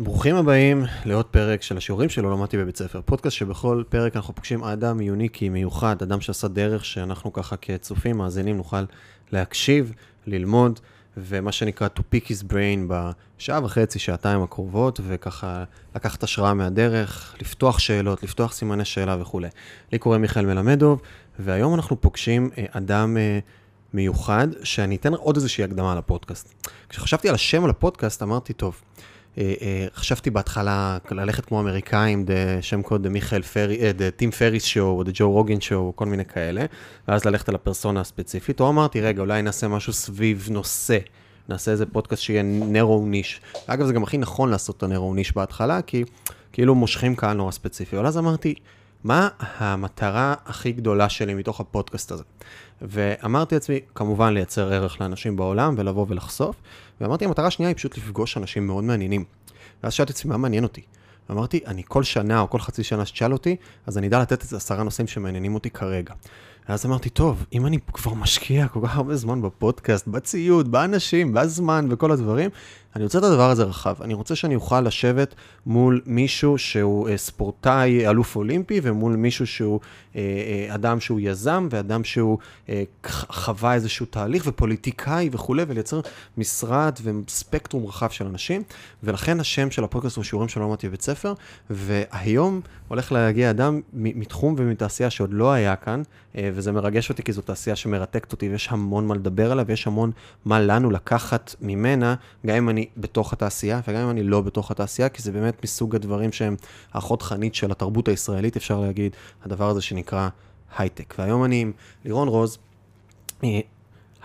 ברוכים הבאים לעוד פרק של השיעורים שלא למדתי בבית ספר. פודקאסט שבכל פרק אנחנו פוגשים אדם יוניקי, מיוחד, אדם שעשה דרך שאנחנו ככה כצופים, מאזינים, נוכל להקשיב, ללמוד, ומה שנקרא to pick his brain בשעה וחצי, שעתיים הקרובות, וככה לקחת השראה מהדרך, לפתוח שאלות, לפתוח סימני שאלה וכולי. לי קוראים מיכאל מלמדוב, והיום אנחנו פוגשים אה, אדם אה, מיוחד, שאני אתן עוד איזושהי הקדמה על הפודקאסט. כשחשבתי על השם על הפודקאסט, אמרתי, טוב, חשבתי בהתחלה ללכת כמו אמריקאים, שם קוד מיכאל פרי, טים פריס שואו, או ג'ו רוגן שואו, כל מיני כאלה, ואז ללכת על הפרסונה הספציפית, או אמרתי, רגע, אולי נעשה משהו סביב נושא, נעשה איזה פודקאסט שיהיה נרו ניש. אגב, זה גם הכי נכון לעשות את הנרו ניש בהתחלה, כי כאילו מושכים קהל נורא ספציפי. אבל אז אמרתי, מה המטרה הכי גדולה שלי מתוך הפודקאסט הזה? ואמרתי לעצמי, כמובן לייצר ערך לאנשים בעולם ולבוא ולחשוף, ואמרתי, המטרה השנייה היא פשוט לפגוש אנשים מאוד מעניינים. ואז שאלתי את עצמי, מה מעניין אותי? ואמרתי, אני כל שנה או כל חצי שנה שתשאל אותי, אז אני אדע לתת את עשרה נושאים שמעניינים אותי כרגע. ואז אמרתי, טוב, אם אני כבר משקיע כל כך הרבה זמן בפודקאסט, בציוד, באנשים, בזמן וכל הדברים, אני רוצה את הדבר הזה רחב. אני רוצה שאני אוכל לשבת מול מישהו שהוא אה, ספורטאי אלוף אולימפי, ומול מישהו שהוא אה, אה, אדם שהוא יזם, ואדם שהוא חווה איזשהו תהליך, ופוליטיקאי וכולי, ולייצר משרד וספקטרום רחב של אנשים. ולכן השם של הפודקאסט הוא שיעורים שלא למדתי בבית ספר, והיום הולך להגיע אדם מתחום ומתעשייה שעוד לא היה כאן, וזה מרגש אותי כי זו תעשייה שמרתקת אותי, ויש המון מה לדבר עליה, ויש המון מה לנו לקחת ממנה, גם אם אני בתוך התעשייה, וגם אם אני לא בתוך התעשייה, כי זה באמת מסוג הדברים שהם החוד חנית של התרבות הישראלית, אפשר להגיד, הדבר הזה שנקרא הייטק. והיום אני עם לירון רוז, אה,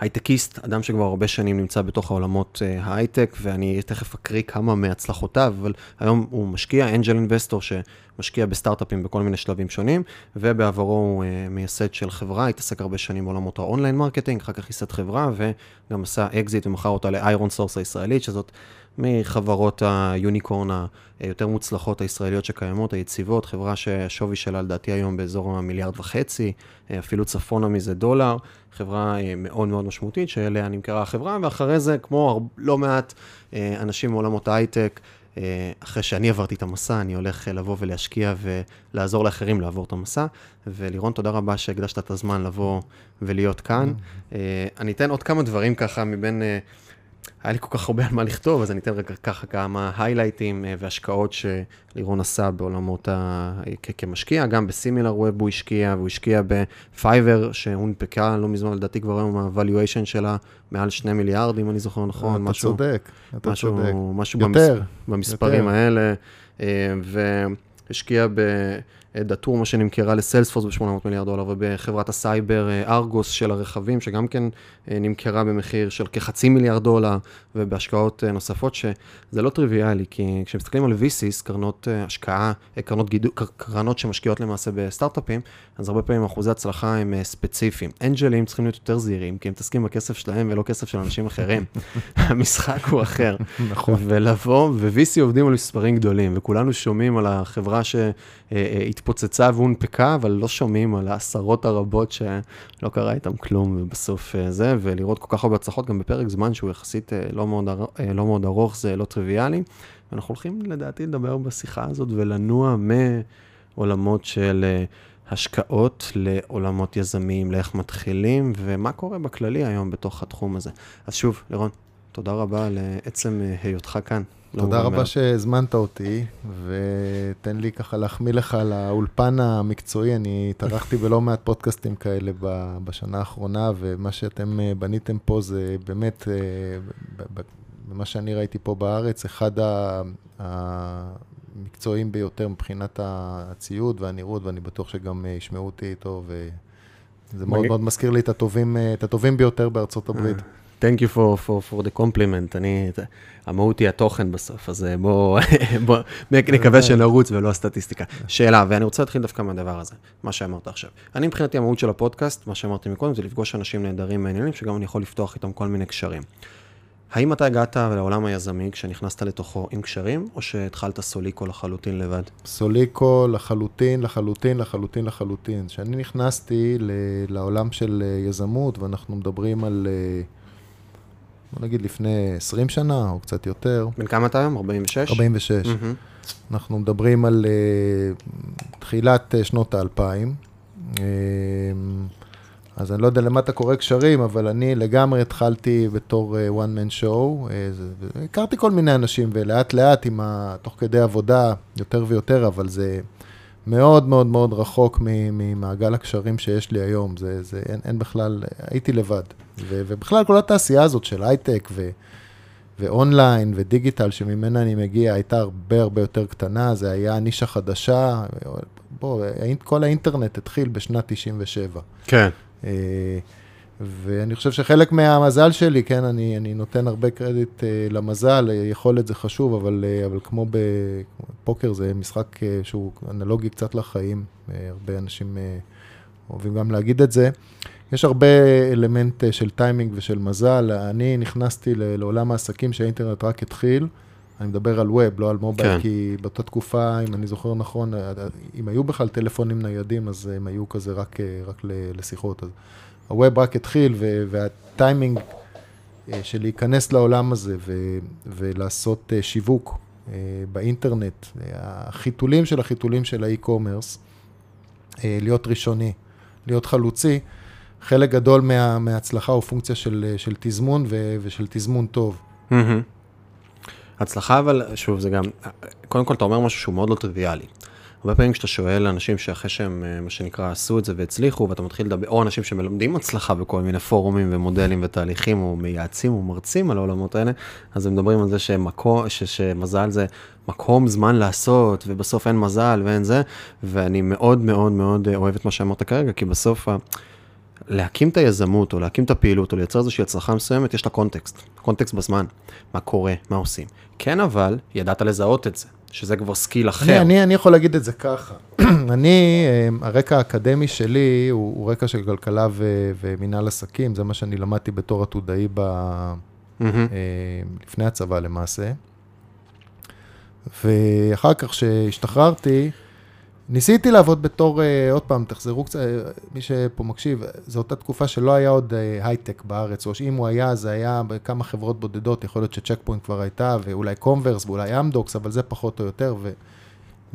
הייטקיסט, אדם שכבר הרבה שנים נמצא בתוך העולמות uh, ההייטק, ואני תכף אקריא כמה מהצלחותיו, אבל היום הוא משקיע, angel investor, שמשקיע בסטארט-אפים בכל מיני שלבים שונים, ובעברו הוא uh, מייסד של חברה, התעסק הרבה שנים בעולמות ה online marketing, אחר כך ייסד חברה, וגם עשה אקזיט ומכר אותה ל ironSource הישראלית, שזאת מחברות היוניקורן היותר מוצלחות הישראליות שקיימות, היציבות, חברה שהשווי שלה לדעתי היום באזור המיליארד וחצי, אפילו צפונה מזה דולר, חברה אה, מאוד מאוד משמעותית שאליה נמכרה החברה, ואחרי זה, כמו לא מעט אה, אנשים מעולמות ההייטק, אה, אחרי שאני עברתי את המסע, אני הולך לבוא ולהשקיע ולעזור לאחרים לעבור את המסע. ולירון, תודה רבה שהקדשת את הזמן לבוא ולהיות כאן. אני אתן עוד כמה דברים ככה מבין היה לי כל כך הרבה על מה לכתוב, אז אני אתן רגע ככה כמה היילייטים אה, והשקעות שלירון עשה בעולמות ה... כמשקיע, גם ב SimilarWeb הוא השקיע, והוא השקיע ב Fiverr שהונפקה לא מזמן, לדעתי כבר היום ה-valuation שלה מעל שני מיליארד, אם אני זוכר נכון. אתה משהו, צודק, אתה משהו, צודק. משהו יותר, במס... במספרים יותר. האלה, אה, והשקיע ב... דאטורמה, שנמכרה ל Salesforce ב-800 מיליארד דולר, ובחברת הסייבר ארגוס של הרכבים, שגם כן אה, נמכרה במחיר של כחצי מיליארד דולר, ובהשקעות אה, נוספות, שזה לא טריוויאלי, כי כשמסתכלים על VCs, קרנות אה, השקעה, קרנות, גידו, קרנות שמשקיעות למעשה בסטארט-אפים, אז הרבה פעמים אחוזי הצלחה הם ספציפיים. אנג'לים צריכים להיות יותר זהירים, כי הם מתעסקים בכסף שלהם ולא כסף של אנשים אחרים. המשחק הוא אחר. נכון. ולבוא, ו-VC עובדים על מספרים גדולים, וכולנו שומעים על החברה שהתפוצצה והונפקה, אבל לא שומעים על העשרות הרבות שלא קרה איתם כלום, ובסוף זה. ולראות כל כך הרבה הצלחות גם בפרק זמן שהוא יחסית אה, לא מאוד, אה, לא מאוד ארוך, זה לא טריוויאלי. ואנחנו הולכים לדעתי לדבר בשיחה הזאת ולנוע מעולמות של אה, השקעות לעולמות יזמיים, לאיך מתחילים ומה קורה בכללי היום בתוך התחום הזה. אז שוב, לירון, תודה רבה על עצם היותך כאן. תודה רבה. שהזמנת אותי, ותן לי ככה להחמיא לך על האולפן המקצועי. אני התארחתי בלא מעט פודקאסטים כאלה בשנה האחרונה, ומה שאתם אה, בניתם פה זה באמת, אה, במה שאני ראיתי פה בארץ, אחד המקצועיים ביותר מבחינת הציוד והנראות, ואני בטוח שגם אה, ישמעו אותי איתו, וזה מאוד מאוד מזכיר לי את הטובים, את הטובים ביותר בארצות הברית. Thank you for, for, for the compliment. אני, המהות היא התוכן בסוף, אז אה, בואו בוא, נקווה שנרוץ ולא הסטטיסטיקה. שאלה, ואני רוצה להתחיל דווקא מהדבר הזה, מה שאמרת עכשיו. אני מבחינתי המהות של הפודקאסט, מה שאמרתי מקודם, זה לפגוש אנשים נהדרים מעניינים, שגם אני יכול לפתוח איתם כל מיני קשרים. האם אתה הגעת לעולם היזמי כשנכנסת לתוכו עם קשרים, או שהתחלת סוליקו לחלוטין לבד? סוליקו לחלוטין, לחלוטין, לחלוטין, לחלוטין. כשאני נכנסתי לעולם של אה, יזמות, ואנחנו מדברים על... Uh, בוא נגיד לפני 20 שנה או קצת יותר. בן כמה אתה היום? 46? 46. מהמם. אנחנו מדברים על uh, תחילת uh, שנות האלפיים. Uh, אז אני לא יודע למה אתה קורא קשרים, אבל אני לגמרי התחלתי בתור uh, one man show. Uh, זה, הכרתי כל מיני אנשים, ולאט לאט, עם ה, תוך כדי עבודה, יותר ויותר, אבל זה מאוד מאוד מאוד רחוק ממעגל הקשרים שיש לי היום. זה, זה אין, אין בכלל, הייתי לבד. ו, ובכלל, כל התעשייה הזאת של הייטק ו... ואונליין ודיגיטל שממנה אני מגיע הייתה הרבה הרבה יותר קטנה, זה היה נישה חדשה, בוא, כל האינטרנט התחיל בשנת 97. כן. אה, ואני חושב שחלק מהמזל שלי, כן, אני, אני נותן הרבה קרדיט אה, למזל, אה, יכולת זה חשוב, אבל, אה, אבל כמו בפוקר זה משחק אה, שהוא אנלוגי קצת לחיים, אה, הרבה אנשים אה, אוהבים גם להגיד את זה. יש הרבה אלמנט אה, של טיימינג ושל מזל. אני נכנסתי ל- לעולם העסקים שהאינטרנט רק התחיל. אני מדבר על ווב, לא על מובייל, כן. כי באותה תקופה, אם אני זוכר נכון, אם היו בכלל טלפונים ניידים, אז הם היו כזה רק, רק לשיחות. אז הווב רק התחיל, והטיימינג אה, של להיכנס לעולם הזה ולעשות אה, שיווק אה, באינטרנט, החיתולים של החיתולים של האי-קומרס, להיות ראשוני, להיות חלוצי, חלק גדול מה, מההצלחה הוא פונקציה של, של תזמון ו, ושל תזמון טוב. הצלחה, אבל שוב, זה גם, קודם כל אתה אומר משהו שהוא מאוד לא טריוויאלי. הרבה פעמים כשאתה שואל אנשים שאחרי שהם, אה, מה שנקרא, עשו את זה והצליחו, ואתה מתחיל לדבר, או אנשים שמלמדים הצלחה בכל מיני פורומים ומודלים ותהליכים, או מייעצים או מרצים על העולמות האלה, אז הם מדברים על זה שמקום, ש, שמזל זה מקום, זמן לעשות, ובסוף אין מזל ואין זה, ואני מאוד מאוד מאוד אה, אוהב את מה שאמרת כרגע, כי בסוף ה... להקים את היזמות, או להקים את הפעילות, או לייצר איזושהי הצלחה מסוימת, יש לה קונטקסט. קונטקסט בזמן. מה קורה, מה עושים. כן, אבל, ידעת לזהות את זה, שזה כבר skill אחר. אני, אני, אני יכול להגיד את זה ככה. אני, אה, הרקע האקדמי שלי הוא, הוא רקע של כלכלה ו, ומינהל עסקים, זה מה שאני למדתי בתור עתודאי. אה, לפני הצבא למעשה. ואחר כך שהשתחררתי, ניסיתי לעבוד בתור, אה, עוד פעם, תחזרו קצת, אה, מי שפה מקשיב, זו אותה תקופה שלא היה עוד אה, הייטק בארץ, או שאם הוא היה, זה היה בכמה חברות בודדות, יכול להיות שצ'ק פוינט כבר הייתה, ואולי קומברס, ואולי אמדוקס, אבל זה פחות או יותר, ו,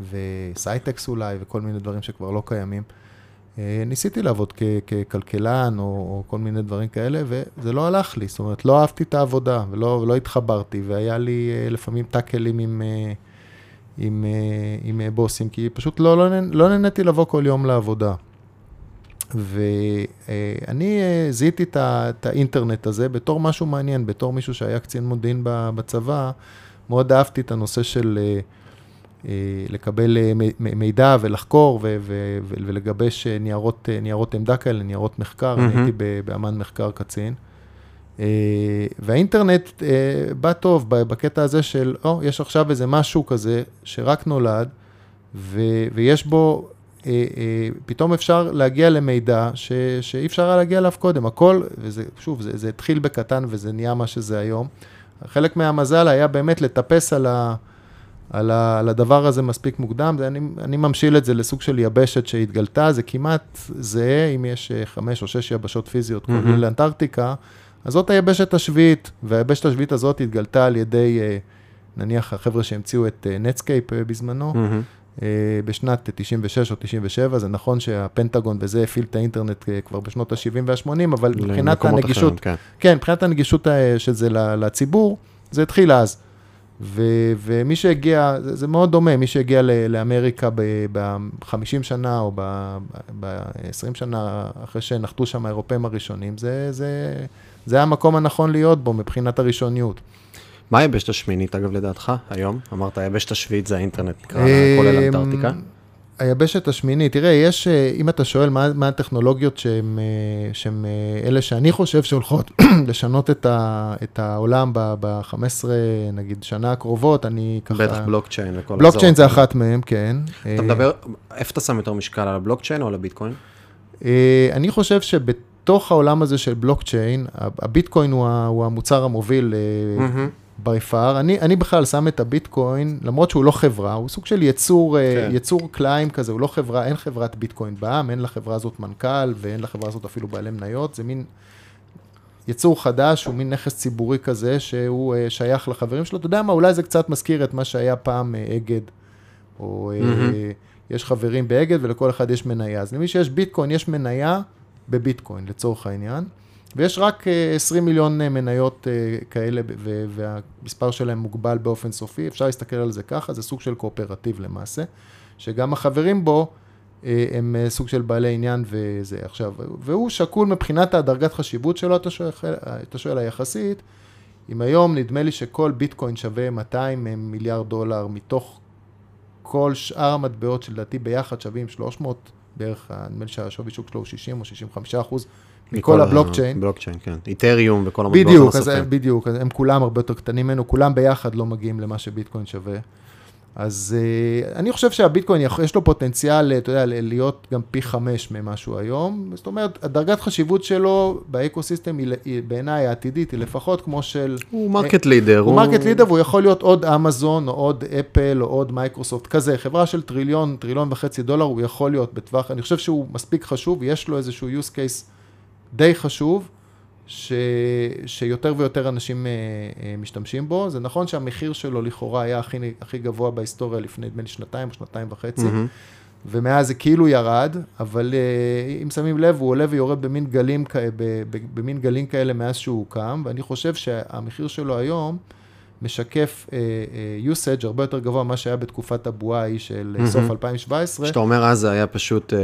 וסייטקס אולי, וכל מיני דברים שכבר לא קיימים. אה, ניסיתי לעבוד כ- ככלכלן, או, או כל מיני דברים כאלה, וזה לא הלך לי, זאת אומרת, לא אהבתי את העבודה, ולא, ולא התחברתי, והיה לי אה, לפעמים טאקלים עם... אה, עם, אה, עם אה, בוסים, כי פשוט לא, לא, לא נהניתי לבוא כל יום לעבודה. ואני אה, זיהיתי את האינטרנט הזה בתור משהו מעניין, בתור מישהו שהיה קצין מודיעין בצבא, מאוד אהבתי את הנושא של לקבל מידע ולחקור ולגבש ניירות, ניירות עמדה כאלה, ניירות מחקר, אני מהמם. הייתי באמן מחקר קצין. אה, והאינטרנט אה, בא טוב בקטע הזה של, או, יש עכשיו איזה משהו כזה שרק נולד, ו- ויש בו, אה, אה, פתאום אפשר להגיע למידע ש- שאי אפשר היה להגיע אליו קודם. הכל, וזה, שוב, זה, זה התחיל בקטן וזה נהיה מה שזה היום. חלק מהמזל היה באמת לטפס על, ה, על, ה, על הדבר הזה מספיק מוקדם. זה, אני, אני ממשיל את זה לסוג של יבשת שהתגלתה, זה כמעט זהה, אם יש חמש או שש יבשות פיזיות, מהמם. כולל אנטארקטיקה, אז זאת היבשת השביעית, והיבשת השביעית הזאת התגלתה על ידי, אה, נניח, החבר'ה שהמציאו את נטסקייפ בזמנו, מהמם. אה, בשנת 96 או 97, זה נכון שהפנטגון וזה הפעיל את האינטרנט אה, כבר בשנות ה-70 וה-80, אבל מבחינת הנגישות, אחרים, כן. כן, מבחינת הנגישות אה, של זה לציבור, זה התחיל אז. ו- ומי שהגיע, זה, זה מאוד דומה, מי שהגיע ל- לאמריקה ב-50 שנה או ב-20 שנה אחרי שנחתו שם האירופאים הראשונים, זה, זה, זה המקום הנכון להיות בו מבחינת הראשוניות. מה היבשת השמינית, אגב, לדעתך, היום? אמרת, היבשת השביעית זה האינטרנט, נקרא לה, כולל אמ, אנטארקטיקה. היבשת השמינית, תראה, יש, אה, אם אתה שואל מה, מה הטכנולוגיות שהן אה, שהן, אה, אלה שאני חושב שהולכות לשנות את, ה, את העולם ב-15, נגיד, שנה הקרובות, אני ככה... בטח בלוקצ'יין וכל בלוקצ'יין זה. אחת מהם, כן. אתה מדבר, איפה אתה שם יותר משקל, על הבלוקצ'יין או על הביטקוין? אני חושב שבתוך העולם הזה של בלוקצ'יין, הביטקוין הוא, ה- הוא המוצר המוביל אה, מהמם. by far. אני, אני בכלל שם את הביטקוין, למרות שהוא לא חברה, הוא סוג של יצור, כן. כן. יצור קליים כזה, הוא לא חברה, אין חברת ביטקוין בעם, אין לחברה הזאת מנכ"ל ואין לחברה הזאת אפילו בעלי מניות, זה מין יצור חדש, הוא מין נכס ציבורי כזה, שהוא אה, שייך לחברים שלו. אתה יודע מה, אולי זה קצת מזכיר את מה שהיה פעם אה, אגד, או mm-hmm. יש חברים באגד ולכל אחד יש מניה. אז למי שיש ביטקוין, יש מניה בביטקוין, לצורך העניין. ויש רק 20 מיליון מניות כאלה, והמספר שלהם מוגבל באופן סופי. אפשר להסתכל על זה ככה, זה סוג של קואופרטיב למעשה, שגם החברים בו הם סוג של בעלי עניין וזה. עכשיו, והוא שקול מבחינת הדרגת חשיבות שלו, אתה שואל, אתה שואל היחסית, אם היום נדמה לי שכל ביטקוין שווה 200 מיליארד דולר מתוך כל שאר המטבעות שלדעתי ביחד שווים 300 בערך, נדמה לי שהשווי שוק שלו הוא 60 או 65 אחוז מכל הבלוקצ'יין. בלוקצ'יין, כן. את'ריום וכל המטבעות בדיוק, אז בדיוק, אז הם כולם הרבה יותר קטנים ממנו, כולם ביחד לא מגיעים למה שביטקוין שווה. אז uh, אני חושב שהביטקוין יש לו פוטנציאל, אתה יודע, להיות גם פי חמש ממה שהוא היום. זאת אומרת, הדרגת חשיבות שלו באקו-סיסטם היא בעיניי העתידית, היא לפחות כמו של... הוא market leader. הוא market leader והוא יכול להיות עוד אמזון, או עוד אפל, או עוד מייקרוסופט, כזה. חברה של טריליון, טריליון וחצי דולר, הוא יכול להיות בטווח, אני חושב שהוא מספיק חשוב, יש לו איזשהו use case די חשוב. ש... שיותר ויותר אנשים uh, uh, משתמשים בו. זה נכון שהמחיר שלו לכאורה היה הכי, הכי גבוה בהיסטוריה לפני נדמה לי שנתיים או שנתיים וחצי, mm-hmm. ומאז זה כאילו ירד, אבל uh, אם שמים לב, הוא עולה ויורד במין גלים, במין גלים כאלה מאז שהוא הוקם, ואני חושב שהמחיר שלו היום, משקף uh, uh, usage הרבה יותר גבוה ממה שהיה בתקופת הבועה ההיא של mm-hmm. סוף 2017. כשאתה אומר אז זה היה פשוט, uh,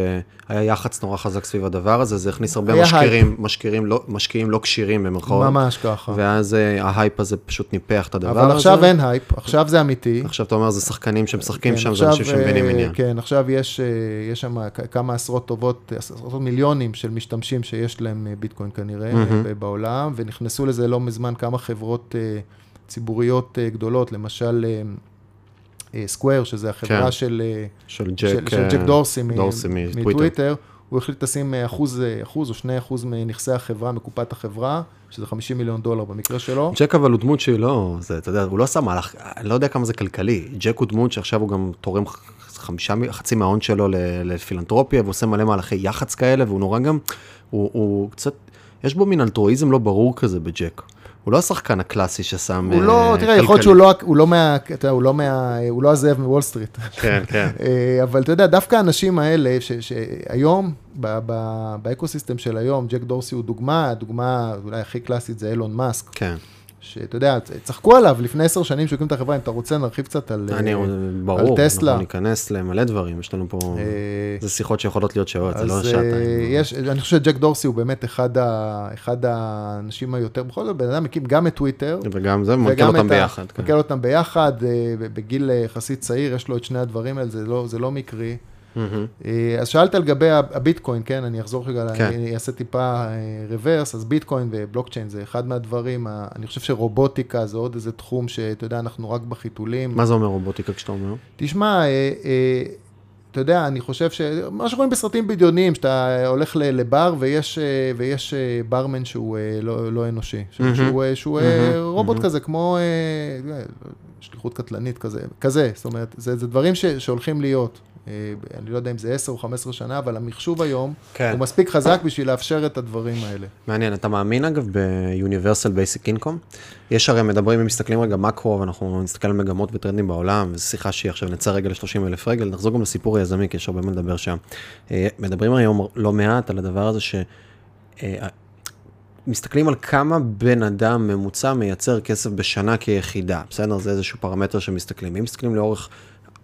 היה יח"צ נורא חזק סביב הדבר הזה, זה הכניס הרבה משקיעים, משקיעים לא, משקיעים לא כשירים במרכאות. ממש ככה. ואז uh, ההייפ הזה פשוט ניפח את הדבר הזה. אבל עכשיו אין הייפ, עכשיו זה אמיתי. עכשיו אתה אומר זה שחקנים שמשחקים כן, שם, עכשיו, זה אנשים שמבינים עניין. כן, עכשיו יש, uh, יש שם כמה עשרות טובות, עשרות מיליונים של משתמשים שיש להם ביטקוין כנראה mm-hmm. בעולם, ונכנסו לזה לא מזמן כמה חברות... Uh, ציבוריות אה, גדולות, למשל סקוויר, אה, אה, שזה החברה כן. של, של, ג'ק, של, של ג'ק דורסי, דורסי מטוויטר, הוא החליט לשים אחוז, אחוז או שני אחוז מנכסי החברה, מקופת החברה, שזה 50 מיליון דולר במקרה שלו. ג'ק אבל הוא דמות שהיא לא, זה, אתה יודע, הוא לא עשה מהלך, אני לא יודע כמה זה כלכלי. ג'ק הוא דמות שעכשיו הוא גם תורם חמישה, חצי מההון שלו לפילנטרופיה, ועושה מלא מהלכי יח"צ כאלה, והוא נורא גם, הוא, הוא קצת, יש בו מין אלטרואיזם לא ברור כזה בג'ק. הוא לא השחקן הקלאסי ששם הוא לא, אה, תראה, יכול להיות שהוא לא, הוא לא מה, אתה יודע, הוא לא מה, הוא לא הזאב מוול סטריט. כן, כן. אה, אבל אתה יודע, דווקא האנשים האלה, שהיום, באקוסיסטם של היום, ג'ק דורסי הוא דוגמה, הדוגמה אולי הכי קלאסית זה אילון מאסק. כן. שאתה יודע, צחקו עליו לפני עשר שנים שהקים את החברה, אם אתה רוצה נרחיב קצת על, אני, על ברור, טסלה. אנחנו ניכנס למלא דברים, יש לנו פה, זה שיחות שיכולות להיות שעות, זה לא שעתיים. אני חושב שג'ק דורסי הוא באמת אחד, ה, אחד האנשים היותר, בכל זאת, בן אדם הקים גם את טוויטר. וגם זה, מקל אותם ביחד. מקל כן. אותם ביחד, בגיל יחסית צעיר, יש לו את שני הדברים האלה, זה לא, זה לא מקרי. Mm-hmm. אז שאלת לגבי הביטקוין, כן, אני אחזור רגע, כן. אני אעשה טיפה רוורס, אז ביטקוין ובלוקצ'יין זה אחד מהדברים, אני חושב שרובוטיקה זה עוד איזה תחום שאתה יודע, אנחנו רק בחיתולים. מה זה אומר רובוטיקה כשאתה אומר? תשמע, אתה יודע, אני חושב ש... מה שרואים בסרטים בדיוניים, שאתה הולך לבר ויש, ויש ברמן שהוא לא, לא אנושי, mm-hmm. שהוא, שהוא mm-hmm. רובוט mm-hmm. כזה, כמו שליחות קטלנית כזה, כזה, זאת אומרת, זה, זה דברים ש, שהולכים להיות. אה, אני לא יודע אם זה 10 או 15 שנה, אבל המחשוב היום כן. הוא מספיק חזק בשביל לאפשר את הדברים האלה. מעניין, אתה מאמין אגב ב-Universal Basic Income? יש הרי מדברים, אם מסתכלים רגע מקרו, ואנחנו נסתכל על מגמות וטרנדים בעולם, וזו שיחה שהיא עכשיו נצא רגע ל-30 אלף רגל, נחזור גם לסיפור היזמי, כי יש הרבה מה לדבר שם. אה, מדברים היום לא מעט על הדבר הזה ש... אה, מסתכלים על כמה בן אדם ממוצע מייצר כסף בשנה כיחידה, בסדר? זה איזשהו פרמטר שמסתכלים. אם מסתכלים לאורך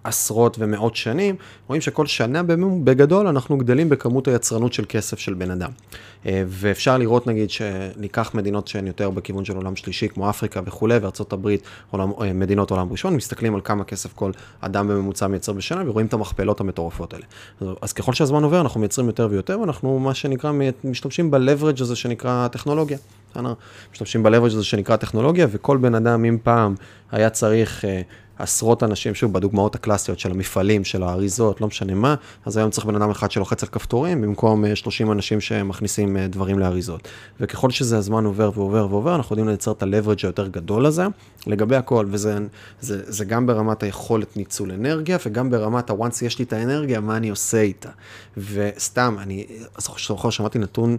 עשרות ומאות שנים, רואים שכל שנה בגדול אנחנו גדלים בכמות היצרנות של כסף של בן אדם. אה, ואפשר לראות נגיד שניקח מדינות שהן יותר בכיוון של עולם שלישי, כמו אפריקה וכולי, וארצות הברית, עולם, אה, מדינות עולם ראשון, מסתכלים על כמה כסף כל אדם בממוצע מייצר בשנה, ורואים את המכפלות המטורפות האלה. אז ככל שהזמן עובר, אנחנו מייצרים יותר ויותר, ואנחנו מה שנקרא, משתמשים ב-leverage הזה שנקרא טכנולוגיה. משתמשים ב-leverage הזה שנקרא טכנולוגיה, וכל בן אדם, אם פעם היה צריך... אה, עשרות אנשים, שוב, בדוגמאות הקלאסיות של המפעלים, של האריזות, לא משנה מה, אז היום צריך בן אדם אחד שלוחץ על כפתורים, במקום 30 אה, אנשים שמכניסים אה, דברים לאריזות. וככל שזה הזמן עובר ועובר ועובר, אנחנו יודעים לייצר את ה-leverage היותר גדול הזה, לגבי הכל, וזה זה, זה גם ברמת היכולת ניצול אנרגיה, וגם ברמת ה-once יש לי את האנרגיה, מה אני עושה איתה. וסתם, אני זוכר, שמעתי נתון,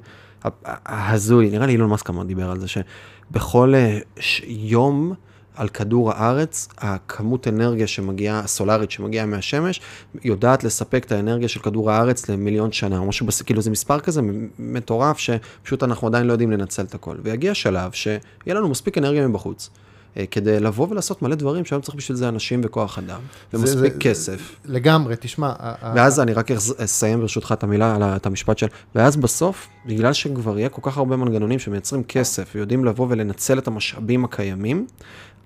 ההזוי, נראה לי אילון מאסק אמר דיבר על זה, שבכל אה, ש- יום על כדור הארץ, הכמות אנרגיה שמגיעה, הסולארית שמגיעה מהשמש, יודעת לספק את האנרגיה של כדור הארץ למיליון שנה, או משהו, כאילו זה מספר כזה מטורף, שפשוט אנחנו עדיין לא יודעים לנצל את הכל. ויגיע שלב שיהיה לנו מספיק אנרגיה מבחוץ. אה, כדי לבוא ולעשות מלא דברים שהיום צריך בשביל זה אנשים וכוח אדם, ומספיק זה- כסף. לגמרי, תשמע, ואז אני רק אסיים ברשותך את המילה, את המשפט של, ואז בסוף, בגלל שכבר יהיה כל כך הרבה מנגנונים שמייצרים כסף ויודעים לבוא ולנצל את המשאבים הקיימים,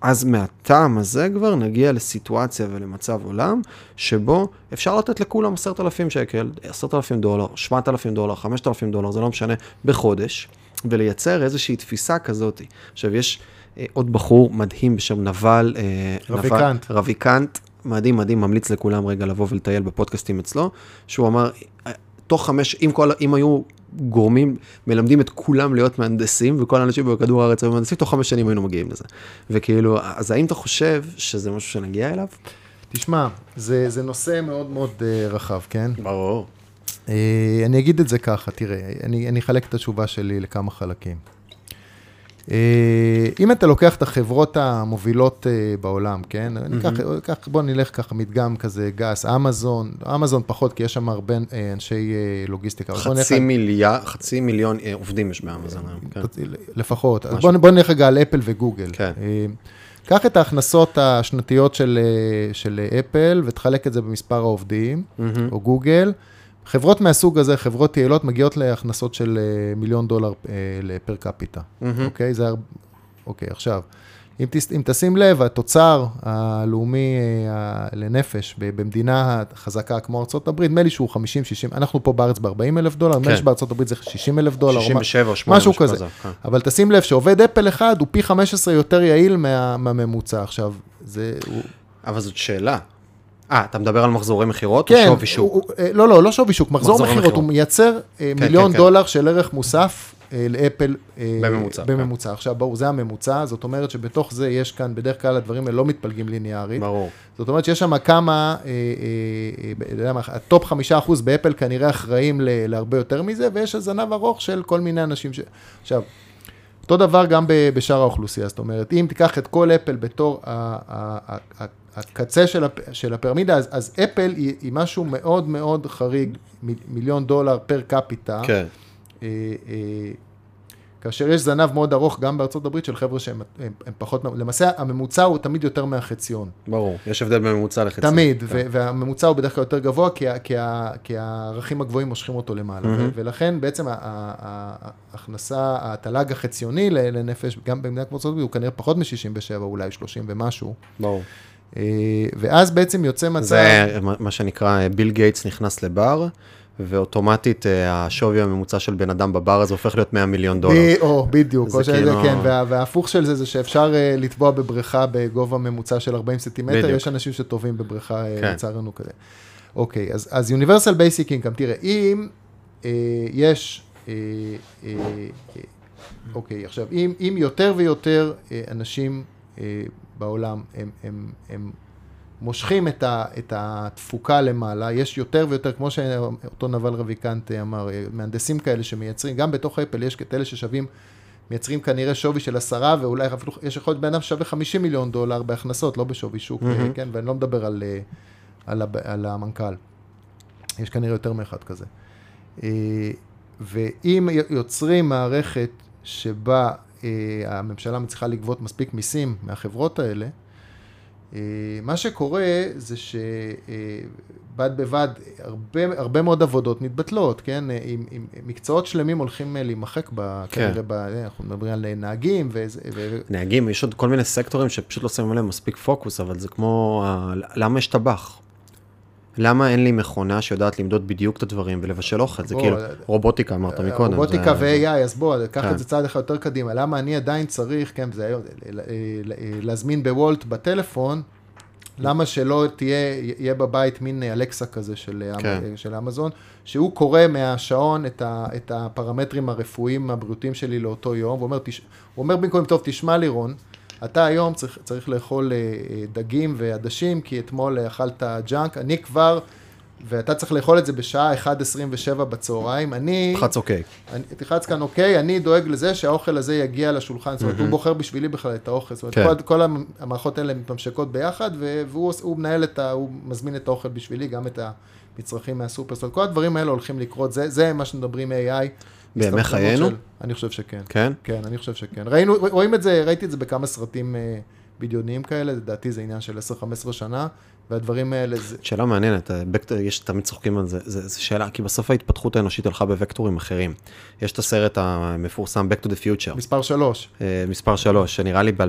אז מהטעם הזה כבר נגיע לסיטואציה ולמצב עולם, שבו אפשר לתת לכולם עשרת אלפים שקל, עשרת אלפים דולר, שבעת אלפים דולר, חמשת אלפים דולר, זה לא משנה, בחודש, ולייצר איזושהי תפיסה כזאת. עכשיו, יש אה, עוד בחור מדהים בשם נבל, אה. נבל, רביקנט, מדהים, מדהים, ממליץ לכולם רגע לבוא ולטייל בפודקאסטים אצלו, שהוא אמר, אה, תוך חמש, אם, כל, אם היו גורמים, מלמדים את כולם להיות מהנדסים, וכל האנשים בכדור הארץ היו מהנדסים, תוך חמש שנים היינו מגיעים לזה. וכאילו, אז האם אתה חושב שזה משהו שנגיע אליו? תשמע, זה זה נושא מאוד מאוד אה, רחב, כן? ברור. אה, אני אגיד את זה ככה, תראה, אני אני אחלק את התשובה שלי לכמה חלקים. אה, אם אתה לוקח את החברות המובילות אה, בעולם, כן? ניקח, ניקח, בוא נלך ככה, מדגם כזה גס, אמזון, אמזון פחות, כי יש שם הרבה אה, אנשי לוגיסטיקה. נלך חצי על- מיליארד, חצי מיליון עובדים יש באמזון היום, כן. לפחות. משהו. בוא, בוא נלך רגע על אפל וגוגל. כן. קח את ההכנסות השנתיות של, של אפל ותחלק את זה במספר העובדים, מהמם. או גוגל. חברות מהסוג הזה, חברות יעילות, מגיעות להכנסות של אה, מיליון דולר אה, לפר קפיטה. אוקיי? זה... הר- אוקיי, עכשיו, אם, תס, אם תשים לב, התוצר הלאומי אה, ה- לנפש במדינה חזקה כמו ארה"ב, נדמה לי שהוא 50-60, אנחנו פה בארץ ב-40 אלף דולר, נדמה לי כן. שבארה"ב זה 60 אלף דולר. או מה- 67 או 8, משהו כזה. כן. אבל תשים לב שעובד אפל אחד הוא פי 15 יותר יעיל מה, מהממוצע. עכשיו, זה... אבל זאת שאלה. אה, אתה מדבר על מחזורי מכירות כן, או שווי שוק? הוא, אה, לא, לא, לא שווי שוק, מחזור מכירות. הוא מייצר אה, כן, מיליון כן. דולר של ערך מוסף אה, לאפל. אה, בממוצע, כן. בממוצע. עכשיו, ברור, זה הממוצע, זאת אומרת שבתוך זה יש כאן, בדרך כלל הדברים האלה לא מתפלגים ליניארית. ברור. זאת אומרת שיש שם כמה, אה, אה, אה, מה, ה top חמישה אחוז באפל כנראה אחראים ל- להרבה יותר מזה, ויש זנב ארוך של כל מיני אנשים ש... עכשיו, אותו דבר גם ב- בשאר האוכלוסייה, זאת אומרת, אם תיקח את כל אפל בתור ה- ה- ה- ה- הקצה של, הפ... של הפירמידה, אז, אז אפל היא, היא משהו מאוד מאוד חריג, מ- מיליון דולר per capita. כן. אה, אה, כאשר יש זנב מאוד ארוך גם בארצות הברית של חבר'ה שהם הם, הם פחות, למעשה הממוצע הוא תמיד יותר מהחציון. ברור. יש הבדל בין ממוצע לחצי. תמיד, כן. והממוצע הוא בדרך כלל יותר גבוה, כי, כי, כי הערכים הגבוהים מושכים אותו למעלה. ו- ולכן בעצם ההכנסה, התל"ג החציוני לנפש, גם במדינה כמו ארצות הברית, הוא כנראה פחות מ-67, אולי 30 ומשהו. ברור. אה, ואז בעצם יוצא מצב... זה מה שנקרא, אה, ביל גייטס נכנס לבר, ואוטומטית אה, השווי הממוצע של בן אדם בבר הזה הופך להיות 100 מיליון דולר. ב- או, בדיוק, זה או שזה, כאילו- כן, וה, וההפוך של זה, זה שאפשר uh, לטבוע בבריכה בגובה ממוצע של 40 סנטימטר, בדיוק. יש אנשים שטובעים בבריכה, כן. לצערנו כזה. אוקיי, אז, אז Universal Basic Income, תראה, אם אה, יש, אה, אה, אוקיי, עכשיו, אם, אם יותר ויותר אה, אנשים אה, בעולם, הם, הם, הם מושכים את, ה, את התפוקה למעלה, יש יותר ויותר, כמו שאותו נבל רביקנט אמר, מהנדסים כאלה שמייצרים, גם בתוך אפל יש כאלה ששווים, מייצרים כנראה שווי של עשרה, ואולי אפילו, יש יכול להיות בן אדם ששווה 50 מיליון דולר בהכנסות, לא בשווי שוק, mm-hmm. כן, ואני לא מדבר על, אה, על, הב- על המנכ"ל. יש כנראה יותר מאחד כזה. אה, ואם יוצרים מערכת שבה הממשלה מצליחה לגבות מספיק מיסים מהחברות האלה, אה, מה שקורה זה שבד בבד הרבה, הרבה מאוד עבודות מתבטלות, כן? אה, עם, עם מקצועות שלמים הולכים אה, להימחק, ב, כן. כנראה, ב, אנחנו מדברים על אה, נהגים, וזה- ו, נהגים, יש עוד כל מיני סקטורים שפשוט לא שמים עליהם מספיק פוקוס, אבל זה כמו, למה יש טבח? למה אין לי מכונה שיודעת למדוד בדיוק את הדברים ולבשל אוכל? זה כאילו, אה, רובוטיקה אמרת מקודם. רובוטיקה ו-AI, אז בוא, קח כן. את זה צעד אחד יותר קדימה. למה אני עדיין צריך, כן, זה היום, להזמין בוולט בטלפון, למה שלא תהיה, יהיה בבית מין אלקסה כזה של, כן. של אמזון, שהוא קורא מהשעון את, ה, את הפרמטרים הרפואיים הבריאותיים שלי לאותו יום, ואומר, תש... הוא אומר במקום, טוב, תשמע לירון, אתה היום צריך, צריך לאכול אה, אה, דגים ועדשים, כי אתמול אכלת ג'אנק, אני כבר ואתה צריך לאכול את זה בשעה 1.27 בצהריים. אני... תחץ אוקיי. אני- תלחץ כאן אוקיי, אני דואג לזה שהאוכל הזה יגיע לשולחן, זאת אומרת, הוא בוחר בשבילי בכלל את האוכל, זאת אומרת, כן. כל, כל המערכות האלה מתממשקות ביחד, והוא מנהל את ה... הוא מזמין את האוכל בשבילי, גם את המצרכים מהסופר, זאת אומרת, כל הדברים האלה הולכים לקרות, זה, זה מה שמדברים AI. בימי חיינו? של- אני חושב שכן. כן? כן, אני חושב שכן. ראינו, רואים את זה, ראיתי את זה בכמה סרטים אה, בדיוניים כאלה, לדעתי זה עניין של 10-15 שנה, והדברים האלה, זה, שאלה מעניינת, אה, יש תמיד צוחקים על זה, זה, זה שאלה, כי בסוף ההתפתחות האנושית הלכה בווקטורים אחרים. יש את הסרט המפורסם Back to the Future, מספר שלוש. אה, מספר 3, שנראה לי ב-2015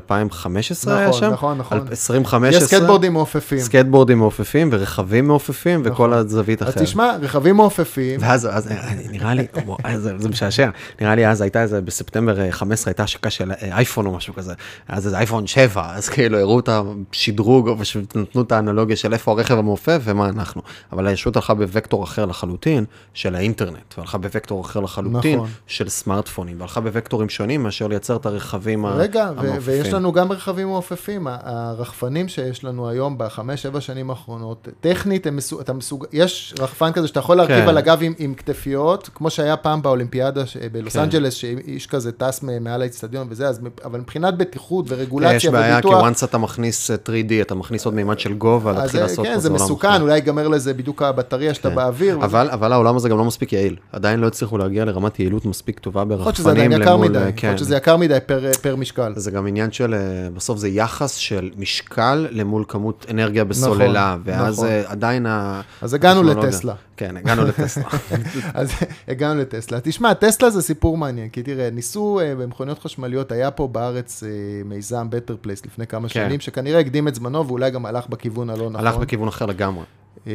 היה נכון, שם? נכון, נכון. על- 2015? יש סקטבורדים מעופפים. סקטבורדים מעופפים ורכבים מעופפים וכל נכון. הזווית אז אחרת. תשמע, רכבים מעופפים, ואז אז, אה, נראה לי, אה, זה, זה משעשע, נראה לי אז הייתה איזה, בספטמבר אה, 15 הייתה השקה של אייפון או משהו כזה, אז איזה אייפון 7, אז כאילו הראו את השדרוג, נתנו את האנלוגיה של איפה הרכב המעופף ומה אנחנו, אבל הישות הלכה בווקטור אחר לחלוטין של האינטרנט, והלכה בווקטור אחר לחלוטין נכון. של סמארטפונים, והלכה בווקטורים שונים מאשר לייצר את הרכבים רגע, המעופפים. ויש לנו גם רכבים מעופפים. הרחפנים שיש לנו היום בחמש, שבע שנים האחרונות, טכנית, הם מסוג, אתה מסוג, יש רחפן כזה שאתה יכול להרכיב כן. על הגב עם, עם כתפיות, כמו שהיה פעם באולימפיאדה ש- בלוס כן. אנג'לס, שאיש כזה טס מעל האצטדיון וזה, אז, אבל מבחינת בטיחות ורגולציה יש בעיה, כי וביטוח, once אתה מכניס אה, 3D, אתה מכניס עוד מימד של גובה, להתחיל זה- לעשות כן, זה עולם מסוכן. אולי ייגמר לזה בדיוק הבטריה שאתה כן. באוויר. אבל, אבל העולם הזה גם לא מספיק יעיל. עדיין לא הצליחו להגיע לרמת יעילות מספיק טובה יכול ברחפנים למול, מדי, יכול כן. להיות שזה יקר מדי פר, פר משקל. זה גם עניין של, אה, בסוף זה יחס של משקל למול כמות אנרגיה בסוללה, נכון, ואז נכון. אה, עדיין ה... אז הגענו לטסלה. כן, הגענו לטסלה. אז הגענו לטסלה. תשמע, טסלה זה סיפור מעניין, כי תראה, ניסו אה, במכוניות חשמליות, היה פה בארץ אה, מיזם Better Place לפני כמה כן. שנים, שכנראה הקדים את זמנו ואולי גם הלך בכיוון הלא נכון. הלך בכיוון אחר לגמרי. אה,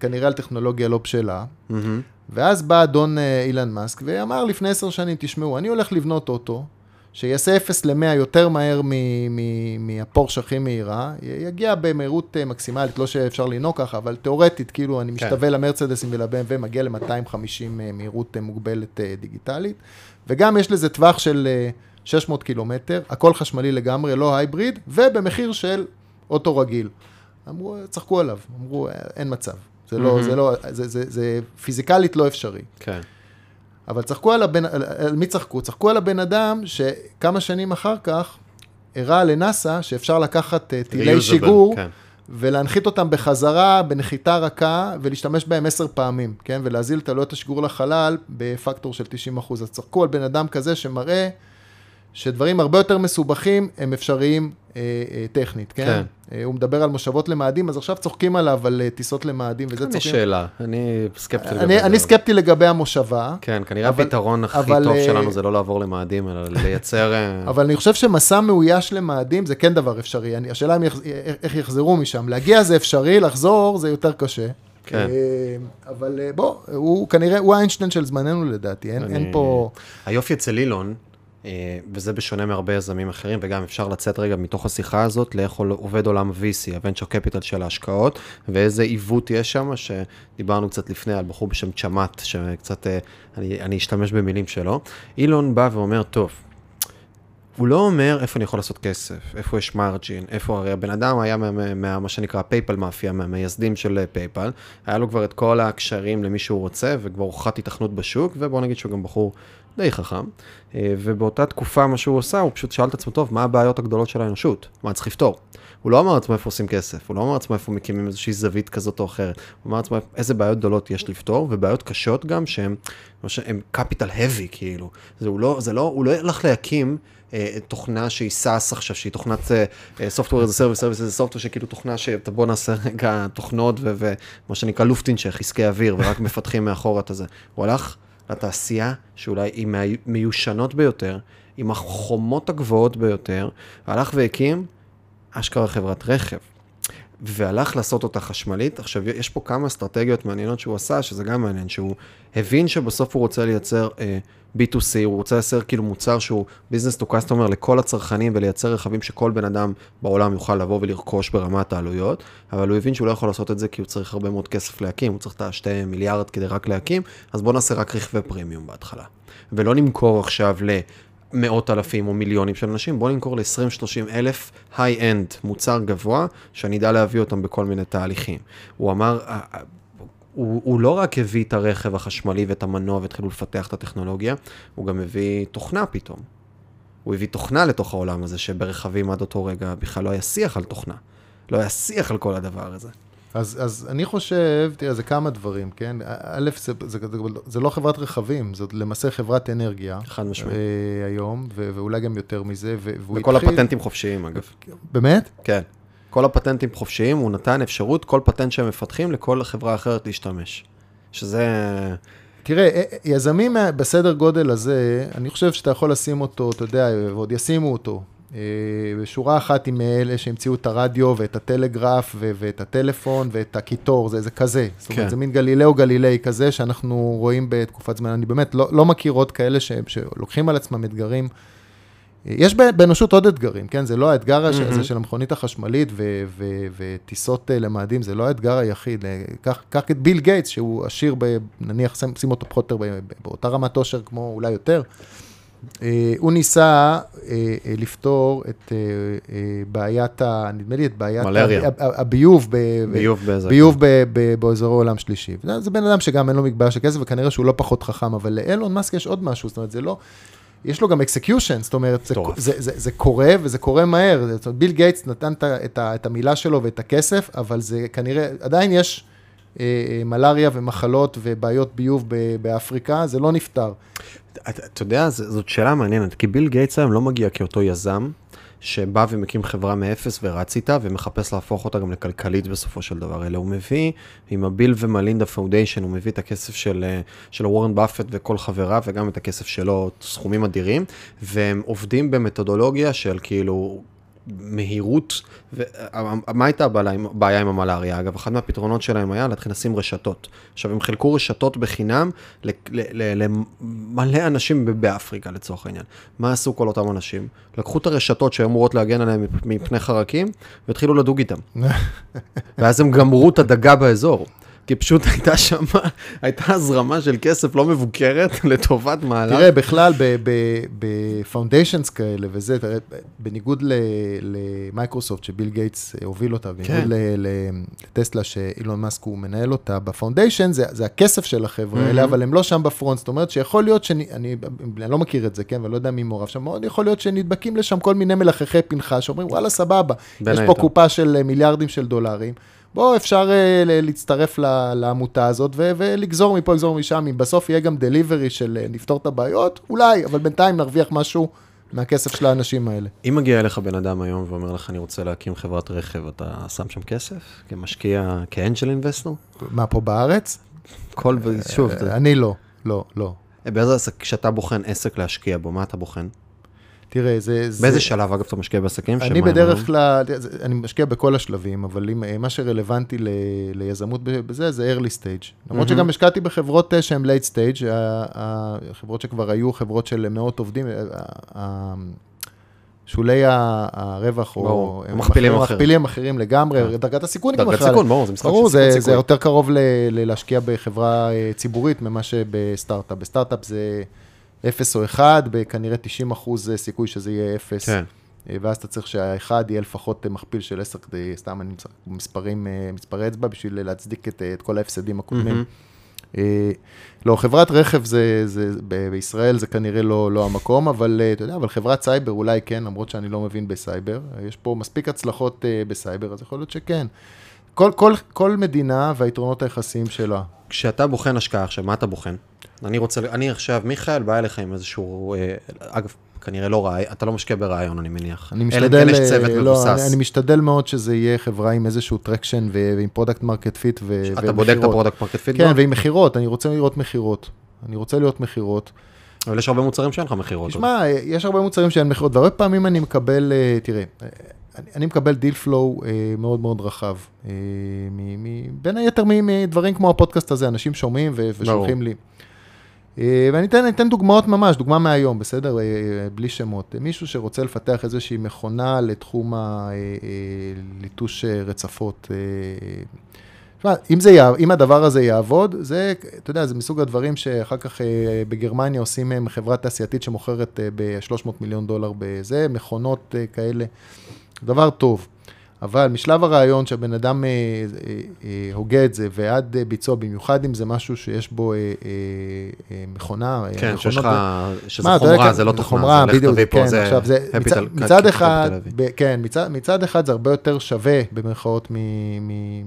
כנראה על טכנולוגיה לא בשלה. ואז בא אדון אילון מאסק ואמר לפני עשר שנים, תשמעו, אני הולך לבנות אוטו, שיעשה 0 ל-100 יותר מהר מהפורש הכי מהיר, יגיע במהירות אה, מקסימלית, לא שאפשר לנהוג ככה, אבל תיאורטית, כאילו אני כן. משתווה למרצדסים ול-BMW, מגיע ל-250 מהירות אה, מוגבלת אה, דיגיטלית, וגם יש לזה טווח של אה, 600 קילומטר, הכל חשמלי לגמרי, לא הייבריד, ובמחיר של אוטו רגיל. אמרו, צחקו עליו, אמרו, "אה, אין מצב. זה לא, זה לא, זה, זה, זה פיזיקלית לא אפשרי. כן. אבל צחקו על הבן, על, על מי צחקו? צחקו על הבן אדם שכמה שנים אחר כך הראה לנאסא שאפשר לקחת אה, טילי שיגור כן. ולהנחית אותם בחזרה בנחיתה רכה ולהשתמש בהם עשר פעמים, כן? ולהזיל את עלויות השיגור לחלל בפקטור של 90 אחוז. אז צחקו על בן אדם כזה שמראה שדברים הרבה יותר מסובכים הם אפשריים אה, אה, טכנית, כן? כן. אה, הוא מדבר על מושבות למאדים, אז עכשיו צוחקים עליו על אה, טיסות למאדים, וזה יש צוחקים. שאלה, אני סקפטי לגבי אני, זה. אני סקפטי לגבי המושבה. כן, כנראה אבל- הפתרון הכי אבל, טוב אה, שלנו זה לא לעבור למאדים, אלא לייצר... אה, אבל אני חושב שמסע מאויש למאדים זה כן דבר אפשרי. אני, השאלה יחז, איך יחזרו משם. להגיע זה אפשרי, לחזור זה יותר קשה. כן. אבל בוא, הוא כנראה, הוא האיינשטיין של זמננו לדעתי, אין, אני- אין פה... היופי אצל אילון, וזה בשונה מהרבה יזמים אחרים, וגם אפשר לצאת רגע מתוך השיחה הזאת לאיך עובד עולם VC, ה-venture capital של ההשקעות, ואיזה עיוות יש שם, שדיברנו קצת לפני על בחור בשם צ'מאט, שקצת, אה, אני, אני אשתמש במילים שלו. אילון בא ואומר, טוב, הוא לא אומר איפה אני יכול לעשות כסף, איפה יש מרג'ין, איפה, הרי הבן אדם היה מה, מה, מה, מה שנקרא PayPal Mafia, מהמייסדים של אה, PayPal, היה לו כבר את כל הקשרים למי שהוא רוצה, וכבר הוכחת היתכנות בשוק, ובוא נגיד שהוא גם בחור די חכם, אה, ובאותה תקופה מה שהוא עשה, הוא פשוט שאל את עצמו, טוב, מה הבעיות הגדולות של האנושות? מה צריך לפתור? הוא לא אמר לעצמו איפה עושים כסף, הוא לא אמר לעצמו איפה מקימים איזושהי זווית כזאת או אחרת, הוא אמר לעצמו איזה בעיות גדולות יש לפתור, ובעיות קשות גם שהן capital heavy כאילו, זה, הוא, לא, זה לא, הוא לא הלך להקים אה, תוכנה שהיא SaaS עכשיו, שהיא תוכנת אה, Software as a Service, Service as a Software, שכאילו תוכנה שאתה בוא נעשה רגע תוכנות ומה שנקרא לופטינשך, עסקי אוויר, ורק מפתחים מאחורה את הזה. הוא הלך לתעשייה שאולי היא מהמיושנות ביותר, עם החומות הגבוהות ביותר, והלך והקים אשכרה חברת רכב. והלך לעשות אותה חשמלית. עכשיו, יש פה כמה אסטרטגיות מעניינות שהוא עשה, שזה גם מעניין, שהוא הבין שבסוף הוא רוצה לייצר אה, B2C, הוא רוצה לייצר כאילו מוצר שהוא business to customer לכל הצרכנים ולייצר רכבים שכל בן אדם בעולם יוכל לבוא ולרכוש ברמת העלויות, אבל הוא הבין שהוא לא יכול לעשות את זה כי הוא צריך הרבה מאוד כסף להקים, הוא צריך את השתי מיליארד כדי רק להקים, אז בוא נעשה רק רכבי פרימיום בהתחלה. ולא נמכור עכשיו ל... מאות אלפים או מיליונים של אנשים, בוא נמכור ל-20-30 אלף היי-אנד, מוצר גבוה, שאני אדע להביא אותם בכל מיני תהליכים. הוא אמר, הוא, הוא לא רק הביא את הרכב החשמלי ואת המנוע והתחילו לפתח את הטכנולוגיה, הוא גם הביא תוכנה פתאום. הוא הביא תוכנה לתוך העולם הזה, שברכבים עד אותו רגע בכלל לא היה שיח על תוכנה. לא היה שיח על כל הדבר הזה. אז, אז אני חושב, תראה, זה כמה דברים, כן? א', זה, זה, זה, זה לא חברת רכבים, זאת למעשה חברת אנרגיה. חד משמעית. אה, היום, ו, ואולי גם יותר מזה, והוא וכל התחיל... הפטנטים חופשיים, אגב. באמת? כן. כל הפטנטים חופשיים, הוא נתן אפשרות, כל פטנט שהם מפתחים, לכל חברה אחרת להשתמש. שזה... תראה, אה, יזמים בסדר גודל הזה, אני חושב שאתה יכול לשים אותו, אתה יודע, ועוד ישימו אותו. אה, בשורה אחת עם אלה שהמציאו את הרדיו ואת הטלגרף ו- ואת הטלפון ואת הקיטור, זה, זה כזה. זאת אומרת, כן. זה מין גלילאו גלילי כזה שאנחנו רואים בתקופת זמן. אני באמת לא, לא מכיר עוד כאלה ש- שלוקחים על עצמם אתגרים. יש באנושות עוד אתגרים, כן? זה לא האתגר mm-hmm. הזה של המכונית החשמלית וטיסות אה, למאדים, זה לא האתגר היחיד. אה, קח, את ביל גייטס, שהוא עשיר, ב- נניח, שים, אותו פחות או יותר באותה רמת עושר כמו אולי יותר. אה, הוא ניסה אה, אה, לפתור את בעיית, נדמה לי את בעיית מלאריה. הביוב, ביוב באיזה... ביוב ב- ב- באזורי עולם שלישי. זה בן אדם שגם אין לו מגבלה של כסף, וכנראה שהוא לא פחות חכם, אבל לאילון מאסק יש עוד משהו, זאת אומרת, זה לא... יש לו גם execution, זאת אומרת, זה. זה, זה, זה קורה וזה קורה מהר. אומרת, ביל גייטס נתן את, את, את המילה שלו ואת הכסף, אבל זה כנראה, עדיין יש אה, אה, מלאריה ומחלות ובעיות ביוב באפריקה, זה לא נפתר. אתה אתה יודע, זאת שאלה מעניינת, כי ביל גייטס היום לא מגיע כאותו יזם, שבא ומקים חברה מאפס ורץ איתה, ומחפש להפוך אותה גם לכלכלית בסופו של דבר, אלא הוא מביא, עם ה Bill and Melinda Foundation, הוא מביא את הכסף של, אה, של וורן באפט וכל חבריו, וגם את הכסף שלו, סכומים אדירים, והם עובדים במתודולוגיה של כאילו... מהירות, ומה הייתה הבעיה עם- הבעיה עם המלאריה? אגב, אחד מהפתרונות שלהם היה להתחיל לשים רשתות. עכשיו, הם חילקו רשתות בחינם למלא אנשים באפריקה, לצורך העניין. מה עשו כל אותם אנשים? לקחו את הרשתות שהיו אמורות להגן עליהם מפ- מפני חרקים, והתחילו לדוג איתם. ואז הם גמרו את הדגה באזור. כי פשוט הייתה שם, הייתה הזרמה של כסף לא מבוקרת לטובת מהלך. תראה, בכלל, ב foundations כאלה וזה, תראה, בניגוד למייקרוסופט, שביל גייטס אה, הוביל אותה, בניגוד כן. לטסלה, שאילון מאסק הוא מנהל אותה, ב foundation זה, זה הכסף של החבר'ה. האלה, אבל הם לא שם ב front, זאת אומרת שיכול להיות, שאני, אני, אני לא מכיר את זה, כן, ואני לא יודע מי מעורב שם, מאוד יכול להיות שנדבקים לשם כל מיני מלחכי פנחה, שאומרים, וואלה, סבבה, יש פה. קופה של אה, מיליארדים של דולרים. בוא, אפשר uh, להצטרף ל- לעמותה הזאת ו- ולגזור מפה, לגזור משם, אם בסוף יהיה גם דליברי של uh, נפתור את הבעיות, אולי, אבל בינתיים נרוויח משהו מהכסף של האנשים האלה. אם מגיע אליך בן אדם היום ואומר לך, אני רוצה להקים חברת רכב, אתה שם שם כסף? כמשקיע, כאנג'ל אינבסטור? מה, פה בארץ? כל, שוב, אה, אני לא, לא, לא. באיזה עסק, כשאתה בוחן עסק להשקיע בו, מה אתה בוחן? תראה, זה... זה- באיזה שלב, אגב, אתה משקיע בעסקים? אני בדרך? כלל, אני משקיע בכל השלבים, אבל אם, אה, מה שרלוונטי ל, ליזמות בזה, זה early stage. למרות מהמם. שגם השקעתי בחברות אה, שהן late stage, החברות שכבר היו חברות של מאות עובדים, אה, שולי הרווח, או... המכפילים אחרים- אחרים. מכפילים אחרים לגמרי, כן. דרגת הסיכון גם דרגת בכלל. סיכון, ברור, זה משחק של זה, סיכון זה. יותר קרוב ל, להשקיע בחברה ציבורית ממה שבסטארט-אפ. בסטארט-אפ זה 0 או 1, בכנראה 90 אחוז סיכוי שזה יהיה 0. כן. אה, ואז אתה צריך שהאחד יהיה לפחות אה, מכפיל של 10, כדי, סתם אני מספרים, אה, מספרי אצבע, בשביל להצדיק את, אה, את כל ההפסדים הקודמים. אה, לא, חברת רכב זה, זה, בישראל זה כנראה לא, לא המקום, אבל אה, אתה יודע, אבל חברת סייבר אולי כן, למרות שאני לא מבין בסייבר. אה, יש פה מספיק הצלחות אה, בסייבר, אז יכול להיות שכן. כל, כל, כל מדינה והיתרונות היחסיים שלה. כשאתה בוחן השקעה עכשיו, מה אתה בוחן? אני רוצה, אני עכשיו, מיכאל בא אליך עם איזשהו, אה, אגב, כנראה לא רעיון, אתה לא משקיע ברעיון, אני מניח. אני אלא אם משתדל, כן יש צוות אה, לא, מבוסס. אני, אני משתדל מאוד שזה יהיה חברה עם איזשהו traction ועם product market fit ו... אתה בודק את ומכירות. ה product market fit? כן, ועם מכירות, אני רוצה לראות מכירות. אני רוצה לראות מכירות. אבל יש הרבה מוצרים שאין לך מכירות. תשמע, יש הרבה מוצרים שאין מכירות, והרבה פעמים אני מקבל, אה, תראה, אה, אני, אני מקבל deal flow אה, מאוד מאוד רחב. אה, מ, מ, בין היתר מדברים כמו הפודקאסט הזה, אנשים שומעים ושולחים לי. אה, ואני אתן, אתן דוגמאות ממש, דוגמה מהיום, בסדר? אה, אה, בלי שמות. מישהו שרוצה לפתח איזושהי מכונה לתחום הליטוש רצפות. אם, זה. אם הדבר הזה יעבוד, זה, אתה יודע, זה מסוג הדברים שאחר כך בגרמניה עושים הם חברה תעשייתית שמוכרת אה, ב-300 מיליון דולר בזה, מכונות כאלה, דבר טוב. אבל משלב הרעיון שהבן אדם אה, אה, אה, הוגה את זה ועד אה, ביצוע, במיוחד אם זה משהו שיש בו אה, אה, אה, מכונה, אה, כן, שיש לך, שזה מה, חומרה, כן, זה לא תוכנה, חומרה, זה לך בדיוק, תביא פה, כן, זה עכשיו זה, מצד, אחד, כן, מצד, מצד אחד זה הרבה יותר שווה במרכאות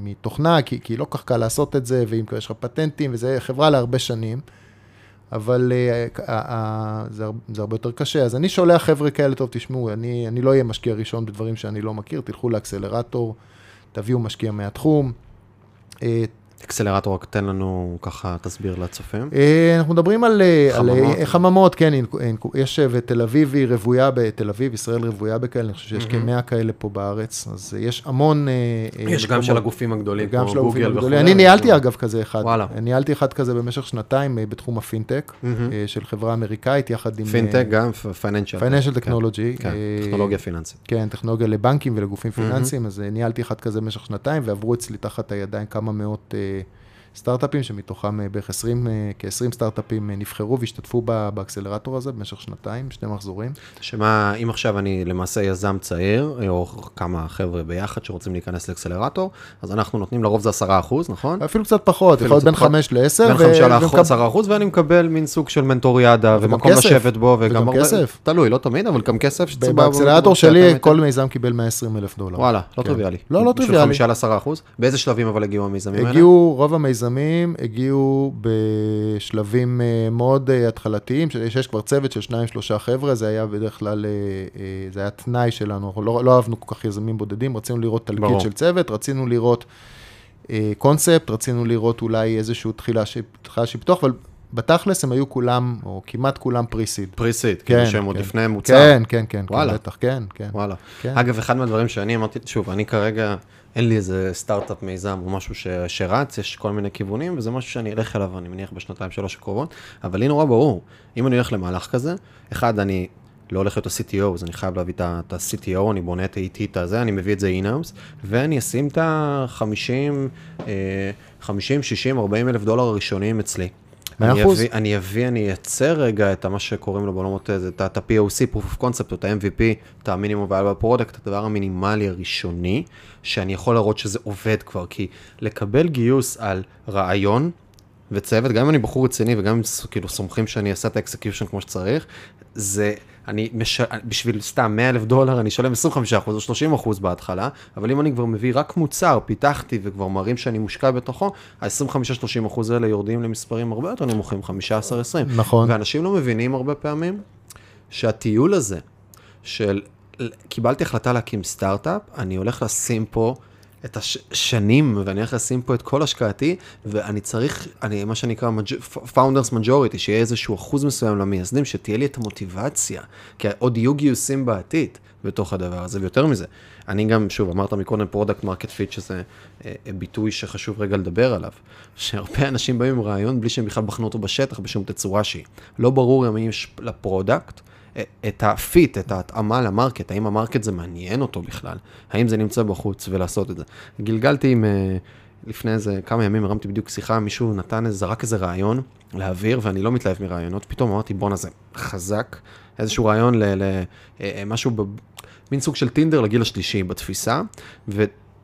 מתוכנה, כי, כי לא כל כך קל לעשות את זה, ואם יש לך פטנטים, וזה חברה להרבה שנים, אבל uh, uh, uh, זה, הר- זה הרבה יותר קשה. אז אני שולח חבר'ה כאלה, טוב, תשמעו, אני, אני לא אהיה משקיע ראשון בדברים שאני לא מכיר, תלכו לאקסלרטור, תביאו משקיע מהתחום. אה, אקסלרטור, רק תן לנו ככה, תסביר לצופים. אה, אנחנו מדברים על אה, על, חממות. אה, חממות, כן, יש, אה, ותל אביב היא רוויה בתל אביב, ישראל רוויה בכאלה, אני חושב שיש כמאה כאלה פה בארץ, אז אה, יש המון... אה, אה, יש גם מקומות. של הגופים הגדולים, גם של הגופים הגדולים. אני ניהלתי אגב כזה אחד. וואלה. ניהלתי אחד כזה במשך שנתיים אה, בתחום הפינטק. אה, של חברה אמריקאית, יחד עם... פינטק, גם financial. financial technology. כן, טכנולוגיה פיננסית. כן, טכנולוגיה לבנקים ולגופים פיננסיים, אז אה, ניהלתי אחד כזה במשך שנתיים, ועברו אצלי תחת הידיים כמה מאות אה, סטארט-אפים, שמתוכם אה, בערך 20, אה, כ-20 סטארט-אפים אה, נבחרו והשתתפו באקסלרטור הזה במשך שנתיים, שני מחזורים. שמה, אם עכשיו אני למעשה יזם צעיר, או כמה חבר'ה ביחד שרוצים להיכנס לאקסלרטור, אז אנחנו נותנים לרוב זה 10 אחוז, נכון? אפילו קצת פחות, יכול להיות בין פחות. 5 ל-10. בין 5 ל-10 אחוז, ואני מקבל מין סוג של מנטוריאדה, ומקום כסף. לשבת בו, וגם וגם הרבה... כסף. תלוי, לא תמיד, אבל גם כסף שצריך... באקסלרטור שלי, כל מיזם קיבל 120 אלף דולר. וואלה, לא כן. טריוויאלי. לא, לא בשביל טריוויאלי. 5 ל-10 אחוז. באיזה שלבים אבל הגיעו המיזמים האלה? הגיעו, רוב המיזמים הגיעו בשלבים אה, מאוד אה, התחלתיים, שיש יש כבר צוות של שניים, שלושה חבר'ה, זה היה בדרך כלל, אה, זה היה תנאי שלנו, אנחנו לא, לא אהבנו כל כך יזמים בודדים, רצינו לראות ברור. של צוות, רצינו לראות קונספט, רצינו לראות אולי איזושהי תחילה תחילה של פיתוח, אבל בתכלס הם היו כולם, או כמעט כולם פריסיד. פריסיט, כן, כאילו שהם עוד כן. לפני מוצר. כן, כן, כן, וואלה. כן, בטח, כן, כן. וואלה. כן. אגב, אחד מהדברים שאני אמרתי, שוב, אני כרגע, אין לי איזה סטארט-אפ מיזם או משהו ש, שרץ, יש כל מיני כיוונים, וזה משהו שאני אלך אליו, אני מניח, בשנתיים, שלוש הקרובות, אבל לי נורא ברור, אם אני הולך למהלך כזה, אחד, אני לא הולך להיות ה-CTO, אז אני חייב להביא את ה-CTO, אני בונה את ה-ET, את הזה, אני מביא את זה אינאוס, ואני אשים את ה-50, 50, 60, 40 אלף דולר הראשונים אצלי. מאה אני אחוז. אביא- אני אביא, אני אייצר רגע את מה שקוראים לו בעולמות את ה-POC, Proof of Concept, את ה-MVP, את המינימום ועל ה product, הדבר המינימלי הראשוני, שאני יכול להראות שזה עובד כבר, כי לקבל גיוס על רעיון וצוות, גם אם אני בחור רציני וגם אם כאילו סומכים שאני אעשה את ה execution כמו שצריך, זה, אני, מש... בשביל סתם 100 אלף דולר אני אשלם 25% או 30% בהתחלה, אבל אם אני כבר מביא רק מוצר, פיתחתי וכבר מראים שאני מושקע בתוכו, ה-25-30% האלה יורדים למספרים הרבה יותר נמוכים, 15-20. נכון. ואנשים לא מבינים הרבה פעמים שהטיול הזה של קיבלתי החלטה להקים סטארט-אפ, אני הולך לשים פה את השנים, ואני הולך לשים פה את כל השקעתי, ואני צריך, אני, מה שנקרא founders majority, שיהיה איזשהו אחוז מסוים למייסדים, שתהיה לי את המוטיבציה, כי עוד יהיו גיוסים בעתיד בתוך הדבר הזה, ויותר מזה. אני גם, שוב, אמרת מקודם product market fit, שזה אה, ביטוי שחשוב רגע לדבר עליו, שהרבה אנשים באים עם רעיון בלי שהם בכלל בחנו אותו בשטח בשום תצורה שהיא. לא ברור אם יש ל product, את ה fit, את ההתאמה ל market, האם ה market זה מעניין אותו בכלל, האם זה נמצא בחוץ ולעשות את זה. גלגלתי עם, אה, לפני איזה כמה ימים הרמתי בדיוק שיחה, מישהו נתן, איזה- זרק איזה רעיון להעביר, ואני לא מתלהב מרעיונות, פתאום אמרתי בואנה זה חזק, איזשהו רעיון למשהו, מין סוג של טינדר לגיל השלישי בתפיסה,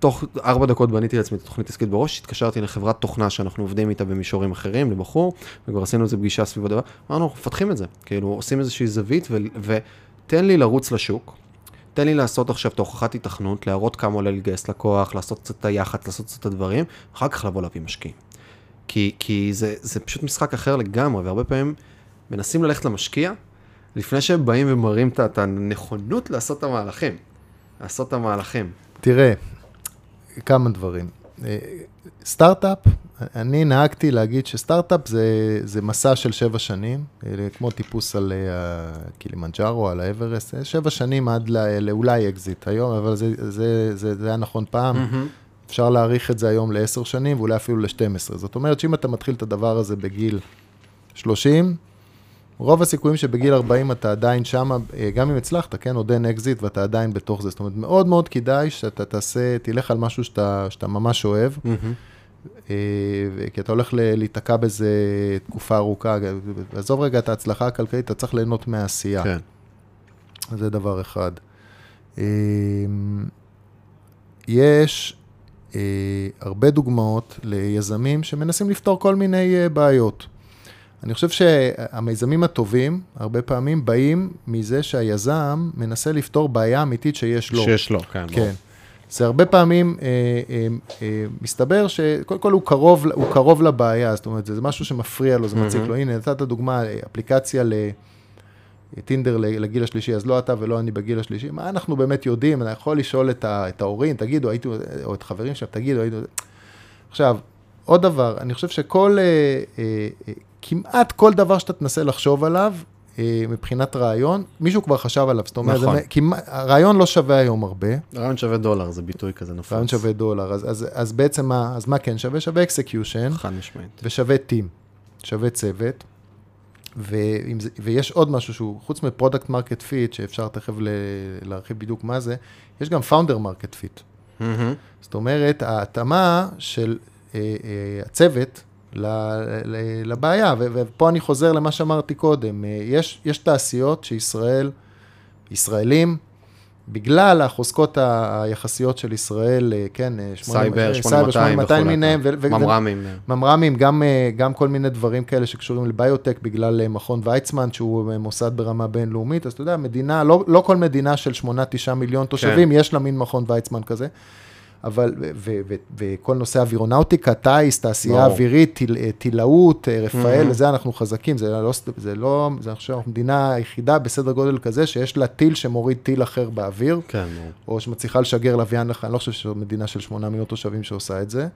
ותוך ארבע דקות בניתי לעצמי את התוכנית עסקית בראש, התקשרתי לחברת תוכנה שאנחנו עובדים איתה במישורים אחרים, לבחור, וכבר עשינו איזה פגישה סביב הדבר, אמרנו, אנחנו מפתחים את זה, כאילו עושים איזושהי זווית, ותן לי לרוץ לשוק, תן לי לעשות עכשיו את ההוכחת התכנות, להראות כמה עולה לגייס לקוח, לעשות קצת את היח"צ, לעשות קצת את הדברים, אחר כך לבוא להביא משקיעים. כי, כי זה, זה פשוט משחק אחר לגמרי, והרבה פעמים מנסים ללכת למשקיע, לפני שהם באים ומראים את הנכונות לעשות את המהלכים. לעשות את המהלכים. תראה, כמה דברים. אה, סטארט-אפ, אני נהגתי להגיד שסטארט-אפ זה, זה מסע של שבע שנים, אה, כמו טיפוס על אה, הקילימנג'ארו, על האברסט, שבע שנים עד לא, לאולי אקזיט היום, אבל זה, זה, זה, זה היה נכון פעם. אפשר להעריך את זה היום לעשר שנים, ואולי אפילו ל-12. זאת אומרת שאם אתה מתחיל את הדבר הזה בגיל 30, רוב הסיכויים שבגיל 40 אתה עדיין שם, גם אם הצלחת, כן, עוד אין אקזיט ואתה עדיין בתוך זה. זאת אומרת, מאוד מאוד כדאי שאתה תעשה, תלך על משהו שאתה, שאתה ממש אוהב, אה, כי אתה הולך להיתקע בזה תקופה ארוכה. עזוב רגע את ההצלחה הכלכלית, אתה צריך ליהנות מהעשייה. כן. זה דבר אחד. אה, יש אה, הרבה דוגמאות ליזמים שמנסים לפתור כל מיני אה, בעיות. אני חושב שהמיזמים הטובים, הרבה פעמים באים מזה שהיזם מנסה לפתור בעיה אמיתית שיש לו. שיש לו, כן. כן. זה הרבה פעמים אה, אה, אה, מסתבר שקודם כל הוא קרוב, הוא קרוב לבעיה, זאת אומרת, זה משהו שמפריע לו, זה מציק לו. הנה, נתת דוגמה, אפליקציה לטינדר לגיל השלישי, אז לא אתה ולא אני בגיל השלישי. מה אנחנו באמת יודעים? אני יכול לשאול את, ה, את ההורים, תגידו, הייתי, או את חברים שם, תגידו, הייתי... עכשיו, עוד דבר, אני חושב שכל, אה, אה, כמעט כל דבר שאתה תנסה לחשוב עליו, אה, מבחינת רעיון, מישהו כבר חשב עליו, זאת אומרת, נכון. כמעט, הרעיון לא שווה היום הרבה, רעיון שווה דולר, זה ביטוי כזה נפוץ. רעיון שווה דולר, אז, אז, אז בעצם מה, אז מה כן שווה? שווה execution, חד משמעית. ושווה team, שווה צוות, ואם זה, ויש עוד משהו שהוא, חוץ מ product market fit, שאפשר תכף ל, להרחיב בדיוק מה זה, יש גם founder market fit. זאת אומרת, ההתאמה של אה, אה, הצוות לבעיה, ופה אני חוזר למה שאמרתי קודם, אה, יש, יש תעשיות שישראל, ישראלים, בגלל החוזקות היחסיות של ישראל, אה, כן, אה, סייבר, אה, 8200 וכו'. מיניהם, ממר"מים. ממר"מים, גם, גם כל מיני דברים כאלה שקשורים לביוטק, בגלל מכון ויצמן, שהוא מוסד ברמה בינלאומית, אז אתה יודע, מדינה, לא, לא כל מדינה של 8-9 מיליון תושבים, כן. יש לה מין מכון ויצמן כזה. אבל, וכל נושא אווירונאוטיקה, טיס, תעשייה. אווירית, טיל- אה, טילאות, אה, רפאל, Mhm. לזה אנחנו חזקים, זה לא, זה לא, זה אני חושב, המדינה היחידה בסדר גודל כזה, שיש לה טיל שמוריד טיל אחר באוויר, כן. או שמצליחה לשגר לוויין אני לא חושב שזו מדינה של 8 מיליון תושבים שעושה את זה.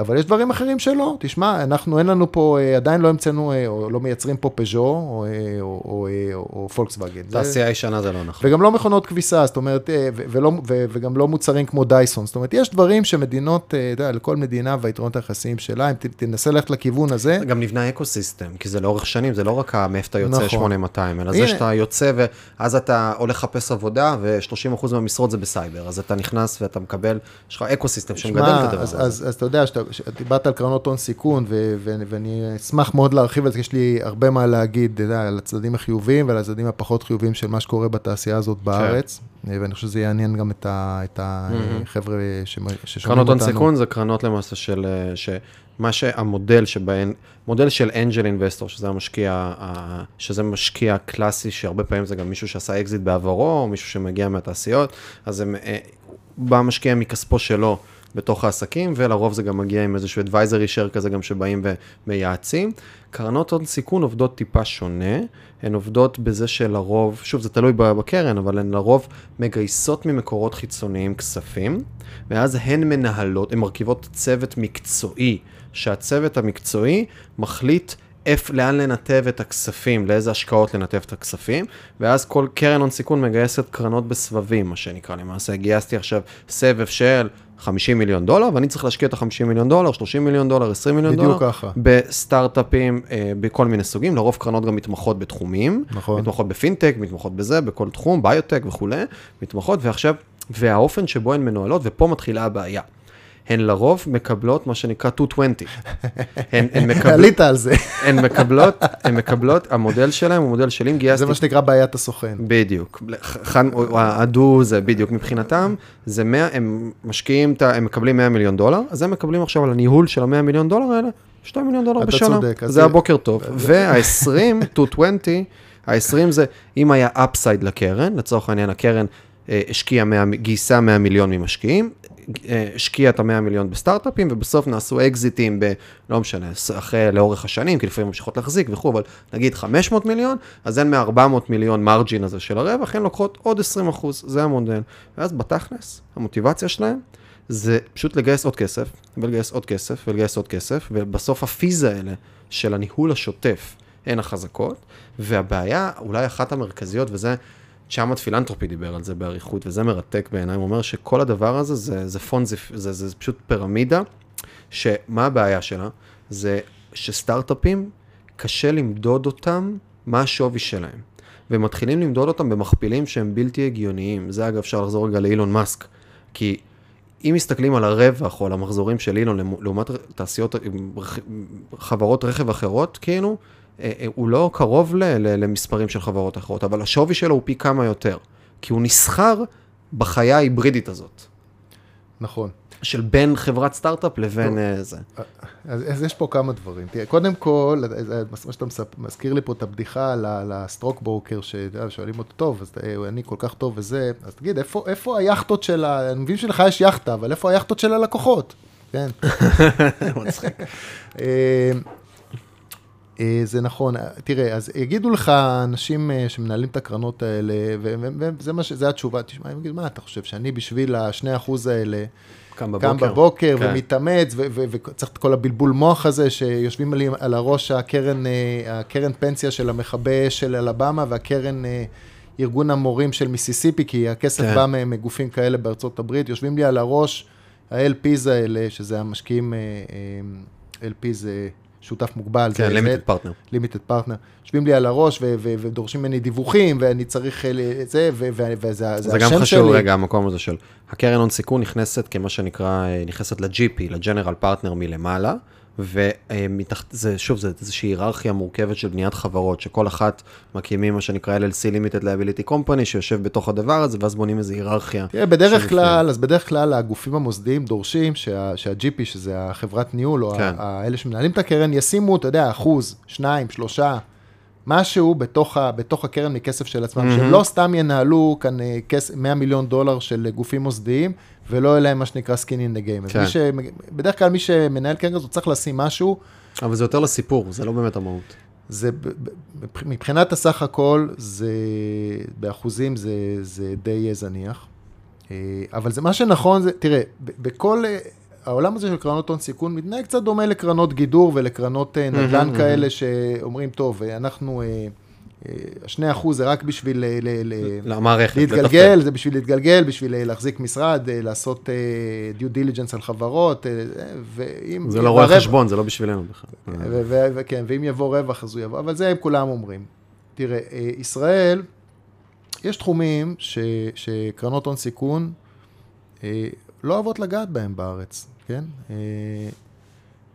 אבל יש דברים אחרים שלא, תשמע, אנחנו, אין לנו פה, אה, עדיין לא המצאנו, אה, או לא מייצרים פה פז'ו, או, אה, או, או, או, או פולקסווגן. תעשייה ישנה זה לא נכון. וגם לא מכונות כביסה, זאת אומרת, ולא, וגם לא מוצרים כמו דייסון. זאת אומרת, יש דברים שמדינות, אתה יודע, לכל מדינה והיתרונות היחסיים שלה, אם תנסה ללכת לכיוון הזה, גם נבנה ecosystem, כי זה לאורך שנים, זה לא רק מאיפה אתה יוצא נכון. 8200, אלא הנה. זה שאתה יוצא ואז אתה הולך לחפש עבודה, ו-30% מהמשרות זה בסייבר, אז אתה נכנס ואתה מקבל, יש לך ecosystem שמגדל את הדבר אז, הזה. אז, אז אתה יודע, דיברת על קרנות הון סיכון, ו, ו, ואני אשמח מאוד להרחיב על זה, יש לי הרבה מה להגיד, יודע, על הצדדים החיוביים ועל הצדדים הפחות חיוביים של מה שקורה בתעשייה הזאת כן. בארץ, ואני חושב שזה יעניין גם את ה- את. החבר'ה שמ- ששומעים קרנות אותנו. הון סיכון זה קרנות למעשה של, אה, שמה שהמודל שבהן, מודל של angel investor, שזה המשקיע, שזה משקיע קלאסי, שהרבה פעמים זה גם מישהו שעשה אקזיט בעברו, או מישהו שמגיע מהתעשיות, אז הם, אה, בא משקיע מכספו שלו בתוך העסקים, ולרוב זה גם מגיע עם איזשהו advisory share כזה גם שבאים ומייעצים. קרנות הון סיכון עובדות טיפה שונה, הן עובדות בזה שלרוב, שוב זה תלוי בקרן, אבל הן לרוב מגייסות ממקורות חיצוניים כספים, ואז הן מנהלות, הן מרכיבות צוות מקצועי, שהצוות המקצועי מחליט איפ, לאן לנתב את הכספים, לאיזה השקעות לנתב את הכספים, ואז כל קרן הון סיכון מגייסת קרנות בסבבים, מה שנקרא. למעשה גייסתי עכשיו סבב של 50 מיליון דולר, ואני צריך להשקיע את ה-50 מיליון דולר, 30 מיליון דולר, 20 מיליון בדיוק דולר, ככה. בסטארט-אפים, אה, בכל מיני סוגים, לרוב קרנות גם מתמחות בתחומים, נכון. מתמחות בפינטק, מתמחות בזה, בכל תחום, ביוטק וכולי, מתמחות, ועכשיו, והאופן שבו הן מנוהלות, ופה מתחילה הבעיה. הן לרוב מקבלות מה שנקרא 220. הן, הן, מקבלות, עלית על זה, הן מקבלות, הן מקבלות, המודל שלהם הוא מודל של אם גייסתי זה מה שנקרא בעיית הסוכן. בדיוק, חן, הדו זה בדיוק מבחינתם, זה 100, הם משקיעים, הם מקבלים 100 מיליון דולר, אז הם מקבלים עכשיו על הניהול של ה-100 מיליון דולר האלה, 2 מיליון דולר אתה בשנה. צודק, אז זה הבוקר טוב. וה-20, 220, ה-20 זה אם היה אפסייד לקרן, לצורך העניין הקרן אה, השקיעה 100, גייסה 100 מיליון ממשקיעים, השקיעה את ה-100 מיליון בסטארט-אפים, ובסוף נעשו אקזיטים ב... לא משנה, אחרי, לאורך השנים, כי לפעמים ממשיכות להחזיק וכו', אבל נגיד 500 מיליון, אז הן מ-400 מיליון מרג'ין הזה של הרווח, הן לוקחות עוד 20 אחוז, זה המודל. ואז בתכלס, המוטיבציה שלהם זה פשוט לגייס עוד כסף, ולגייס עוד כסף, ולגייס עוד כסף, ובסוף הפיז האלה של הניהול השוטף הן החזקות, והבעיה, אולי אחת המרכזיות, וזה, צ'אמט פילנטרופי דיבר על זה באריכות, וזה מרתק בעיניי, הוא אומר שכל הדבר הזה זה, זה פונזי, זה, זה, זה פשוט פירמידה, שמה הבעיה שלה? זה שסטארט-אפים, קשה למדוד אותם מה השווי שלהם. ומתחילים למדוד אותם במכפילים שהם בלתי הגיוניים. זה אגב, אפשר לחזור רגע לאילון מאסק. כי אם מסתכלים על הרווח או על המחזורים של אילון לעומת תעשיות, חברות רכב אחרות, כאילו, הוא לא קרוב ל- ל- למספרים של חברות אחרות, אבל השווי שלו הוא פי כמה יותר. כי הוא נסחר בחיה ההיברידית הזאת. נכון. של בין חברת סטארט-אפ לבין אה, זה. אז, אז יש פה כמה דברים. תראה, קודם כל, אה, מה שאתה מספ... מזכיר לי פה את הבדיחה על ה stock broker, ששואלים אותו, טוב, אז אה, אני כל כך טוב וזה, אז תגיד, איפה, איפה היאכטות של ה... אני מבין שלך יש יאכטה, אבל איפה היאכטות של הלקוחות? כן. מצחיק. זה נכון, תראה, אז יגידו לך אנשים שמנהלים את הקרנות האלה, וזה מה ש... זה התשובה, תשמע, הם יגידו, מה אתה חושב, שאני בשביל השני אחוז האלה, קם בבוקר, קם בבוקר כן. ומתאמץ, וצריך את כל הבלבול מוח הזה, שיושבים לי על הראש הקרן, אה, הקרן פנסיה של המכבה של אלבמה, והקרן אה, ארגון המורים של מיסיסיפי, כי הכסף כן. בא מגופים כאלה בארצות הברית, יושבים לי על הראש ה-LPs האלה, שזה המשקיעים, אה, LP זה... שותף מוגבל. כן, limited partner. limited partner. יושבים לי על הראש ו- ו- ודורשים ממני דיווחים, ואני צריך את זה, ו- ו- וזה השם שלי. זה גם חשוב, רגע, המקום הזה של, הקרן הון סיכון נכנסת כמה שנקרא, נכנסת ל-GP, ל general partner מלמעלה. וזה, שוב, זה איזושהי היררכיה מורכבת של בניית חברות, שכל אחת מקימים מה שנקרא LLC Limited Liability Company, שיושב בתוך הדבר הזה, ואז בונים איזו היררכיה. תראה, בדרך כלל, אז בדרך כלל הגופים המוסדיים דורשים שה, שה-GP, שזה החברת ניהול, או כן. האלה שמנהלים את הקרן, ישימו, אתה יודע, אחוז, שניים, שלושה. משהו בתוך, ה, בתוך הקרן מכסף של עצמם, mm-hmm. שהם לא סתם ינהלו כאן אה, כס, 100 מיליון דולר של גופים מוסדיים, ולא יהיה להם מה שנקרא skin in the game. כן. ש... בדרך כלל מי שמנהל קרן כזאת צריך לשים משהו. אבל זה יותר לסיפור, זה לא באמת המהות. זה, מבחינת הסך הכל, זה, באחוזים זה, זה די זניח. אה, אבל זה מה שנכון, זה, תראה, בכל, העולם הזה של קרנות הון סיכון מתנהג קצת דומה לקרנות גידור ולקרנות אה, נדל"ן כאלה שאומרים, טוב, אנחנו... השני אחוז זה רק בשביל למערכת, להתגלגל, זה בשביל להתגלגל, בשביל להחזיק משרד, לעשות דיו דיליג'נס על חברות, ואם... זה לא רואה חשבון, זה לא בשבילנו בכלל. וכן, ואם יבוא רווח אז הוא יבוא, אבל זה הם כולם אומרים. תראה, ישראל, יש תחומים שקרנות הון סיכון לא אוהבות לגעת בהם בארץ, כן?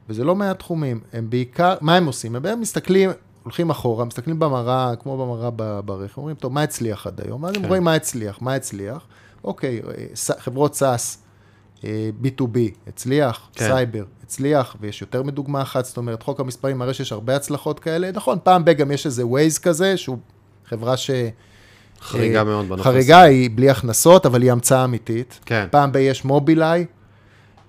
וזה לא מעט תחומים, הם בעיקר, מה הם עושים? הם מסתכלים, הולכים אחורה, מסתכלים במראה, כמו במראה ברכב, אומרים, טוב, מה הצליח עד היום? ואז כן. הם רואים מה הצליח, מה הצליח. אוקיי, אה, חברות B2B, אה, הצליח, כן. סייבר, הצליח, ויש יותר מדוגמה אחת, זאת אומרת, חוק המספרים מראה שיש הרבה הצלחות כאלה. נכון, פעם ב- גם יש איזה wise כזה, שהוא חברה ש... חריגה מאוד בנושא. חריגה, היא בלי הכנסות, אבל היא המצאה אמיתית. כן. פעם ב- יש מובילאיי,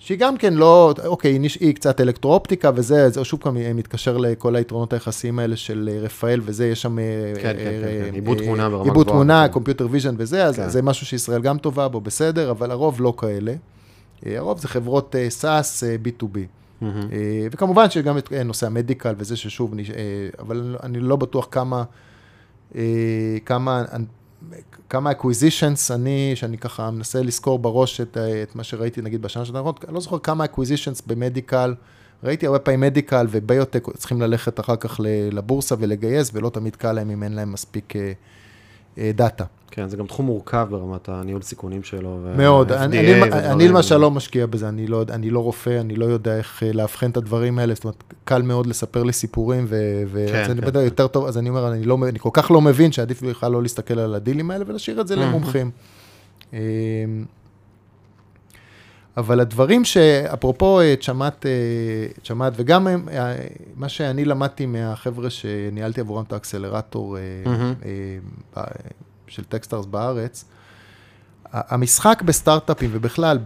שהיא גם כן לא, אוקיי, היא קצת אלקטרואופטיקה וזה, זה שוב פעם מתקשר לכל היתרונות היחסיים האלה של אה, רפאל וזה, יש שם... אה, כן, כן, כן, כן, עיבוד תמונה ברמה גבוהה. עיבוד תמונה, computer vision וזה, אז זה משהו שישראל גם טובה בו, בסדר, אבל הרוב לא כאלה. אה, הרוב זה חברות SaaS, B2B. וכמובן שגם את נושא ה medical וזה ששוב, אבל אני לא בטוח כמה, כמה כמה acquisitions אני, שאני ככה מנסה לזכור בראש את, את מה שראיתי נגיד בשנה של האחרונות, אני לא זוכר כמה acquisitions במדיקל, ראיתי הרבה פעמים מדיקל וביוטק צריכים ללכת אחר כך לבורסה ולגייס, ולא תמיד קל להם אם אין להם מספיק דאטה. כן, זה גם תחום מורכב ברמת הניהול סיכונים שלו. מאוד, אני, אני, אני למשל לא משקיע בזה, אני לא, אני לא רופא, אני לא יודע איך אה, לאבחן את הדברים האלה, זאת אומרת, קל מאוד לספר לי סיפורים, וזה כן, כן. יותר טוב, אז אני אומר, אני, לא, אני כל כך לא מבין שעדיף בכלל לא להסתכל על הדילים האלה ולהשאיר את זה למומחים. אמ, אבל הדברים שאפרופו צ'מאט, אה, צ'מאט, וגם מה שאני למדתי מהחבר'ה שניהלתי עבורם את ה accelerator mm-hmm. של Techstars בארץ, המשחק בסטארט-אפים ובכלל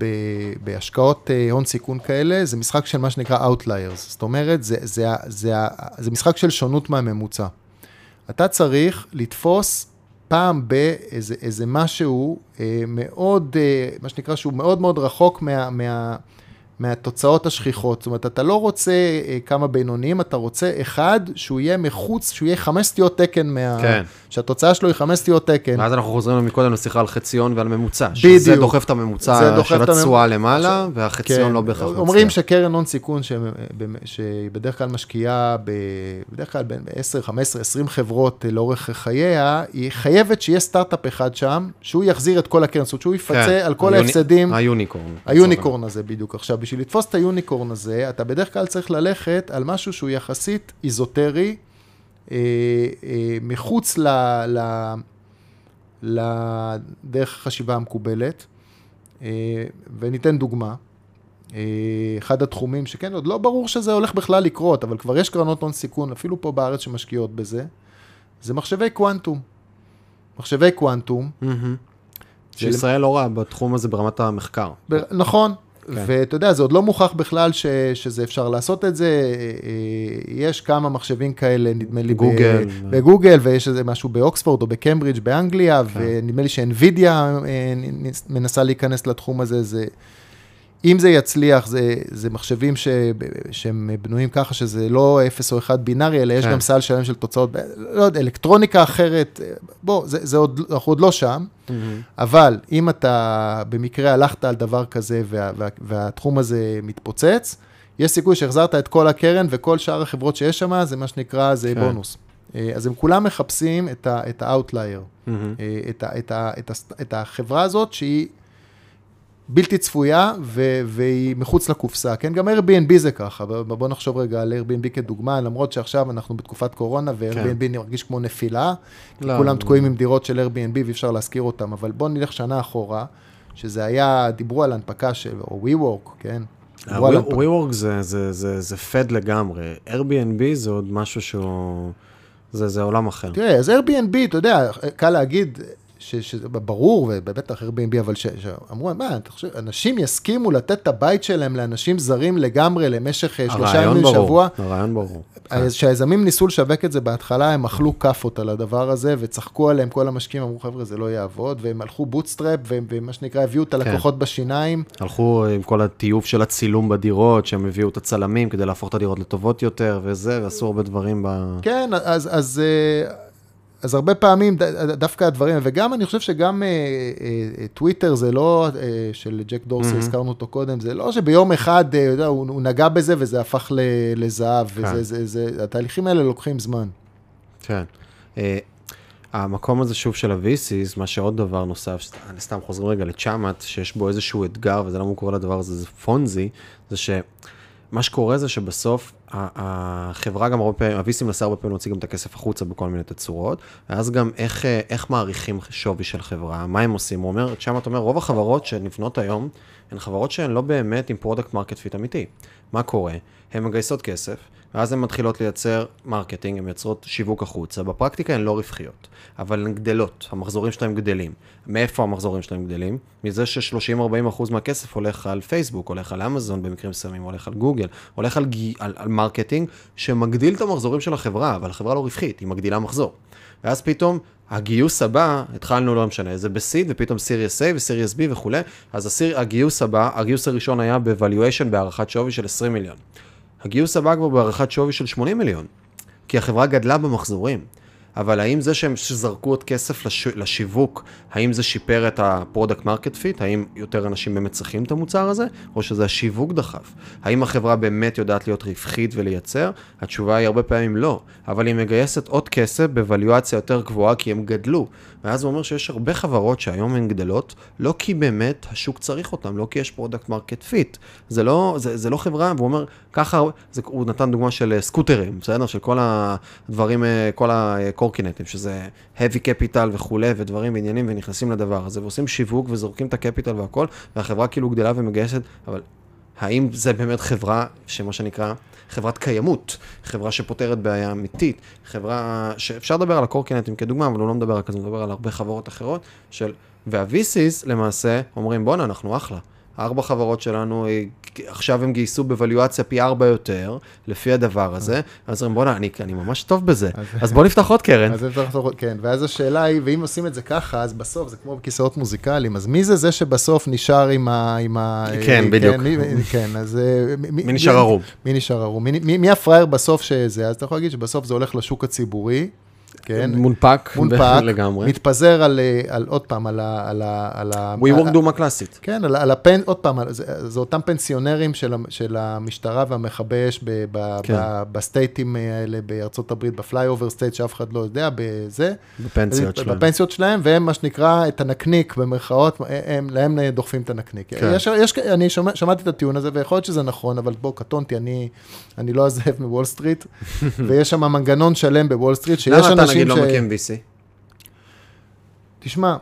בהשקעות אה, הון סיכון כאלה, זה משחק של מה שנקרא Outliers. זאת אומרת, זה, זה, זה, זה, זה משחק של שונות מהממוצע. אתה צריך לתפוס פעם באיזה משהו אה, מאוד, אה, מה שנקרא, שהוא מאוד מאוד רחוק מה... מה מהתוצאות השכיחות. זאת אומרת, אתה לא רוצה אה, כמה בינוניים, אתה רוצה אחד שהוא יהיה מחוץ, שהוא יהיה חמש סטיות תקן מה... כן. שהתוצאה שלו היא חמש סטיות תקן. ואז אנחנו חוזרים מקודם לשיחה על חציון ועל ממוצע. בדיוק. שזה דוחף את הממוצע של התשואה למעלה, והחציון כן. לא בהכרח מצליח. אומרים שקרן הון סיכון, שהיא בדרך כלל משקיעה, בדרך כלל בין 10, 15, 20 חברות לאורך חייה, היא חייבת שיהיה סטארט-אפ אחד שם, שהוא יחזיר את כל הקרן, זאת אומרת שהוא יפצה כן. על כל ההפסדים. ה unicorn. ה unicorn הזה בדיוק. עכשיו, בשביל לתפוס את ה unicorn הזה, אתה בדרך כלל צריך ללכת על משהו שהוא יחסית איזוטרי, אה, אה, מחוץ ל, ל, לדרך החשיבה המקובלת. וניתן דוגמה. אחד התחומים שכן, עוד לא ברור שזה הולך בכלל לקרות, אבל כבר יש קרנות הון סיכון, אפילו פה בארץ שמשקיעות בזה, זה מחשבי קוונטום. מחשבי קוונטום. Mm-hmm. שישראל לא רעה בתחום הזה ברמת המחקר. ב- נכון, כן. ואתה יודע, זה עוד לא מוכח בכלל ש, שזה אפשר לעשות את זה. אה, יש כמה מחשבים כאלה, נדמה לי, גוגל. ב, בגוגל, ויש איזה משהו באוקספורד או בקיימברידג' באנגליה, כן. ונדמה לי שאנווידיה אה, מנסה להיכנס לתחום הזה. זה, אם זה יצליח, זה, זה מחשבים ש, שהם בנויים ככה שזה לא 0 או 1 בינארי, אלא יש כן. גם סל שלם של תוצאות, לא יודע, אלקטרוניקה אחרת, בוא, זה, זה עוד, אנחנו עוד לא שם, mm-hmm. אבל אם אתה במקרה הלכת על דבר כזה וה, וה, והתחום הזה מתפוצץ, יש סיכוי שהחזרת את כל הקרן וכל שאר החברות שיש שם, זה מה שנקרא, זה כן. בונוס. אה, אז הם כולם מחפשים את ה-outlier, mm-hmm. את, את, את, את החברה הזאת שהיא... בלתי צפויה ו- והיא מחוץ לקופסה, כן? גם Airbnb זה ככה, בוא נחשוב רגע על Airbnb כדוגמה, למרות שעכשיו אנחנו בתקופת קורונה ו-Airbnb כן. מרגיש כמו נפילה, לא, כולם לא. תקועים עם דירות של Airbnb ואי אפשר להשכיר אותם, אבל בוא נלך שנה אחורה, שזה היה, דיברו על הנפקה של, או WeWork, כן? WeWork זה, זה, זה, זה פד לגמרי, Airbnb זה עוד משהו שהוא, זה, זה עולם אחר. תראה, אז Airbnb, אתה יודע, קל להגיד, שזה ברור, ובטח Airbnb, אבל שאמרו, מה, אתה חושב, אנשים יסכימו לתת את הבית שלהם לאנשים זרים לגמרי למשך אה, שלושה ימים בשבוע? הרעיון ברור. כשהיזמים ניסו לשווק את זה בהתחלה, הם אכלו כאפות על הדבר הזה, וצחקו עליהם, כל המשקיעים אמרו, חבר'ה, זה לא יעבוד, והם הלכו bootstrap, ומה שנקרא, הביאו את כן. הלקוחות כן. בשיניים. הלכו עם כל הטיוב של הצילום בדירות, שהם הביאו את הצלמים כדי להפוך את הדירות לטובות יותר, וזה, ועשו הרבה דברים ב... כן, אז... אז אה, אז הרבה פעמים דווקא הדברים, וגם אני חושב שגם אה, אה, טוויטר זה לא, אה, של ג'ק דורסי. הזכרנו אותו קודם, זה לא שביום אחד, יודע, הוא, נגע בזה וזה הפך לזהב, כן. וזה, זה, זה, התהליכים האלה לוקחים זמן. כן. המקום הזה שוב של ה-VCs, מה שעוד דבר נוסף, אני סתם חוזר רגע לצ'אמאט, שיש בו איזשהו אתגר, וזה למה הוא קורא לדבר הזה, זה פונזי, זה ש... מה שקורה זה שבסוף החברה גם הרבה פעמים, ה-VC מנסה הרבה פעמים להוציא גם את הכסף החוצה בכל מיני תצורות, ואז גם איך, איך מעריכים שווי של חברה, מה הם עושים, הוא אומר, שם אתה אומר, רוב החברות שנבנות היום, הן חברות שהן לא באמת עם product market fit אמיתי. מה קורה? הן מגייסות כסף, ואז הן מתחילות לייצר marketing, הן מייצרות שיווק החוצה. בפרקטיקה הן לא רווחיות, אבל הן גדלות, המחזורים שלהן גדלים. מאיפה המחזורים שלהן גדלים? מזה ש-30-40% מהכסף הולך על פייסבוק, הולך על אמזון במקרים מסוימים, הולך על גוגל, הולך על, על, על marketing שמגדיל את המחזורים של החברה, אבל החברה לא רווחית, היא מגדילה מחזור. ואז פתאום הגיוס הבא, התחלנו, לא משנה, זה ב seed, ופתאום Series A ו Series B וכולי, אז הסיר, הגיוס הבא, הגיוס הראשון היה ב-valuation בהערכת שווי של 20 מיליון. הגיוס הבא כבר בהערכת שווי של 80 מיליון, כי החברה גדלה במחזורים. אבל האם זה שהם שזרקו עוד כסף לש... לשיווק, האם זה שיפר את ה product market fit? האם יותר אנשים באמת צריכים את המוצר הזה? או שזה השיווק דחף? האם החברה באמת יודעת להיות רווחית ולייצר? התשובה היא הרבה פעמים לא, אבל היא מגייסת עוד כסף בווליואציה יותר גבוהה כי הם גדלו. ואז הוא אומר שיש הרבה חברות שהיום הן גדלות, לא כי באמת השוק צריך אותן, לא כי יש product market fit. זה לא, זה, זה לא חברה, והוא אומר, ככה, זה, הוא נתן דוגמה של אה, סקוטרים, בסדר? של כל הדברים, אה, כל הקורקינטים, שזה heavy capital וכולי, ודברים ועניינים, ונכנסים לדבר הזה, ועושים שיווק וזורקים את הקפיטל והכל, והחברה כאילו גדלה ומגייסת, אבל האם זה באמת חברה שמה שנקרא חברת קיימות, חברה שפותרת בעיה אמיתית, חברה שאפשר לדבר על הקורקינטים כדוגמה, אבל הוא לא מדבר על כזה, הוא מדבר על הרבה חברות אחרות של, וה-VCs למעשה אומרים בואנה אנחנו אחלה. ארבע חברות שלנו, אה, עכשיו הם גייסו בווליואציה פי ארבע יותר, לפי הדבר הזה, אז אומרים, בוא'נה, אני, אני ממש טוב בזה, אז בוא נפתח עוד קרן. אז נפתח עוד, כן, ואז השאלה היא, ואם עושים את זה ככה, אז בסוף, זה כמו בכיסאות מוזיקליים, אז מי זה זה שבסוף נשאר עם ה... עם ה כן, בדיוק. כן, מי, כן אז... אה, מי נשאר ערום? מי נשאר ערום? מי, מי, מי הפראייר בסוף שזה, אז אתה יכול להגיד שבסוף זה הולך לשוק הציבורי. כן? מונפק, מונפק לגמרי. מתפזר על, על עוד פעם, על ה... על ה, על ה WeWork דוגמה קלאסית. כן, על, על הפן, עוד פעם, זה, זה אותם פנסיונרים של, של המשטרה והמכבי אש ב, ב, כן. ב, בסטייטים האלה בארצות הברית, ב flyover state שאף אחד לא יודע, בזה. בפנסיות שלהם. בפנסיות שלהם, והם מה שנקרא את הנקניק, במרכאות, הם, להם דוחפים את הנקניק. כן. יש, יש, אני שומע, שמעתי את הטיעון הזה, ויכול להיות שזה נכון, אבל בוא, קטונתי, אני, אני לא הזאב מוול סטריט, ויש שם מנגנון שלם בוול סטריט, שיש אנשים... נגיד לא מקים VC? תשמע,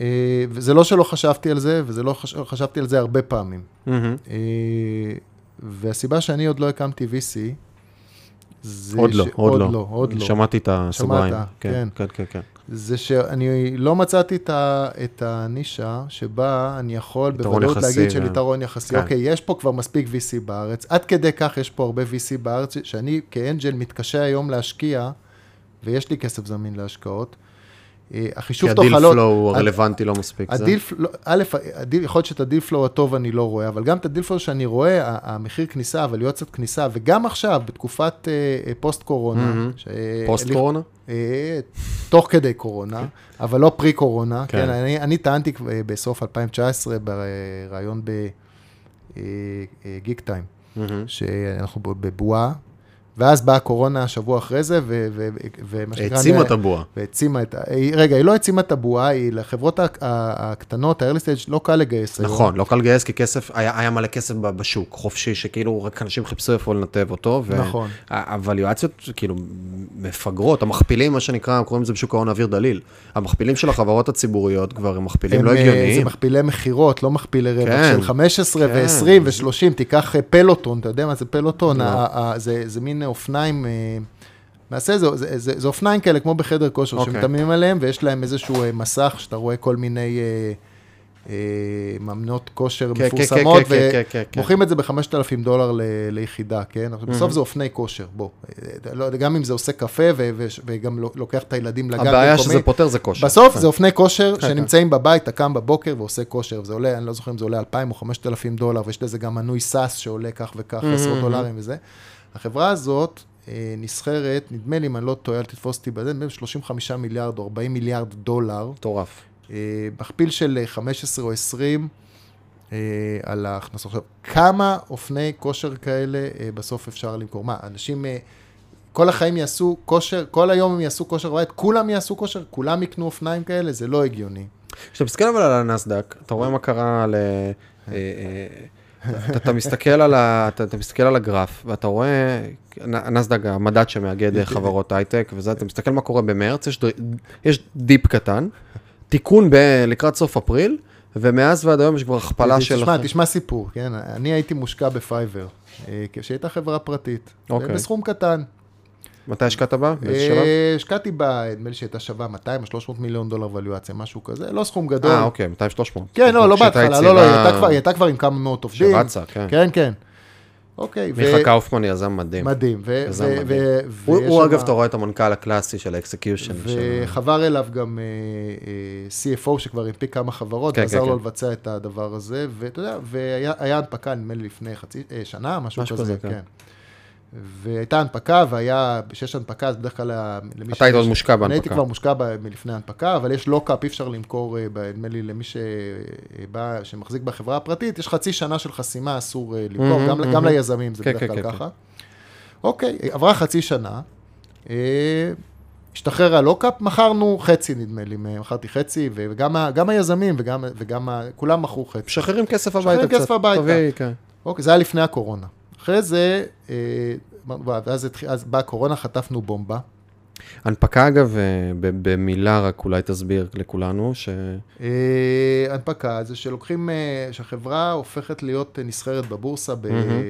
אה, וזה לא שלא חשבתי על זה, וזה לא חש... חשבתי על זה הרבה פעמים. אה, והסיבה שאני עוד לא הקמתי VC, זה עוד לא, ש- עוד לא. לא, עוד לא. שמעתי את הסוגריים. שמעת, כן, כן. כן, כן, כן. זה שאני לא מצאתי את, ה, את הנישה שבה אני יכול בוודאות להגיד של ו- יתרון יחסי. כן. אוקיי, יש פה כבר מספיק VC בארץ, עד כדי כך יש פה הרבה VC בארץ, שאני כ angel מתקשה היום להשקיע, ויש לי כסף זמין להשקעות. אה, כי החישוב הדיל תוחלות... flow הד- הרלוונטי לא מספיק. זה- ה deal, flow- א', הדיל, יכול להיות שאת ה deal flow הטוב אני לא רואה, אבל גם את ה deal flow שאני רואה, המחיר כניסה, הווליואציית כניסה, וגם עכשיו, בתקופת אה, פוסט קורונה, פוסט קורונה? אה, תוך כדי קורונה, אבל לא פרי קורונה. כן. כן, אני, אני טענתי בסוף 2019 בריאיון בגיק טיים. שאנחנו בבועה, ואז באה הקורונה שבוע אחרי זה, ו- ו- ומה שנקרא... העצימה את הבועה. והעצימה את ה... רגע, היא לא העצימה את הבועה, היא לחברות הקטנות, ה-early stage, לא קל לגייס. נכון, לא קל לגייס כי כסף, היה היה מלא כסף בשוק, חופשי, שכאילו רק אנשים חיפשו איפה לנתב אותו. ו- נכון. הוואליואציות כאילו מפגרות, המכפילים, מה שנקרא, קוראים לזה בשוק ההון אוויר דליל. המכפילים של החברות הציבוריות כבר הם מכפילים הם, לא אה, זה הגיוניים. מכפילי מכירות, לא מכפילי רווח כן. של 15 כן. ו-20 ו-30, תיקח אה, פלוטון, אתה יודע מה זה פלוטון? לא. זה זה מין אופניים, אה, למעשה זה- זה זה- זה אופניים כאלה כמו בחדר כושר, אוקיי. שמתאמנים עליהם, ויש להם איזשהו אה, מסך, שאתה רואה כל מיני אה, מאמנות כושר כן, כן, כן, מפורסמות, כן, כן. ומוכרים את זה ב-5,000 דולר ל- ליחידה, כן? עכשיו, בסוף Mhm. זה אופני כושר, בוא. לא גם אם זה עושה קפה ו- ו- וגם לוקח את הילדים לגן הבעיה במקומי. שזה פותר זה כושר. בסוף. זה אופני כושר שנמצאים בבית, אתה קם בבוקר ועושה כושר, וזה עולה, אני לא זוכר אם זה עולה 2,000 או 5,000 דולר, ויש לזה גם מנוי SaaS שעולה כך וכך, Mhm. עשרות דולרים וזה. החברה הזאת אה, נסחרת, נדמה לי, אם אני לא טועה, אל תתפוס אותי בזה, נדמה לי 35 מיליארד או 40 מיליארד דולר, מטורף. אה, מכפיל של אה, 15 או 20 אה, על ההכנסות. עכשיו, כמה אופני כושר כאלה אה, בסוף אפשר למכור? מה, אנשים... אה, כל החיים יעשו כושר, כל היום הם יעשו כושר בבית, כולם יעשו כושר, כולם יקנו אופניים כאלה, זה לא הגיוני. כשאתה מסתכל אבל על הנסדק, אתה רואה מה קרה ל... אתה, אתה מסתכל על ה... אתה, אתה מסתכל על הגרף, ואתה רואה, הנסדק, המדד שמאגד חברות הייטק וזה, אתה מסתכל מה קורה במרץ, יש, יש דיפ קטן, תיקון ב, לקראת סוף אפריל, ומאז ועד היום יש כבר הכפלה של... תשמע, תשמע סיפור, כן? אני הייתי מושקע בפייבר, אה, כשהייתה חברה פרטית, אוקיי. בסכום קטן. מתי השקעת בה? באיזה שלב? אה, השקעתי בה, נדמה לי שהייתה שווה 200 או 300 מיליון דולר ווליואציה, משהו כזה, לא סכום גדול. אה, אוקיי, 200-300. כן, לא, לא בהתחלה, לא, לא, היא הייתה כבר- עם כמה מאות עובדים. שרצה, כן. כן, כן. אוקיי, מיכה קאופמן יזם מדהים. מדהים. הוא, אגב, אתה רואה את המנכ"ל הקלאסי של ה execution. וחבר אליו גם אה, אה, CFO שכבר הנפיק כמה חברות, כן, ועזר כן, לו כן. לבצע את הדבר הזה, ואתה יודע, והיה היה הנפקה, נדמה לי לפני חצי, אה, שנה, משהו כזה, כן. כן. והייתה הנפקה, והיה, כשיש הנפקה, אז בדרך כלל, למי אתה היית עוד מושקע אני הייתי בהנפקה. כבר מושקע ב- מלפני ההנפקה, אבל יש lockup, אי אפשר למכור, אה, נדמה לי, למי שבא, שמחזיק בחברה הפרטית, יש חצי שנה של חסימה, אסור אה, למכור, מהמם, גם, מהמם. גם ליזמים, זה כן, בדרך כן, כלל כן, ככה. אוקיי, עברה חצי שנה, אה, השתחרר הלוקאפ, מכרנו חצי נדמה לי, מכרתי חצי, וגם היזמים וגם, וגם כולם מכרו חצי. משחררים כסף משחררים הביתה קצת. כסף הביתה. כן. אוקיי, זה היה לפני הקורונה. אחרי זה, אה, ואז באה הקורונה, חטפנו בומבה. הנפקה אגב, אה, במילה רק אולי תסביר לכולנו, ש... אה, הנפקה זה שלוקחים, אה, שהחברה הופכת להיות נסחרת בבורסה.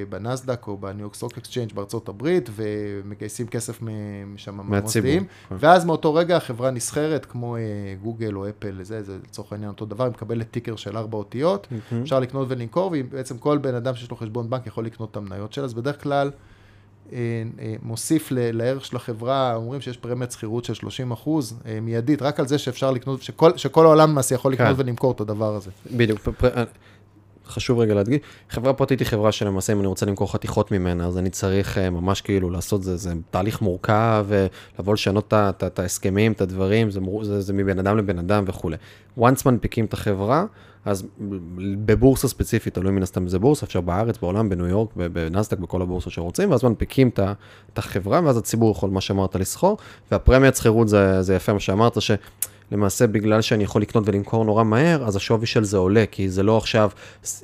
בנסדק או בניו יורק Stock Exchange בארצות הברית, ומגייסים כסף משם. מהמוסדיים. כן. ואז מאותו רגע החברה נסחרת, כמו גוגל או אפל, זה, זה לצורך העניין אותו דבר, היא מקבלת ticker של ארבע אותיות. אפשר לקנות ולמכור, ובעצם כל בן אדם שיש לו חשבון בנק יכול לקנות את המניות שלה, אז בדרך כלל מוסיף ל- לערך של החברה, אומרים שיש פרמיית סחירות של 30 אחוז, אה, מיידית, רק על זה שאפשר לקנות, שכל, שכל העולם למעשה יכול לקנות כן. ולמכור את הדבר הזה. בדיוק. אה, חשוב רגע להדגיש, חברה פרטית היא חברה שלמעשה אם אני רוצה למכור חתיכות ממנה, אז אני צריך אה, ממש כאילו לעשות זה, זה תהליך מורכב, אה, לבוא לשנות את ההסכמים, את הדברים, זה, מור- זה, זה מבן אדם לבן אדם וכולי. once מנפיקים את החברה, אז בבורסה ספציפית, תלוי מן הסתם אם זה בורסה, אפשר בארץ, בעולם, בניו יורק, בנסדק, בכל הבורסות שרוצים, ואז מנפיקים את החברה, ואז הציבור יכול, מה שאמרת, לסחור, והפרמיית שכירות זה, זה יפה מה שאמרת, ש... למעשה בגלל שאני יכול לקנות ולמכור נורא מהר, אז השווי של זה עולה, כי זה לא עכשיו,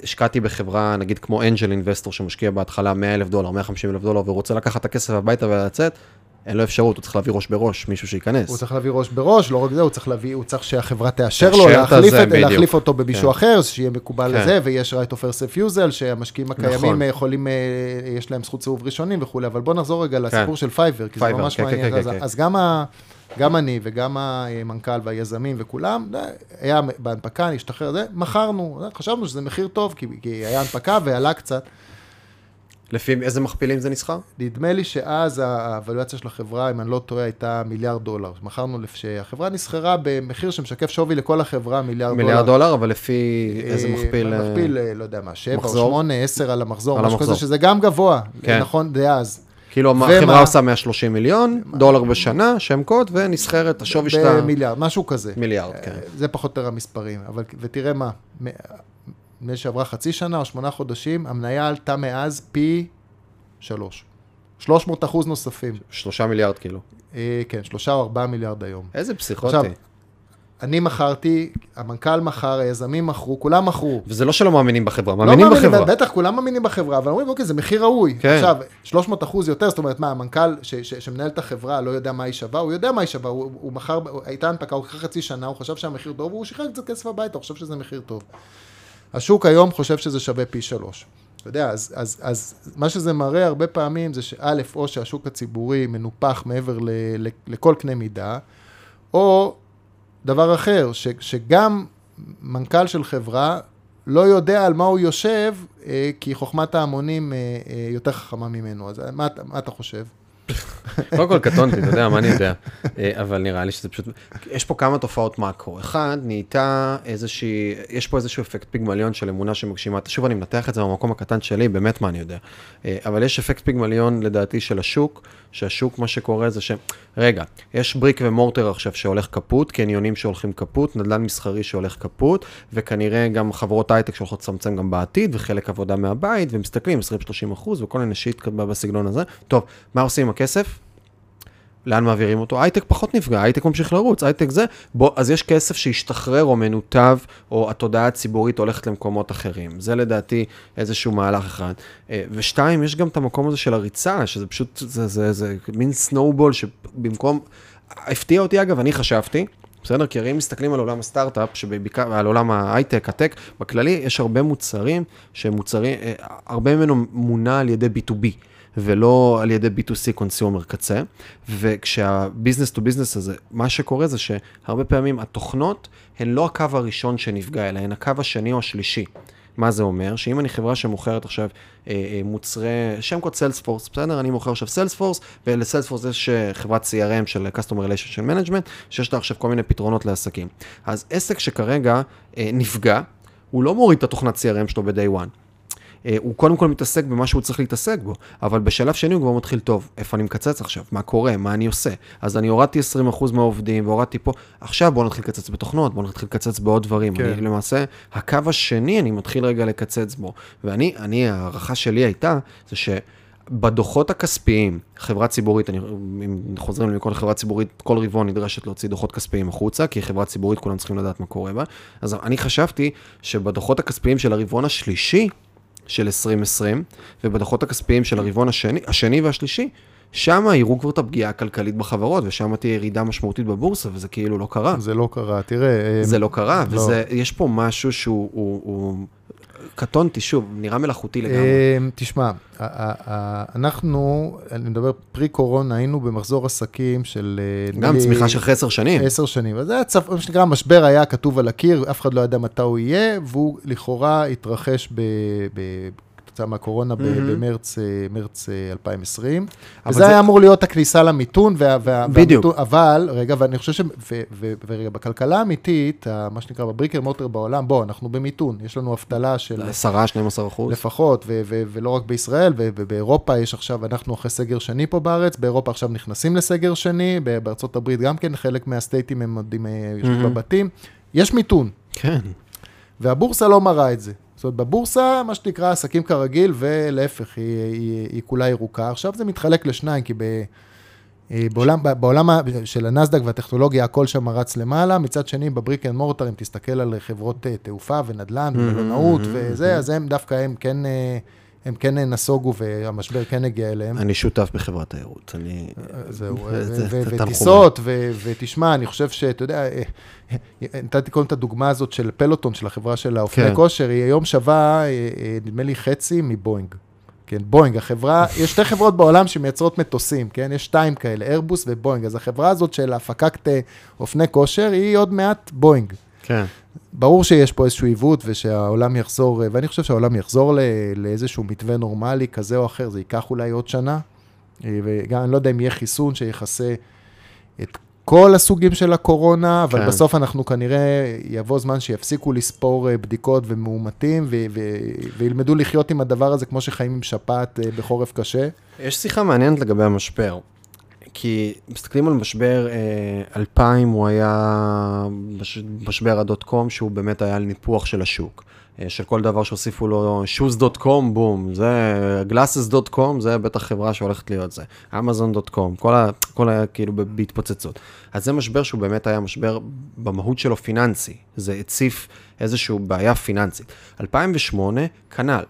השקעתי בחברה, נגיד כמו angel investor שמשקיע בהתחלה 100 אלף דולר, 150 אלף דולר, ורוצה לקחת את הכסף הביתה ולצאת, אין לו אפשרות, הוא צריך להביא ראש בראש, מישהו שייכנס. הוא צריך להביא ראש בראש, לא רק זה, הוא צריך להביא, הוא צריך שהחברה תאשר לו, להחליף, את, בדיוק. להחליף אותו במישהו כן. אחר, שיהיה מקובל כן. לזה, ויש right of first refusal, שהמשקיעים הקיימים נכון. יכולים, אה, יש להם זכות סיבוב ראשונים וכולי, אבל בוא נחזור רגע לסיפור של פייבר, כי זה פייבר, ממש כן, כן, מעניין. כן, אז- כן. אז גם ה... גם אני וגם המנכ"ל והיזמים וכולם, היה בהנפקה, נשתחרר זה, מכרנו, חשבנו שזה מחיר טוב, כי, כי היה הנפקה ועלה קצת. לפי איזה מכפילים זה נסחר? נדמה לי שאז האבלואציה של החברה, אם אני לא טועה, הייתה מיליארד דולר. מכרנו, שהחברה נסחרה במחיר שמשקף שווי לכל החברה, מיליארד דולר. מיליארד דולר, אבל לפי איזה אה, מכפיל... אה, מכפיל, אה, לא יודע מה, 7 או מחזור? 8, 10 על המחזור, משהו כזה. שזה גם גבוה, כן. נכון, דאז. כאילו ומה? החברה עושה 130 מיליון דולר בשנה, שם קוד, ונסחרת, השווי שלה במיליארד, משהו כזה. מיליארד, כן. אה, זה פחות או יותר המספרים, אבל, ותראה מה, נדמה שעברה חצי שנה או שמונה חודשים, המניה עלתה מאז פי שלוש. 300 אחוז נוספים. שלושה מיליארד כאילו. אה, כן, שלושה או ארבעה מיליארד היום. איזה פסיכוטי. עכשיו, אני מכרתי, המנכ"ל מכר, היזמים מכרו, כולם מכרו. וזה לא שלא מאמינים בחברה, לא מאמינים בחברה. בטח, כולם מאמינים בחברה, אבל אומרים, אוקיי, זה מחיר ראוי. כן. עכשיו, 300 אחוז יותר, זאת אומרת, מה, המנכ"ל ש- ש- שמנהל את החברה לא יודע מה היא שווה, הוא יודע מה היא שווה, הוא, הוא מכר, הייתה הנפקה, הוא לקח חצי שנה, הוא חשב שהמחיר טוב, והוא שחרר קצת כסף הביתה, הוא חושב שזה מחיר טוב. השוק היום חושב שזה שווה פי שלוש. אתה יודע, אז, אז, אז מה שזה מראה הרבה פעמים זה שא', או שהשוק הציבורי מנופח מעבר ל, ל, לכל קנה מידה, או דבר אחר, ש, שגם מנכ"ל של חברה לא יודע על מה הוא יושב, אה, כי חוכמת ההמונים אה, אה, יותר חכמה ממנו. אז מה, מה אתה חושב? קודם כל קטונתי, אתה יודע, מה אני יודע. אה, אבל נראה לי שזה פשוט... יש פה כמה תופעות מאקרו. אחד, נהייתה איזושהי... יש פה איזשהו אפקט פיגמליון של אמונה שמגשימה. שוב, אני מנתח את זה במקום הקטן שלי, באמת מה אני יודע. אה, אבל יש אפקט פיגמליון, לדעתי, של השוק, שהשוק, מה שקורה זה ש... רגע, יש brick ו mortar עכשיו שהולך קפוט, קניונים שהולכים קפוט, נדל"ן מסחרי שהולך קפוט, וכנראה גם חברות הייטק שהולכות לצמצם גם בעתיד, וחלק עבודה מהבית, ומסתכלים 20-30 אחוז, וכל מיני shit בסגנון הזה. טוב, מה עושים עם הכסף? לאן מעבירים אותו? הייטק פחות נפגע, הייטק ממשיך לרוץ, הייטק זה, בוא, אז יש כסף שהשתחרר או מנותב, או התודעה הציבורית הולכת למקומות אחרים. זה לדעתי איזשהו מהלך אחד. אה, ושתיים, יש גם את המקום הזה של הריצה, שזה פשוט, זה, זה, זה, מין snowball שבמקום, הפתיע אותי אגב, אני חשבתי, בסדר? כי הרי אם מסתכלים על עולם הסטארט-אפ, שבעיקר, על עולם ההייטק, ה tech, בכללי יש הרבה מוצרים שהם מוצרים, אה, הרבה ממנו מונע על ידי B2B. ולא על ידי B2C consumer קצה, וכשה business to business הזה, מה שקורה זה שהרבה פעמים התוכנות הן לא הקו הראשון שנפגע, אלא הן הקו השני או השלישי. מה זה אומר? שאם אני חברה שמוכרת עכשיו אה, אה, מוצרי, שם קוד סיילספורס, בסדר? אני מוכר עכשיו סיילספורס, ולסיילספורס יש אה, חברת CRM של Customer Relationship Management, שיש לה עכשיו כל מיני פתרונות לעסקים. אז עסק שכרגע אה, נפגע, הוא לא מוריד את התוכנת CRM שלו ב-day one. אה, הוא קודם כל מתעסק במה שהוא צריך להתעסק בו, אבל בשלב שני הוא כבר מתחיל, טוב, איפה אני מקצץ עכשיו? מה קורה? מה אני עושה? אז אני הורדתי 20% מהעובדים והורדתי פה, עכשיו בואו נתחיל לקצץ בתוכנות, בואו נתחיל לקצץ בעוד דברים. כן. אני למעשה, הקו השני, אני מתחיל רגע לקצץ בו. ואני, אני, ההערכה שלי הייתה, זה ש... בדוחות הכספיים, חברה ציבורית, אני, אם חוזרים לכל חברה ציבורית, כל רבעון נדרשת להוציא דוחות כספיים החוצה, כי חברה ציבורית כולם צריכים לדעת מה קורה בה. אז אני חשבתי שבדוחות הכספיים של הרבעון השלישי, של 2020, ובדוחות הכספיים של הרבעון השני, השני והשלישי, שם יראו כבר את הפגיעה הכלכלית בחברות, ושם תהיה ירידה משמעותית בבורסה, וזה כאילו לא קרה. זה לא קרה, תראה... אה, זה לא קרה, לא. ויש פה משהו שהוא הוא, הוא, קטונתי, שוב, נראה מלאכותי לגמרי. אה, תשמע, ה- ה- אנחנו, אני מדבר פרי קורונה, היינו במחזור עסקים של... אה, גם צמיחה של עשר שנים. עשר שנים. אז זה היה. מה שנקרא, המשבר היה כתוב על הקיר, אף אחד לא ידע מתי הוא יהיה, והוא לכאורה התרחש ב... כתוצאה מהקורונה מהמם. במרץ אה, מרץ אה, 2020. אבל וזה זה- היה אמור להיות הכניסה למיתון, וה, וה, בדיוק. והמיתון, אבל, רגע, ואני חושב ש... ו, ו, ורגע, בכלכלה האמיתית, מה שנקרא, בבריקר מוטר בעולם, בוא, אנחנו במיתון, יש לנו אבטלה של 10-12 אחוז. לפחות, ו- ו- ולא רק בישראל, ו- ובאירופה יש עכשיו, אנחנו אחרי סגר שני פה בארץ, באירופה עכשיו נכנסים לסגר שני, בארצות הברית גם כן, חלק מה states ים הם עוד עם, אה, יושבים מהמם. בבתים. יש מיתון, כן. והבורסה לא מראה את זה. זאת אומרת, בבורסה, מה שנקרא, עסקים כרגיל, ולהפך, היא, היא, היא כולה ירוקה. עכשיו זה מתחלק לשניים, כי ב, אה, בעולם, בעולם של הנסדק והטכנולוגיה, הכל שם רץ למעלה. מצד שני, ב brick and mortar, אם תסתכל על חברות אה, תעופה ונדל"ן Mhm, ומלונאות mhm, וזה, mhm. אז הם דווקא, הם כן, אה, הם כן נסוגו והמשבר כן הגיע אליהם. אני שותף בחברת תיירות, אני... זהו. וטיסות, ותשמע, אני חושב שאתה יודע, אה, אה, נתתי קודם את הדוגמה הזאת של פלוטון, של החברה של האופני כן. כושר, היא היום שווה, אה, נדמה לי, חצי מבואינג. כן, בואינג, החברה, יש שתי חברות בעולם שמייצרות מטוסים, כן? יש שתיים כאלה, איירבוס ובואינג. אז החברה הזאת של הפקת אה, אופני כושר, היא עוד מעט בואינג. כן. ברור שיש פה איזשהו עיוות ושהעולם יחזור, ואני חושב שהעולם יחזור לאיזשהו מתווה נורמלי כזה או אחר, זה ייקח אולי עוד שנה, אה, וגם אני לא יודע אם יהיה חיסון שיכסה את כל הסוגים של הקורונה, אבל כן. בסוף אנחנו כנראה, יבוא זמן שיפסיקו לספור אה, בדיקות ומאומתים, ו- ו- וילמדו לחיות עם הדבר הזה כמו שחיים עם שפעת אה, בחורף קשה. יש שיחה מעניינת לגבי המשבר. כי מסתכלים על משבר אה, 2000, הוא היה מש- משבר הדוט קום, שהוא באמת היה על ניפוח של השוק. אה, של כל דבר שהוסיפו לו shoes.com, בום, זה glasses.com, זה בטח חברה שהולכת להיות זה. amazon.com, כל ה... כל ה... כאילו בהתפוצצות. אז זה משבר שהוא באמת היה משבר במהות שלו פיננסי. זה הציף איזושהי בעיה פיננסית. 2008, כנ"ל.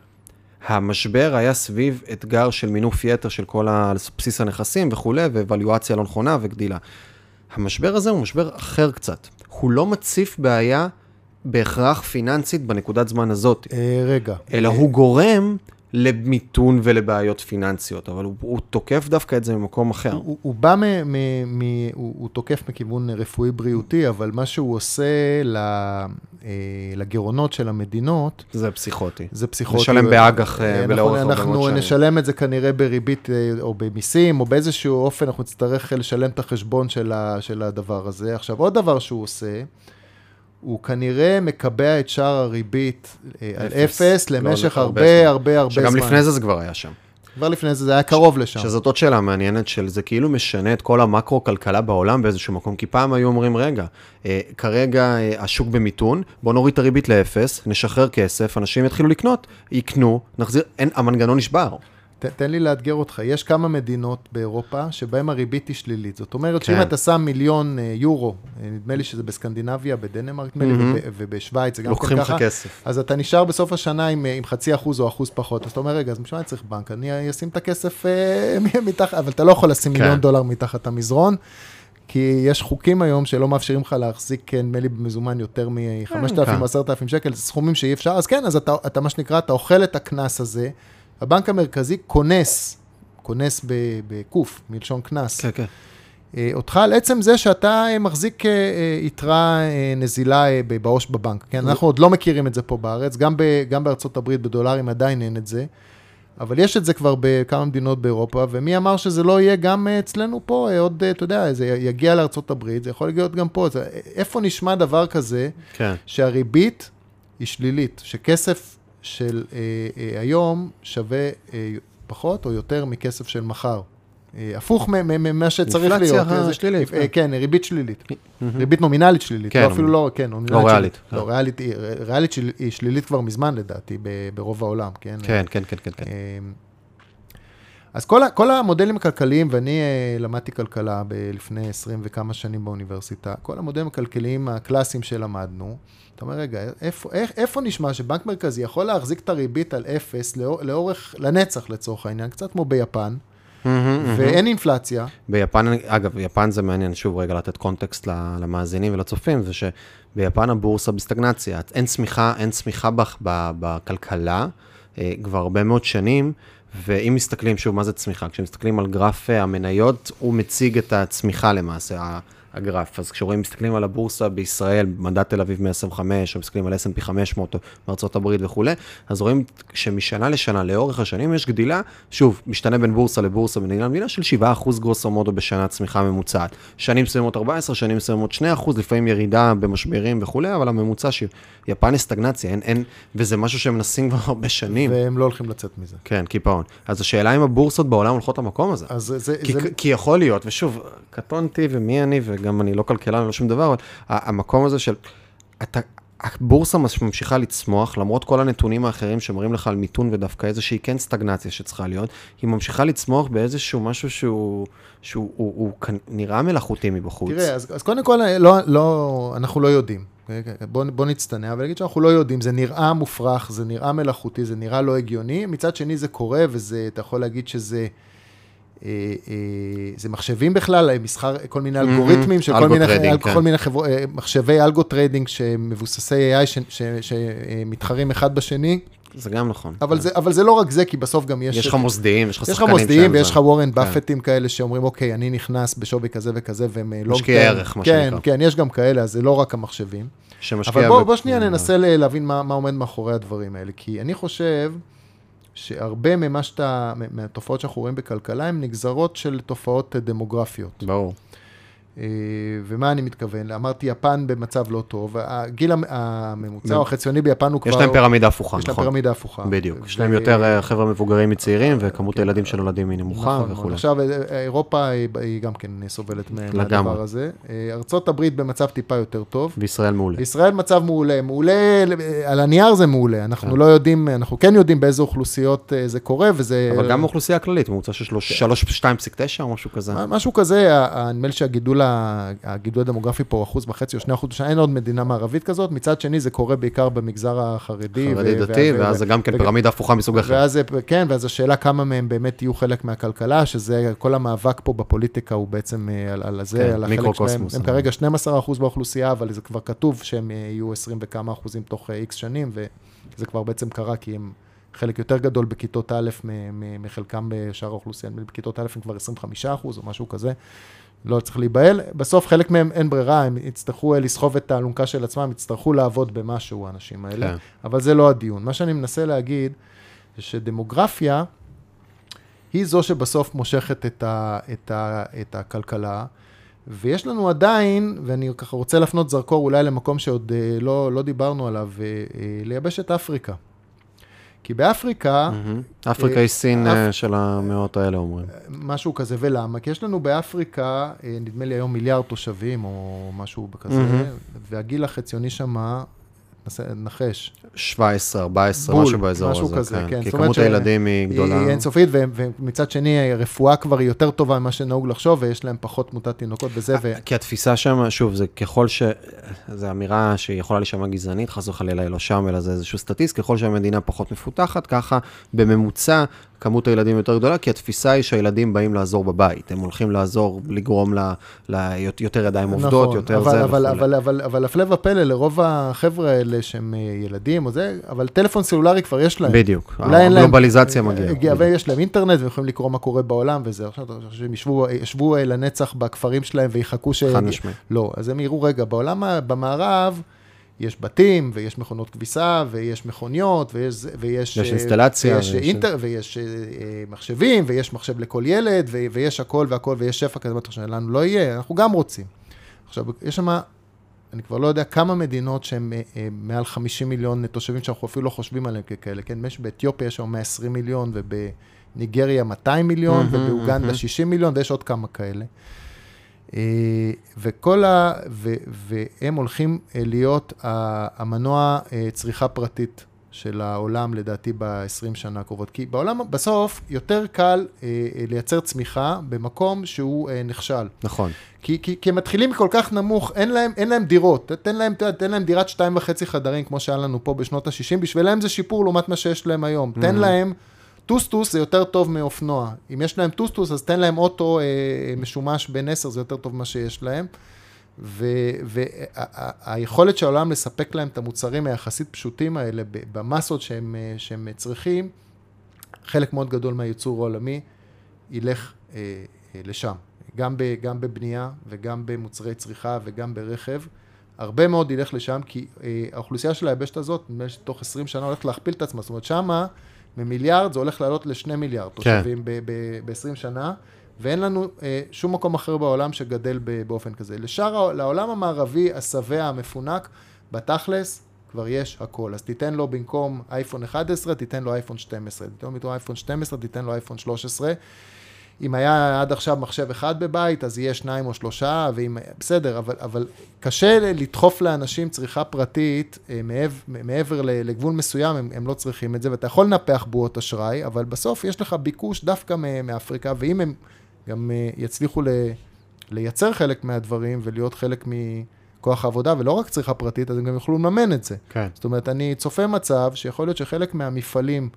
המשבר היה סביב אתגר של מינוף יתר של כל ה- בסיס הנכסים וכולי, ואבליואציה לא נכונה וגדילה. המשבר הזה הוא משבר אחר קצת. הוא לא מציף בעיה בהכרח פיננסית בנקודת זמן הזאת, אה, רגע. אלא הוא גורם למיתון ולבעיות פיננסיות, אבל הוא, הוא תוקף דווקא את זה ממקום אחר. הוא, הוא בא, מ, מ, מ, הוא, הוא תוקף מכיוון רפואי-בריאותי, אבל מה שהוא עושה ל, אה, לגירעונות של המדינות, זה פסיכוטי. זה פסיכוטי. לשלם באג"ח, אה, אנחנו- ולאורך הרבה אנחנו מאוד שנים. נשלם את זה כנראה בריבית אה, או במיסים, או באיזשהו אופן אנחנו נצטרך לשלם את החשבון של, ה, של הדבר הזה. עכשיו, עוד דבר שהוא עושה, הוא כנראה מקבע את שער הריבית אה, על אפס. לא, למשך לא, הרבה הרבה הרבה הרבה זמן. שגם לפני זה זה כבר היה שם. כבר לפני זה, זה היה קרוב לשם. שזאת עוד שאלה מעניינת של זה כאילו משנה את כל המקרו-כלכלה בעולם באיזשהו מקום, כי פעם היו אומרים, רגע, אה, כרגע אה, השוק במיתון, בוא נוריד את הריבית לאפס, נשחרר כסף, אנשים יתחילו לקנות, יקנו, נחזיר, אין, המנגנון נשבר. ת, תן לי לאתגר אותך, יש כמה מדינות באירופה שבהן הריבית היא שלילית. זאת אומרת כן. שאם אתה שם מיליון אה, יורו, אה, נדמה לי שזה בסקנדינביה, בדנמרק, נדמה לי, מהמם. וב- ובשוויץ, זה גם כן לוקחים לך ככה. כסף. אז אתה נשאר בסוף השנה עם, אה, עם חצי אחוז או אחוז פחות. אז אתה אומר, רגע, אז בשביל מה אני צריך בנק? אני אשים את הכסף אה, מתחת, אבל אתה לא יכול לשים כן. מיליון דולר מתחת המזרון. כי יש חוקים היום שלא מאפשרים לך להחזיק, אה, נדמה לי, במזומן יותר מ-5,000 כן. או 10,000 שקל, זה סכומים שאי אפשר, אז כן, אז אתה, אתה מה שנקרא, אתה אוכל את הקנס הזה, הבנק המרכזי כונס, כונס בקוף, מלשון קנס, כן, כן. אה, אותך על עצם זה שאתה אה, מחזיק אה, יתרה נזילה בעו"ש בבנק. כן, אנחנו עוד לא מכירים את זה פה בארץ, גם, ב, גם בארצות הברית בדולרים עדיין אין את זה, אבל יש את זה כבר בכמה מדינות באירופה, ומי אמר שזה לא יהיה גם אצלנו פה, עוד, אתה יודע, זה יגיע לארצות הברית, זה יכול להיות גם פה. זה, איפה נשמע דבר כזה, כן. שהריבית היא שלילית, שכסף של אה, אה, היום שווה אה, פחות או יותר מכסף של מחר. אה, הפוך ממה שצריך אינפלציה להיות. אה, זה- שלילית, אה, כן, ריבית שלילית. ריבית נומינלית שלילית, כן, לא אפילו לא, כן, נומינלית לא. ריאלית. לא, ריאלית היא- ריאלית היא שלילית כבר מזמן לדעתי, ברוב העולם, כן? כן, כן, כן, כן, כן. אמ, אז כל, כל המודלים הכלכליים, ואני אה, למדתי כלכלה ב- לפני 20 וכמה שנים באוניברסיטה, כל המודלים הכלכליים הקלאסיים שלמדנו, אתה אומר, רגע, איפה, איך, איפה נשמע שבנק מרכזי יכול להחזיק את הריבית על אפס לאור, לאורך, לנצח לצורך העניין, קצת כמו ביפן, מהמם. ואין אינפלציה, ביפן, אגב, יפן זה מעניין, שוב רגע לתת קונטקסט למאזינים ולצופים, זה שביפן הבורסה בסטגנציה, אין צמיחה, אין צמיחה בכלכלה אה, כבר הרבה מאוד שנים, ואם מסתכלים, שוב, מה זה צמיחה? כשמסתכלים על גרף אה, המניות, הוא מציג את הצמיחה למעשה, הגרף. אז כשרואים, מסתכלים על הבורסה בישראל, מדד תל אביב 125, או מסתכלים על S&P 500 או בארצות הברית וכולי, אז רואים שמשנה לשנה, לאורך השנים, יש גדילה, שוב, משתנה בין בורסה לבורסה, במדינה למדינה, של 7% גרוסו מודו בשנה צמיחה ממוצעת. שנים מסוימות 14, שנים מסוימות 2%, לפעמים ירידה במשברים וכולי, אבל הממוצע שיפן יש סטגנציה, אין, אין, וזה משהו שהם מנסים כבר הרבה שנים. והם לא הולכים לצאת מזה. כן, קיפאון. אז השאלה אם הבורסות בעולם הולכות למקום הזה. אז זה, כי, זה, כי יכול להיות, ושוב, קטונתי ומי אני, וגם אני לא כלכלן ולא שום דבר, אבל המקום הזה של, אתה, הבורסה מש- ממשיכה לצמוח, למרות כל הנתונים האחרים שמראים לך על מיתון ודווקא איזושהי כן סטגנציה שצריכה להיות, היא ממשיכה לצמוח באיזשהו משהו שהוא, שהוא הוא, הוא, כנ- נראה מלאכותי מבחוץ. תראה, אז, אז קודם כל, לא, לא, אנחנו לא יודעים. בוא, בוא נצטנע ולהגיד שאנחנו לא יודעים, זה נראה מופרך, זה נראה מלאכותי, זה נראה לא הגיוני, מצד שני זה קורה, וזה, אתה יכול להגיד שזה... אה, אה, זה מחשבים בכלל, מסחר, כל מיני אלגוריתמים של כל מיני, כל כן. מיני חבר, אה, מחשבי algo trading שמבוססי AI שמתחרים אחד בשני, זה גם נכון. אבל כן. זה, אבל זה לא רק זה, כי בסוף גם יש... יש לך מוסדיים, יש לך יש לך שחקנים מוסדיים ויש. לך וורן כן. באפטים כאלה שאומרים, אוקיי, אני נכנס בשווי כזה וכזה, והם לא... משקיעי ערך, מה כן, שנקרא. כן, יש גם כאלה, אז זה לא רק המחשבים. שמשקיע אבל בוא, שנייה אה, ננסה להבין מה, מה עומד מאחורי הדברים האלה, כי אני חושב שהרבה ממה שאתה, מהתופעות שאנחנו רואים בכלכלה, הן נגזרות של תופעות דמוגרפיות. ברור. אה, ומה אני מתכוון? אמרתי, יפן במצב לא טוב, הגיל המ- הממוצע או החציוני ביפן הוא כבר... יש להם פירמידה הפוכה, יש להם נכון. פירמידה הפוכה. בדיוק. יש להם יותר אה, חבר'ה מבוגרים מצעירים, וכמות הילדים שנולדים היא נמוכה נכון. וכולי. עכשיו, אה, אירופה היא גם כן סובלת. מהדבר הזה. אה, ארצות הברית במצב טיפה יותר טוב. וישראל מעולה. ישראל מצב מעולה, מעולה, אה, על הנייר זה מעולה, אנחנו כן. לא יודעים, אנחנו כן יודעים באיזה אוכלוסיות אה, זה קורה, וזה... אבל גם האוכלוסייה הכללית, ממוצע של שלוש- שלוש- 2.9 או משהו כזה. משהו כזה, נדמה לי שהגידול הגידול הדמוגרפי פה הוא אחוז וחצי או שני אחוז, אין עוד מדינה מערבית כזאת, מצד שני זה קורה בעיקר במגזר החרדי. חרדי ו- דתי, ואז זה גם כן פירמידה הפוכה מסוג אחר. ואז, כן, ואז השאלה כמה מהם באמת יהיו חלק מהכלכלה, שזה, כל המאבק פה בפוליטיקה הוא בעצם אה, על, על זה, כן, על החלק שלהם. הם כרגע 12% באוכלוסייה, אבל זה כבר כתוב שהם אה, יהיו 20 וכמה אחוזים תוך איקס שנים, וזה כבר בעצם קרה, כי הם חלק יותר גדול בכיתות א' מחלקם בשאר האוכלוסייה, בכיתות א' הם כבר 25 אחוז או משהו כזה. לא צריך להיבהל. בסוף חלק מהם אין ברירה, הם יצטרכו אה, לסחוב את האלונקה של עצמם, יצטרכו לעבוד במשהו, האנשים האלה. כן. אבל זה לא הדיון. מה שאני מנסה להגיד, זה שדמוגרפיה היא זו שבסוף מושכת את, ה, את, ה, את הכלכלה, ויש לנו עדיין, ואני ככה רוצה להפנות זרקור אולי למקום שעוד אה, לא, לא דיברנו עליו, אה, אה, לייבש את אפריקה. כי באפריקה. אפריקה אה, היא סין אפ- אה, של המאות האלה אומרים. משהו כזה, ולמה? כי יש לנו באפריקה, אה, נדמה לי היום מיליארד תושבים, או משהו כזה. והגיל החציוני שמה, נחש, 17, 14, בול, משהו באזור משהו הזה, כזה, כן. כן. כי כמות ש- הילדים היא גדולה. היא אינסופית, ומצד שני, הרפואה כבר היא יותר טובה ממה שנהוג לחשוב, ויש להם פחות תמותת תינוקות וזה, ו... כי התפיסה שם, שוב, זה ככל ש... זו אמירה שיכולה להישמע גזענית, חס וחלילה היא לא שם, אלא זה איזשהו סטטיסט, ככל שהמדינה פחות מפותחת, ככה בממוצע כמות הילדים יותר גדולה, כי התפיסה היא שהילדים באים לעזור בבית, הם הולכים לעזור, לגרום ל- ליותר ידיים עובדות, נכון, יותר אבל, זה אבל, וכולי. אבל, אבל, אבל הפלא ופלא, לרוב החבר'ה האלה שהם אה, ילדים או זה, אבל טלפון סלולרי כבר יש להם. בדיוק, הגלובליזציה מגיעה. הגיע, ויש להם אינטרנט, והם יכולים לקרוא מה קורה בעולם וזה. עכשיו אתה חושב שהם ישבו, ישבו אה, לנצח בכפרים שלהם ויחכו ש... חד משמעית. לא, אז הם יראו, רגע, בעולם, במערב, יש בתים, ויש מכונות כביסה, ויש מכוניות, ויש... ויש יש אה, אינסטלציה, ויש ויש- אינטר, ויש אה, אה, מחשבים, ויש מחשב לכל ילד, ו- ויש הכל והכל, ויש שפע כזה, מה אתה חושב, לנו לא יהיה, אנחנו גם רוצים. עכשיו, יש שם, אני כבר לא יודע כמה מדינות שהן אה, אה, מעל 50 מיליון תושבים, שאנחנו אפילו לא חושבים עליהן ככאלה, כן? יש באתיופיה יש שם 120 מיליון, ובניגריה 200 מיליון, מהמם, ובאוגנדה מהמם. 60 מיליון, ויש עוד כמה כאלה. אה, וכל ה... ו, והם הולכים להיות המנוע צריכה פרטית של העולם, לדעתי, ב-20 שנה הקרובות. כי בעולם, בסוף, יותר קל אה, אה, לייצר צמיחה במקום שהוא אה, נכשל. נכון. כי, כי, כי הם מתחילים מכל כך נמוך, אין להם, אין להם דירות. תן להם, תן להם דירת שתיים וחצי חדרים, כמו שהיה לנו פה בשנות ה-60, בשבילם זה שיפור לעומת מה שיש להם היום. תן להם, טוסטוס זה יותר טוב מאופנוע. אם יש להם טוסטוס, אז תן להם אוטו אה, משומש בן 10, זה יותר טוב ממה שיש להם. והיכולת של העולם לספק להם את המוצרים היחסית פשוטים האלה, במסות שהם, אה, שהם צריכים, חלק מאוד גדול מהייצור העולמי ילך אה, אה, לשם. גם, ב, גם בבנייה וגם במוצרי צריכה וגם ברכב. הרבה מאוד ילך לשם, כי אה, האוכלוסייה של היבשת הזאת, נדמה לי שתוך 20 שנה הולכת להכפיל את עצמה. זאת אומרת, שמה ממיליארד זה הולך לעלות לשני מיליארד תושבים ב-20 שנה, ואין לנו אה, שום מקום אחר בעולם שגדל באופן כזה. לשאר, לעולם המערבי, השבע, המפונק, בתכלס, כבר יש הכל. אז תיתן לו במקום אייפון 11, תיתן לו אייפון 12. תיתן לו אייפון 12, תיתן לו אייפון 13. אם היה עד עכשיו מחשב אחד בבית, אז יהיה שניים או שלושה, ואם... בסדר, אבל, אבל קשה לדחוף לאנשים צריכה פרטית אה, מעבר, מעבר לגבול מסוים, הם, הם לא צריכים את זה, ואתה יכול לנפח בועות אשראי, אבל בסוף יש לך ביקוש דווקא מאפריקה, ואם הם גם אה, יצליחו ל, לייצר חלק מהדברים ולהיות חלק כוח העבודה, ולא רק צריכה פרטית, אז הם גם יוכלו לממן את זה. כן. זאת אומרת, אני צופה מצב שיכול להיות שחלק מהמפעלים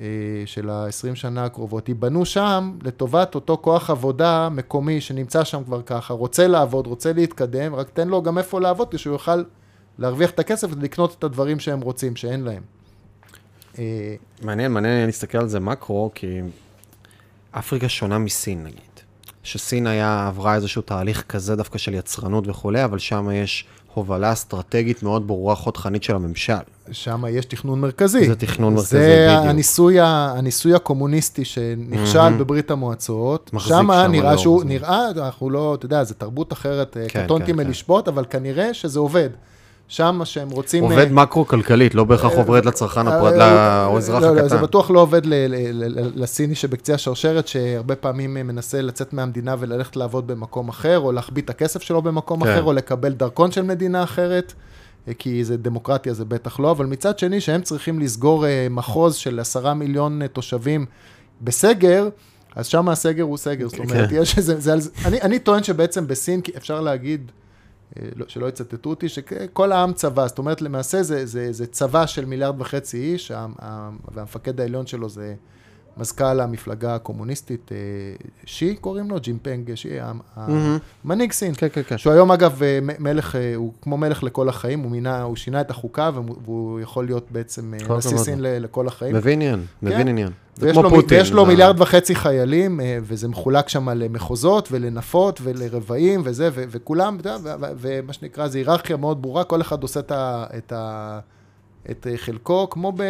אה, של ה-20 שנה הקרובות ייבנו שם לטובת אותו כוח עבודה מקומי שנמצא שם כבר ככה, רוצה לעבוד, רוצה להתקדם, רק תן לו גם איפה לעבוד כדי שהוא יוכל להרוויח את הכסף ולקנות את הדברים שהם רוצים, שאין להם. אה, מעניין, מעניין להסתכל על זה מקרו, כי אפריקה שונה מסין נגיד. שסין היה, עברה איזשהו תהליך כזה דווקא של יצרנות וכולי, אבל שם יש הובלה אסטרטגית מאוד ברורה, חוד חנית של הממשל. שם יש תכנון מרכזי. זה תכנון מרכזי, זה בדיוק. הניסוי, ה- הניסוי הקומוניסטי שנכשל מהמם. בברית המועצות. מחזיק שם שם נראה שהוא. נראה, אנחנו לא, אתה יודע, זו תרבות אחרת, אה, כן, קטונתי כן, כן. מלשפוט, אבל כנראה שזה עובד. שם שהם רוצים... עובד אה, מקרו-כלכלית, לא בהכרח אה, עובד לצרכן אה, הפרט, אה, לאזרח לא, לא, זה הקטן. בטוח לא עובד לסיני שבקצה השרשרת, שהרבה פעמים מנסה לצאת מהמדינה וללכת לעבוד במקום אחר, או להחביא את הכסף שלו במקום כן. אחר, או לקבל דרכון של מדינה אחרת, כי זה דמוקרטיה, זה בטח לא, אבל מצד שני, שהם צריכים לסגור מחוז של עשרה מיליון תושבים בסגר, אז שם הסגר הוא סגר, זאת אומרת, כן. יש איזה, אני, אני טוען שבעצם בסין, אפשר להגיד, לא- שלא יצטטו אותי, שכל העם צבא, זאת אומרת, למעשה זה, זה, זה צבא של מיליארד וחצי איש, והמפקד העליון שלו זה מזכ"ל המפלגה הקומוניסטית, אה, שי קוראים לו, ג'ימפנג שי, ה-. המנהיג סין. כן, כן, כן. שהוא היום אגב אה, מלך, אה, הוא כמו מלך לכל החיים, הוא, מינה, הוא שינה את החוקה והוא- יכול להיות בעצם נשיא סין לכל החיים. מבין עניין, מבין עניין. זה ויש לו, פוטין. ויש לו זה- מיליארד וחצי חיילים, וזה מחולק שם למחוזות ולנפות ולרבעים וזה, וכולם, ומה שנקרא, זו היררכיה מאוד ברורה, כל אחד עושה את, ה, את, אה, חלקו, כמו ב... אה,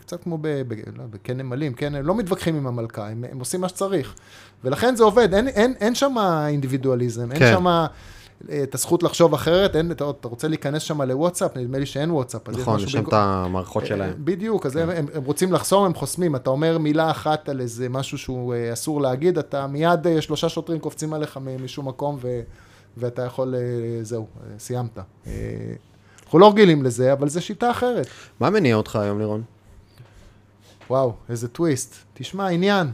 קצת כמו ב... ב לא, בכן נמלים, כן? הם לא מתווכחים עם המלכה, הם, הם עושים מה שצריך. ולכן זה עובד, אין, אין, אין שם אינדיבידואליזם, אין כן. שם... אה, את הזכות לחשוב אחרת, אין, אתה, אתה רוצה להיכנס שם לוואטסאפ, נדמה לי שאין וואטסאפ. נכון, יש שם את המערכות שלהם. בדיוק, אז כן. הם, הם, הם רוצים לחסום, הם חוסמים. אתה אומר מילה אחת על איזה משהו שהוא אסור להגיד, אתה מיד שלושה שוטרים קופצים עליך משום מקום, ו, ואתה יכול, זהו, סיימת. אנחנו לא רגילים לזה, אבל זו שיטה אחרת. מה מניע אותך היום, לירון? וואו, איזה טוויסט. תשמע, עניין.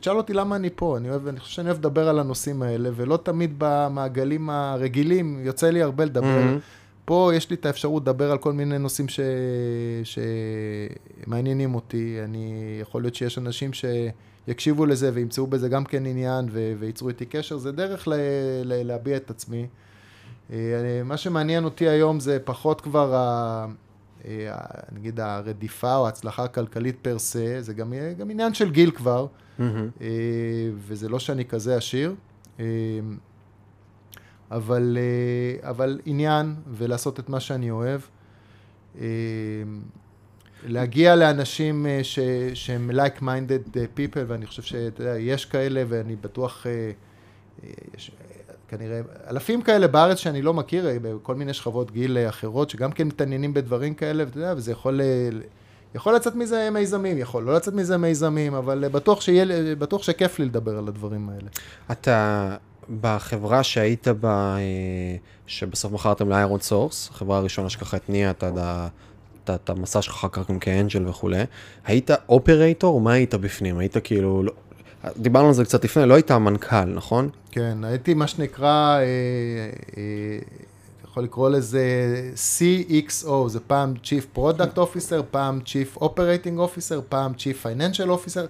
תשאל אותי למה אני פה, אני, אוהב, אני חושב שאני אוהב לדבר על הנושאים האלה, ולא תמיד במעגלים הרגילים, יוצא לי הרבה לדבר. מהמם. פה יש לי את האפשרות לדבר על כל מיני נושאים ש... שמעניינים אותי. אני, יכול להיות שיש אנשים שיקשיבו לזה וימצאו בזה גם כן עניין ו... וייצרו איתי קשר, זה דרך ל... ל... להביע את עצמי. אה, מה שמעניין אותי היום זה פחות כבר, ה... אה, נגיד, הרדיפה או ההצלחה הכלכלית פר סה, זה גם, גם עניין של גיל כבר. אה, וזה לא שאני כזה עשיר. אה, אבל, אה, אבל עניין ולעשות את מה שאני אוהב. אה, להגיע לאנשים אה, ש, שהם like-minded אה, people, ואני חושב שאתה יודע, יש כאלה, ואני בטוח, אה, אה, יש אה, כנראה אלפים כאלה בארץ שאני לא מכיר, אה, בכל מיני שכבות גיל אה, אחרות, שגם כן מתעניינים בדברים כאלה, ואתה יודע, וזה יכול... אה, יכול לצאת מזה מיזמים, יכול לא לצאת מזה מיזמים, אבל בטוח, שיהיה, בטוח שכיף לי לדבר על הדברים האלה. אתה בחברה שהיית בה, שבסוף מכרתם ל ironSource, החברה הראשונה שככה התניעה את את את המסע שלך אחר כך גם כ angel וכולי, היית operator? מה היית בפנים? היית כאילו, לא- דיברנו על זה קצת לפני, לא היית המנכ"ל, נכון? כן, הייתי מה שנקרא, אה, אה, יכול לקרוא לזה CXO, זה פעם Chief Product Officer, פעם Chief Operating Officer, פעם Chief Financial Officer,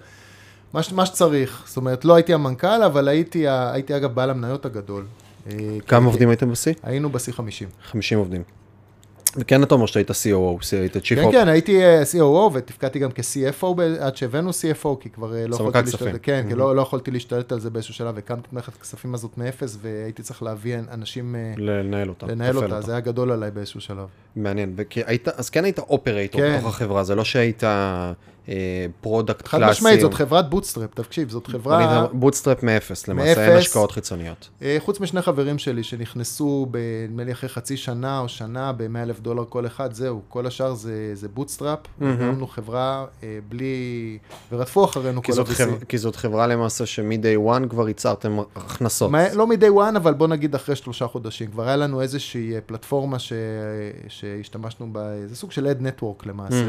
מה, ש- מה שצריך. זאת אומרת, לא הייתי המנכ"ל, אבל הייתי, הייתי אגב בעל המניות הגדול. אה, כמה כי- עובדים הייתם בשיא? היינו בשיא 50. 50 עובדים. וכן אתה אומר שהיית COO, היית Chief כן, Op. כן, הייתי אה, COO ותפקדתי גם כ-CFO עד שהבאנו CFO, כי כבר אה, לא סמנכ"ל יכולתי. להשתלט, כן, כי. לא לא יכולתי להשתלט על זה באיזשהו שלב, הקמתי את מערכת הכספים הזאת מאפס, והייתי צריך להביא אנשים, אה, לנהל אותה. לנהל אותה, זה היה גדול עליי באיזשהו שלב. מעניין, וכי אז כן היית operator כן. בתוך החברה, זה לא שהיית אה, product חד קלאסי. משמעית, זאת חברת bootstrap, תקשיב, זאת חברה, bootstrap מאפס, למעשה אין מאפס. השקעות חיצוניות. אה, חוץ משני חברים שלי שנכנסו, נדמה לי אחרי חצי שנה או שנה, ב-100 אלף דולר כל אחד, זהו, כל השאר זה, זה bootstrap, מהמם. הקמנו חברה אה, בלי, ורדפו אחרינו כל ה-VC. חברה, כי זאת חברה למעשה שמ-day one כבר ייצרתם הכנסות. מה- לא מ-day one, אבל בוא נגיד אחרי שלושה חודשים. כבר היה לנו איזושהי אה, פלטפורמה ש... שהשתמשנו בה, זה סוג של ad network למעשה.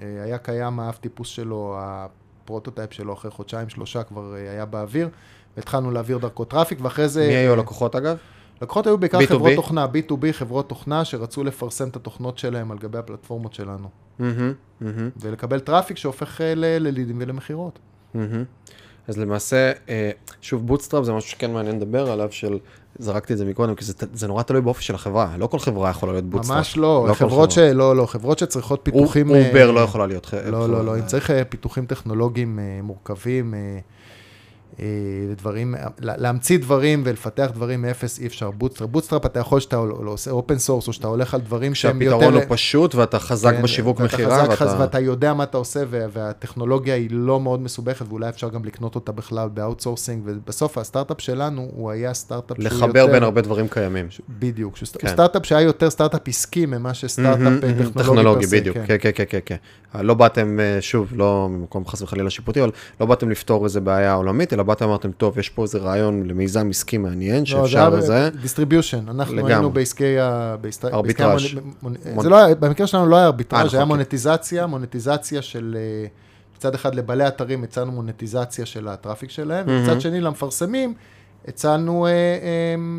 אה, היה קיים האב טיפוס שלו, ה prototype שלו אחרי חודשיים, שלושה כבר אה, היה באוויר, והתחלנו להעביר דרכו traffic, ואחרי זה... מי היו הלקוחות אגב? לקוחות היו בעיקר B2B? חברות תוכנה, B2B, חברות תוכנה שרצו לפרסם את התוכנות שלהם על גבי הפלטפורמות שלנו. מהמם, מהמם, ולקבל traffic שהופך ללידים ולמכירות. מהמם. אז למעשה, שוב, bootstrap זה משהו שכן מעניין לדבר עליו, של, זרקתי את זה מקודם, כי זה, זה נורא תלוי באופי של החברה, לא כל חברה יכולה להיות bootstrap. ממש לא, כל חברות ש... חברה. לא, לא, חברות שצריכות פיתוחים... אה, over לא יכולה להיות. ח- לא, לא, לא, אם צריך אה, פיתוחים טכנולוגיים אה, מורכבים, אה, אה, ודברים, לה- להמציא דברים ולפתח דברים מאפס אי אפשר. bootstrap, bootstrap אתה יכול שאתה לא עושה open source, או שאתה הולך על דברים שהם יותר... שהפתרון הוא פשוט ואתה חזק כן, בשיווק ואתה מכירה, חזק, חז- ואתה... ואתה יודע מה אתה עושה, וה- והטכנולוגיה היא לא מאוד מסובכת, ואולי אפשר גם לקנות אותה בכלל ב outsourcing, ובסוף הסטארט-אפ שלנו, הוא היה סטארט-אפ שהוא יותר... לחבר בין הרבה דברים קיימים. בדיוק, שהוא כן. סטארט-אפ שהיה יותר סטארט-אפ עסקי ממה שסטארט-אפ אה, טכנולוגי. בדיוק, כן. כן, כן, כן, כן, כן. לא באתם, אה, שוב, לא ממקום חס וחלילה שיפוטי, אבל לא באתם לפתור איזה בעיה עולמית, אלא באתם אמרתם, טוב, יש פה איזה רעיון למיזם עסקי מעניין, לא, שאפשר זה לזה. היה distribution, אנחנו לגמרי. היינו בעסקי ה... ארביטראז'. מונ- זה לא היה, במקרה שלנו לא היה אה, ארביטראז', נכון, היה כן. מונטיזציה, מונטיזציה של... אה, מצד אחד לבעלי אתרים הצענו מונטיזציה של ה traffic שלהם. ומצד שני למפרסמים הצענו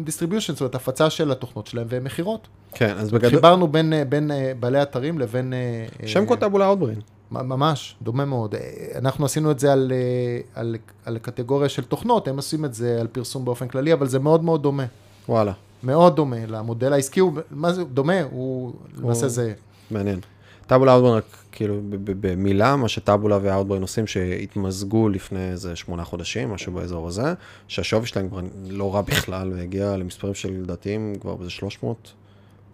distribution, זאת אומרת הפצה של התוכנות שלהם ומכירות. כן, אז בגדול, חיברנו בין, אה, בין אה, בעלי אתרים לבין... אה, שם אה, Outbrain. מ- ממש, דומה מאוד. אה, אנחנו עשינו את זה על, אה, על, על קטגוריה של תוכנות, הם עושים את זה על פרסום באופן כללי, אבל זה מאוד מאוד דומה. וואלה, מאוד דומה למודל העסקי, הוא, מה זה דומה? הוא למעשה הוא- זה... מעניין. טאבולה אאוטברין, רק כאילו במילה, מה שטאבולה ואאוטברין עושים, שהתמזגו לפני איזה שמונה חודשים, משהו באזור הזה, שהשווי שלהם כבר לא רע בכלל, והגיע למספרים של לדעתיים כבר באיזה 300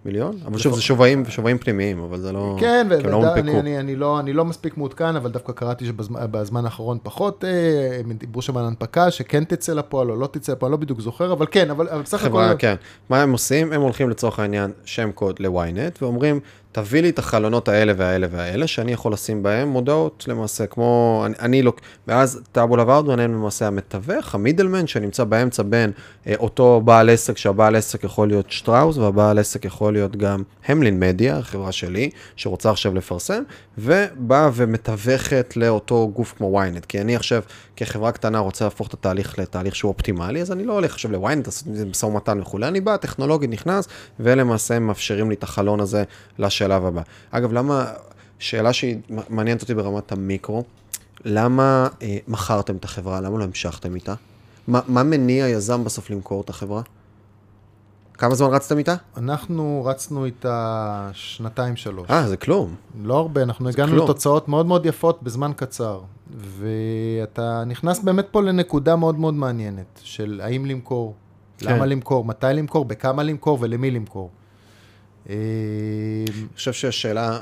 מיליון, אבל שוב, זה שווים, שווים פנימיים, אבל זה לא... כן, לא ואני הונפקו. אני, אני, לא, אני לא מספיק מעודכן, אבל דווקא קראתי שבזמן האחרון פחות, אה, הם דיברו שם על הנפקה, שכן תצא לפועל או לא תצא לפועל, לא בדיוק זוכר, אבל כן, אבל, אבל בסך חברה, הכל... כן. מה הם עושים? הם הולכים לצורך העניין שם קוד ל-ynet, ואומרים, תביא לי את החלונות האלה והאלה והאלה, שאני יכול לשים בהם מודעות למעשה, כמו, אני, אני לא, ואז טאבולה וארדמן הם למעשה המתווך, המידלמן, שנמצא באמצע בין אה, אותו בעל עסק, שהבעל עסק יכול להיות שטראוס, והבעל עסק יכול להיות גם המלין מדיה, החברה שלי, שרוצה עכשיו לפרסם, ובאה ומתווכת לאותו גוף כמו ynet, כי אני עכשיו, כחברה קטנה, רוצה להפוך את התהליך לתהליך שהוא אופטימלי, אז אני לא הולך עכשיו ל-ynet, לעשות משא ומתן וכולי, אני בא, טכנולוגית נכנס, ולמעשה מאפשרים לי את החלון הזה לשלב הבא. אגב, למה, שאלה שהיא מעניינת אותי ברמת המיקרו, למה אה, מכרתם את החברה? למה לא המשכתם איתה? מה, מה מניע יזם בסוף למכור את החברה? כמה זמן רצתם איתה? אנחנו רצנו איתה שנתיים שלוש. אה, זה כלום. לא הרבה, אנחנו הגענו כלום. לתוצאות מאוד מאוד יפות בזמן קצר. ואתה נכנס באמת פה לנקודה מאוד מאוד מעניינת, של האם למכור, כן. למה למכור, מתי למכור, בכמה למכור ולמי למכור. אה, אני חושב שהשאלה,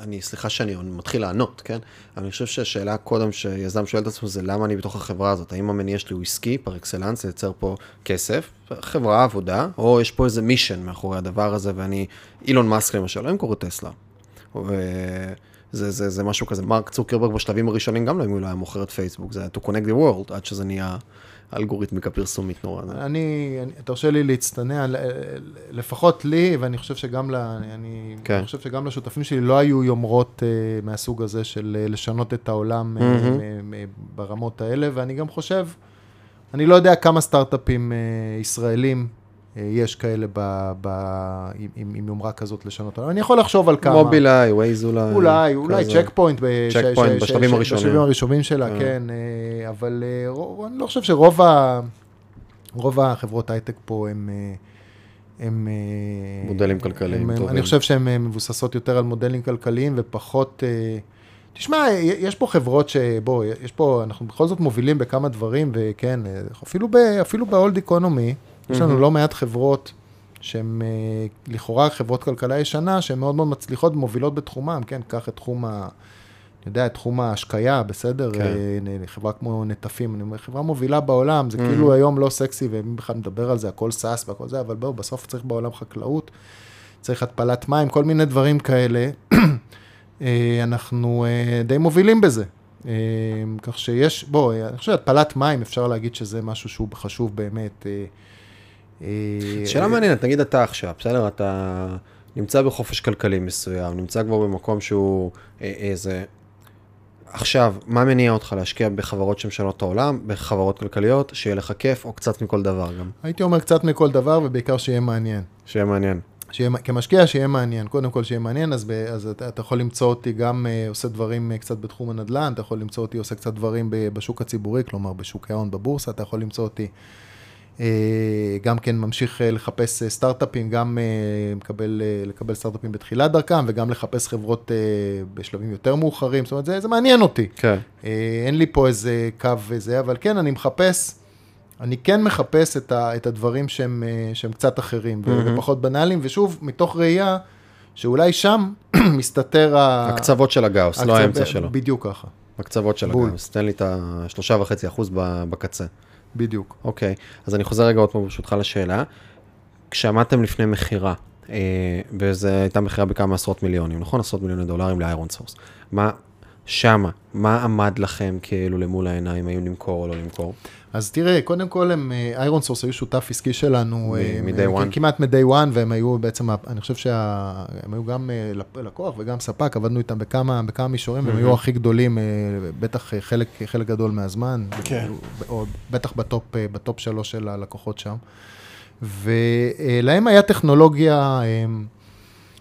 אני, סליחה שאני מתחיל לענות, כן? אבל אני חושב שהשאלה קודם שיזם שואל את עצמו זה למה אני בתוך החברה הזאת? האם המניע שלי הוא עסקי, פר אקסלנס, לייצר פה כסף, חברה, עבודה, או יש פה איזה מישן מאחורי הדבר הזה, ואני, אילון מאסק למשל, לא ימכור את טסלה. זה, זה, זה משהו כזה, מרק צוקרברג בשלבים הראשונים גם לא אם הוא לא היה מוכר את פייסבוק, זה היה to connect the world, עד שזה נהיה אלגוריתמיקה פרסומית נורא. אני, אני, תרשה לי להצטנע, לפחות לי, ואני חושב שגם, ל, אני, כן. אני חושב שגם לשותפים שלי לא היו יומרות uh, מהסוג הזה של uh, לשנות את העולם uh, מהמם. מ- מ- ברמות האלה, ואני גם חושב, אני לא יודע כמה סטארט-אפים אה, ישראלים אה, יש כאלה ב, ב, עם, עם, עם יומרה כזאת לשנות העולם. אני יכול לחשוב על כמה. מובילאיי, ווייז אולי. אולי, אולי. צ'ק פוינט, ש- צ'ק ש- פוינט ש- בשלבים ש- הראשונים. בשלבים הראשונים שלה, כן. כן, אה, אבל אה, רוב- אני לא חושב שרוב ה- רוב החברות הייטק פה הם... אה, הם אה, מודלים כלכליים הם- הם- טובים. אני חושב שהן אה, מבוססות יותר על מודלים כלכליים ופחות... אה, תשמע, יש פה חברות שבוא, יש פה, אנחנו בכל זאת מובילים בכמה דברים, וכן, אה, אפילו, ב, אפילו ב-old economy, יש לנו. לא מעט חברות שהן אה, לכאורה חברות כלכלה ישנה, שהן מאוד מאוד מצליחות ומובילות בתחומם, כן, קח את תחום ה... אני יודע, את תחום ההשקיה, בסדר? כן. אה, חברה כמו נטפים, אני אומר, חברה מובילה בעולם, זה Mhm. כאילו היום לא סקסי, ומי בכלל מדבר על זה, הכל סאס והכל זה, אבל בואו, בסוף צריך בעולם חקלאות, צריך התפלת מים, כל מיני דברים כאלה. אה, אנחנו די מובילים בזה. כך שיש, בוא, אני חושב שהתפלת מים, אפשר להגיד שזה משהו שהוא חשוב באמת. אה, אה, שאלה מעניינת, נגיד אתה עכשיו, בסדר? אתה נמצא בחופש כלכלי מסוים, נמצא כבר במקום שהוא אה, איזה... עכשיו, מה מניע אותך להשקיע בחברות שמשנות את העולם, בחברות כלכליות, שיהיה לך כיף, או קצת מכל דבר גם? הייתי אומר קצת מכל דבר, ובעיקר שיהיה מעניין. שיהיה מעניין. שיהיה, כמשקיע שיהיה מעניין, קודם כל שיהיה מעניין, אז, ב, אז אתה, אתה יכול למצוא אותי גם uh, עושה דברים uh, קצת בתחום הנדל"ן, אתה יכול למצוא אותי עושה קצת דברים ב, בשוק הציבורי, כלומר בשוק ההון בבורסה, אתה יכול למצוא אותי גם כן ממשיך uh, לחפש uh, סטארט-אפים, גם מקבל, לקבל סטארט-אפים בתחילת דרכם, וגם לחפש חברות בשלבים יותר מאוחרים, זאת אומרת, זה, זה מעניין אותי. כן. אין לי פה איזה קו וזה, אבל כן, אני מחפש... אני כן מחפש את, ה, את הדברים שהם, אה, שהם קצת אחרים אמ-המ. ופחות בנאליים, ושוב, מתוך ראייה שאולי שם מסתתר ה... הקצוות של הגאוס, הקצה... לא האמצע שלו. בדיוק ככה. הקצוות של בול. הגאוס, תן לי את השלושה וחצי אחוז בקצה. בדיוק. אוקיי, אז אני חוזר רגע עוד פעם ברשותך לשאלה. כשעמדתם לפני מכירה, אה, וזו הייתה מכירה בכמה עשרות מיליונים, נכון? עשרות מיליוני דולרים לאיירון סורס. מה, שמה, מה עמד לכם כאילו למול העיניים, האם למכור או לא למכור? אז תראה, קודם כל הם, איירון אה, סורס היו שותף עסקי שלנו. מ-day אה, one. כמעט מ-day one, והם היו בעצם, אני חושב שהם היו גם אה, לקוח וגם ספק, עבדנו איתם בכמה, בכמה מישורים, והם היו הכי גדולים, בטח חלק, חלק גדול מהזמן. כן. או בטח ב top, ב top שלוש של הלקוחות שם. ולהם היה טכנולוגיה...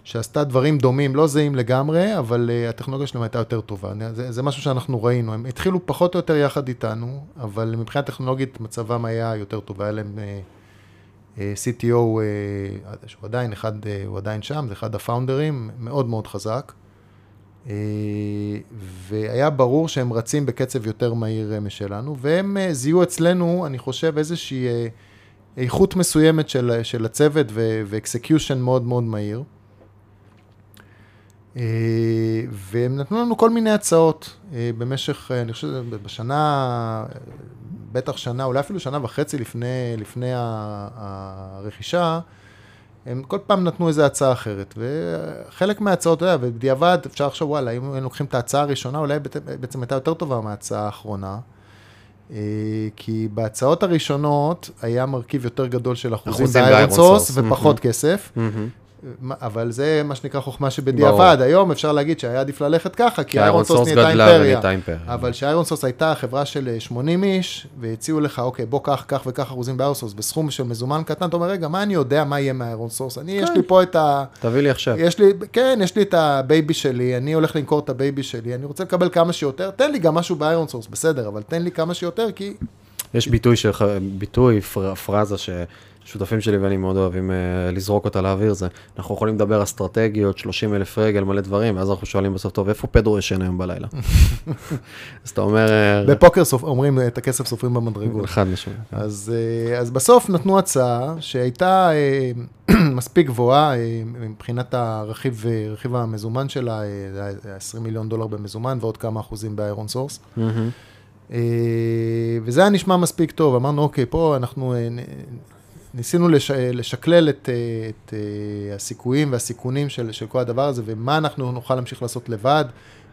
שעשתה דברים דומים, לא זהים לגמרי, אבל uh, הטכנולוגיה שלהם הייתה יותר טובה. זה, זה משהו שאנחנו ראינו. הם התחילו פחות או יותר יחד איתנו, אבל מבחינה טכנולוגית מצבם היה יותר טוב. היה להם uh, CTO, uh, שהוא עדיין אחד, uh, הוא עדיין שם, זה אחד הפאונדרים, מאוד מאוד חזק. Uh, והיה ברור שהם רצים בקצב יותר מהיר משלנו, והם uh, זיהו אצלנו, אני חושב, איזושהי uh, איכות מסוימת של, של הצוות ואקסקיושן מאוד מאוד מהיר. אה, והם נתנו לנו כל מיני הצעות אה, במשך, אה, אני חושב, בשנה, בטח שנה, אולי אפילו שנה וחצי לפני, לפני הרכישה, הם כל פעם נתנו איזו הצעה אחרת, וחלק מההצעות, אתה יודע, ובדיעבד אפשר לחשוב, וואלה, אם הם לוקחים את ההצעה הראשונה, אולי בעצם הייתה יותר טובה מההצעה האחרונה. כי בהצעות הראשונות היה מרכיב יותר גדול של אחוזים באיירון סורס ופחות אמ-המ. כסף, אמ-המ. אבל זה מה שנקרא חוכמה שבדיעבד, היום אפשר להגיד שהיה עדיף ללכת ככה, כי איירון סורס נהייתה אימפריה. אבל כשאיירון סורס הייתה חברה של 80 אה, איש, והציעו לך, אוקיי, בוא קח כך וכך אחוזים באיירון סורס, בסכום של מזומן קטן, אתה אומר, רגע, מה אני יודע מה יהיה מאיירון סורס? אני, יש כן. לי פה את ה... תביא לי עכשיו. יש לי, כן, יש לי את ה baby שלי, אני הולך למכור את ה baby שלי, אני רוצה לקבל כמה שיותר, תן לי גם משהו באיירון סורס, בסדר, אבל תן לי כמה שיותר, כי... יש ביטוי, ביטוי, פרזה שותפים שלי ואני מאוד אוהבים אה, לזרוק אותה לאוויר, זה אנחנו יכולים לדבר אסטרטגיות, 30 אלף רגל, מלא דברים, ואז אנחנו שואלים בסוף, טוב, איפה פדרו ישן היום בלילה? אז אתה אומר... אה, בפוקר סופ... אומרים, את הכסף סופרים במדרגות. חד משמעית. אז, אה, אז בסוף נתנו הצעה שהייתה אה, מספיק גבוהה אה, מבחינת הרכיב, רכיב המזומן שלה, אה, 20 מיליון דולר במזומן ועוד כמה אחוזים באיירון סורס. Uh, וזה היה נשמע מספיק טוב, אמרנו, אוקיי, פה אנחנו ניסינו לש, לשקלל את, את, את הסיכויים והסיכונים של, של כל הדבר הזה, ומה אנחנו נוכל להמשיך לעשות לבד,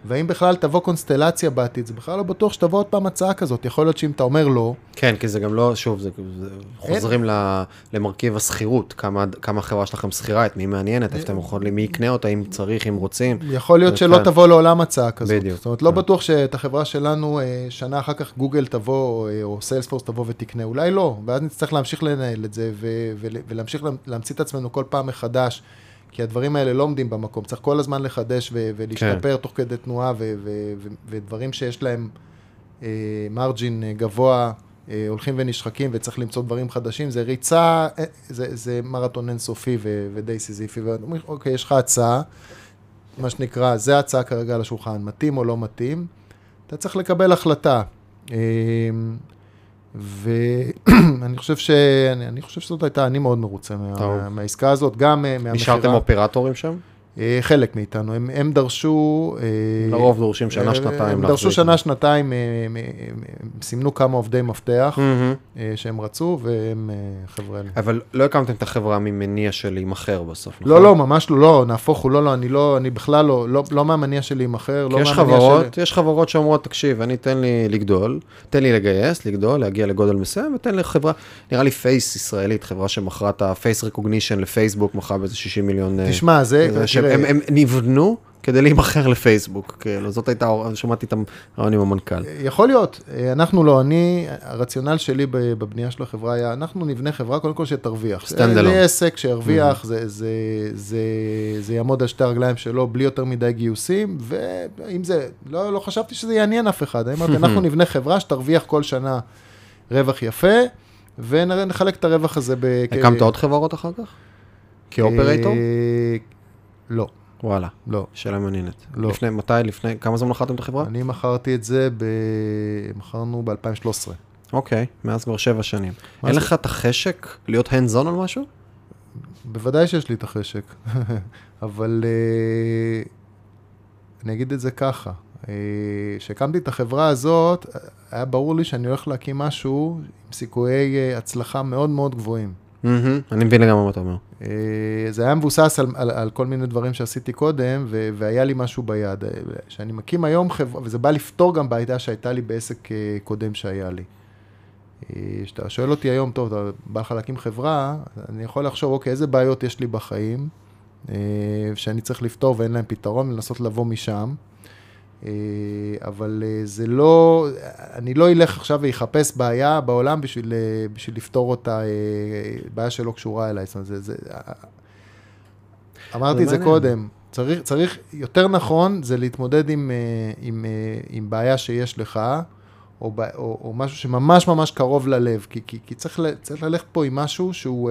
והאם בכלל תבוא קונסטלציה בעתיד, זה בכלל לא בטוח שתבוא עוד פעם הצעה כזאת, יכול להיות שאם אתה אומר לא... כן, כי זה גם לא, שוב, זה, זה חוזרים ל, למרכיב השכירות, כמה, כמה החברה שלכם שכירה, את מי מעניינת, איפה אתם יכולים, מי יקנה אותה, אם צריך, אם רוצים. יכול להיות שלא כן. תבוא לעולם הצעה כזאת. בדיוק. זאת אומרת, לא כן. בטוח שאת החברה שלנו, אה, שנה אחר כך גוגל תבוא, אה, או סיילספורס תבוא ותקנה, אולי לא, ואז נצטרך להמשיך לנהל את זה, ולהמשיך להמציא את עצמנו כל פעם מחדש. כי הדברים האלה לא עומדים במקום, צריך כל הזמן לחדש ו- ולהשתפר כן. תוך כדי תנועה, ו- ו- ו- ודברים שיש להם margin אה, גבוה, אה, הולכים ונשחקים וצריך למצוא דברים חדשים, זה ריצה, אה, זה, זה מרתון אינסופי ו- ודי סיזיפי, ואומרים, אוקיי, יש לך הצעה, מה שנקרא, זה הצעה כרגע על השולחן, מתאים או לא מתאים, אתה צריך לקבל החלטה. ואני חושב ש... אני חושב שזאת הייתה, אני מאוד מרוצה מה... מהעסקה הזאת, גם אה, מהמכירה. נשארתם אופרטורים שם? אה, חלק מאיתנו, הם, הם דרשו... אה, לרוב דורשים שנה, שנתיים. הם דרשו שנה, שנתיים, הם, סימנו כמה עובדי מפתח mm-hmm. שהם רצו, והם חבר'ה... אבל לא הקמתם את החברה ממניע של להימכר בסוף, נכון? לא, לא, ממש לא, לא, נהפוך הוא, לא, לא, אני לא, אני בכלל לא, לא, לא מהמניע של להימכר, לא מהמניע של... כי יש חברות, יש חברות שאומרות, תקשיב, אני, תן לי לגדול, תן לי לגייס, לגדול, להגיע לגודל מסוים, ותן לי חברה, נראה לי face ישראלית, חברה שמכרה את ה face recognition לפייסבוק, מכרה באיזה 60 מיליון... תשמע, זה... הם, הם נבנו כדי להימכר לפייסבוק, כאילו, זאת הייתה, שמעתי את הרעיון עם המנכ"ל. יכול להיות, אנחנו לא, אני, הרציונל שלי בבנייה של החברה היה, אנחנו נבנה חברה קודם כל שתרוויח. standalone. זה עסק שירוויח, אמ-המ. זה, זה, זה, זה יעמוד על שתי הרגליים שלו בלי יותר מדי גיוסים, ואם זה, לא, לא חשבתי שזה יעניין אף אחד, אני אמרתי, אנחנו נבנה חברה שתרוויח כל שנה רווח יפה, ונחלק את הרווח הזה ב... הקמת עוד חברות אחר כך? כאופרייטור? לא. וואלה. לא. שאלה מעניינת. לא. לפני, מתי, לפני, כמה זמן מכרתם את החברה? אני מכרתי את זה, ב... מכרנו ב-2013. אוקיי, מאז כבר שבע שנים. אין לך את החשק להיות hands on על משהו? בוודאי שיש לי את החשק, אבל uh, אני אגיד את זה ככה. כשהקמתי uh, את החברה הזאת, היה ברור לי שאני הולך להקים משהו עם סיכויי uh, הצלחה מאוד מאוד גבוהים. אני מבין לגמרי מה אתה אומר. Uh, זה היה מבוסס על, על, על כל מיני דברים שעשיתי קודם, ו, והיה לי משהו ביד. כשאני מקים היום חברה, וזה בא לפתור גם בעיה שהייתה לי בעסק uh, קודם שהיה לי. כשאתה שואל אותי היום, טוב, אתה בא לך להקים חברה, אני יכול לחשוב, אוקיי, איזה בעיות יש לי בחיים, שאני צריך לפתור ואין להם פתרון, לנסות לבוא משם. אבל זה לא, אני לא אלך עכשיו ויחפש בעיה בעולם בשביל, בשביל לפתור אותה, בעיה שלא קשורה אליי. זאת אומרת, זה, זה, אמרתי את זה קודם, צריך, צריך, יותר נכון זה להתמודד עם, עם, עם בעיה שיש לך, או, או, או משהו שממש ממש קרוב ללב, כי, כי, כי צריך, צריך ללכת פה עם משהו שהוא